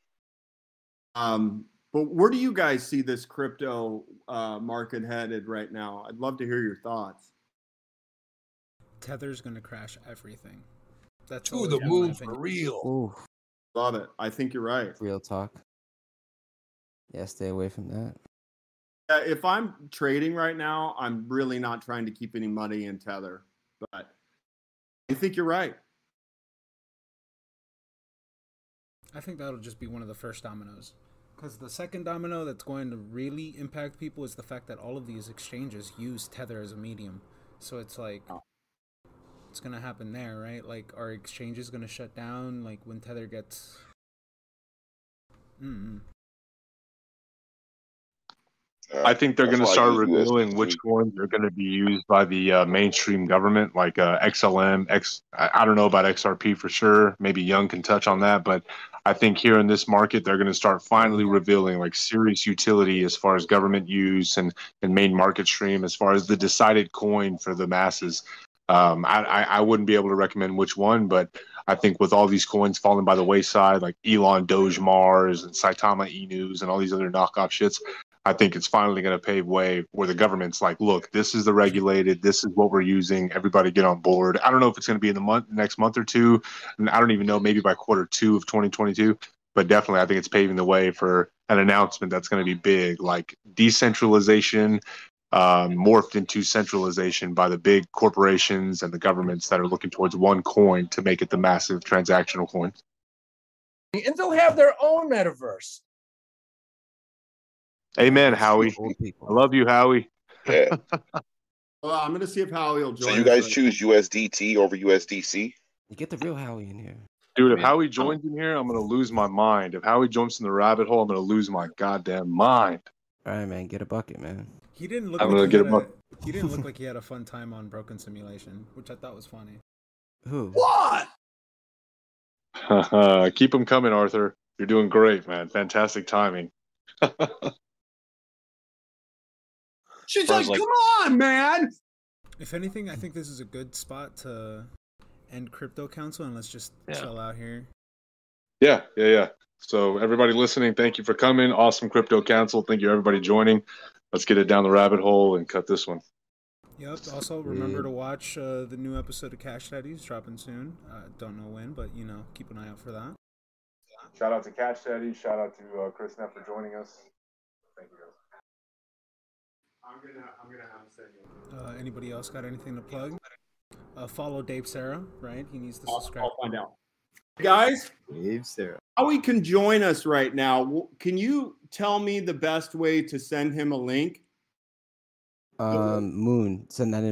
Um, but where do you guys see this crypto uh, market headed right now? I'd love to hear your thoughts. Tether's gonna crash everything. That's To the moon for real. Ooh, Love it. I think you're right. real talk. Yeah, stay away from that. Uh, if I'm trading right now, I'm really not trying to keep any money in Tether. But I think you're right. I think that'll just be one of the first dominoes. Because the second domino that's going to really impact people is the fact that all of these exchanges use Tether as a medium. So it's like, it's going to happen there, right? Like, are exchanges going to shut down? Like, when Tether gets. Mm. I think they're going to start revealing which coins are going to be used by the uh, mainstream government, like uh, XLM. X. I don't know about XRP for sure. Maybe Young can touch on that, but I think here in this market, they're going to start finally revealing like serious utility as far as government use and and main market stream as far as the decided coin for the masses. Um, I, I, I wouldn't be able to recommend which one, but I think with all these coins falling by the wayside, like Elon Doge Mars and Saitama Inus and all these other knockoff shits, I think it's finally going to pave way where the government's like, look, this is the regulated, this is what we're using. Everybody get on board. I don't know if it's going to be in the month, next month or two, and I don't even know, maybe by quarter two of 2022. But definitely, I think it's paving the way for an announcement that's going to be big, like decentralization um, morphed into centralization by the big corporations and the governments that are looking towards one coin to make it the massive transactional coin. And they'll have their own metaverse. Amen, Howie. I love you, Howie. Yeah. Well, I'm gonna see if Howie will join. So you guys right choose USDT over USDC? You get the real Howie in here. Dude, if Howie joins in here, I'm gonna lose my mind. If Howie jumps in the rabbit hole, I'm gonna lose my goddamn mind. All right, man, get a bucket, man. He didn't look. I'm like gonna he get had him a, He didn't look like he had a fun time on Broken Simulation, which I thought was funny. Who? What? Keep them coming, Arthur. You're doing great, man. Fantastic timing. She's like, like- "Come on, man!" If anything, I think this is a good spot to end Crypto Council and let's just chill out here. Yeah, yeah, yeah. So everybody listening, thank you for coming. Awesome crypto council. Thank you everybody joining. Let's get it down the rabbit hole and cut this one. Yep. Also, remember to watch uh, the new episode of Cash Daddies dropping soon. Uh, don't know when, but you know, keep an eye out for that. Shout out to Cash Daddy. Shout out to uh, Chris Neff for joining us. Thank you guys. I'm gonna, I'm gonna have to say. Uh, anybody else got anything to plug? Uh, follow Dave Sarah, right? He needs to I'll, subscribe. I'll find out. Guys, Dave Sarah. Howie can join us right now. Can you tell me the best way to send him a link? Um, Moon, send that in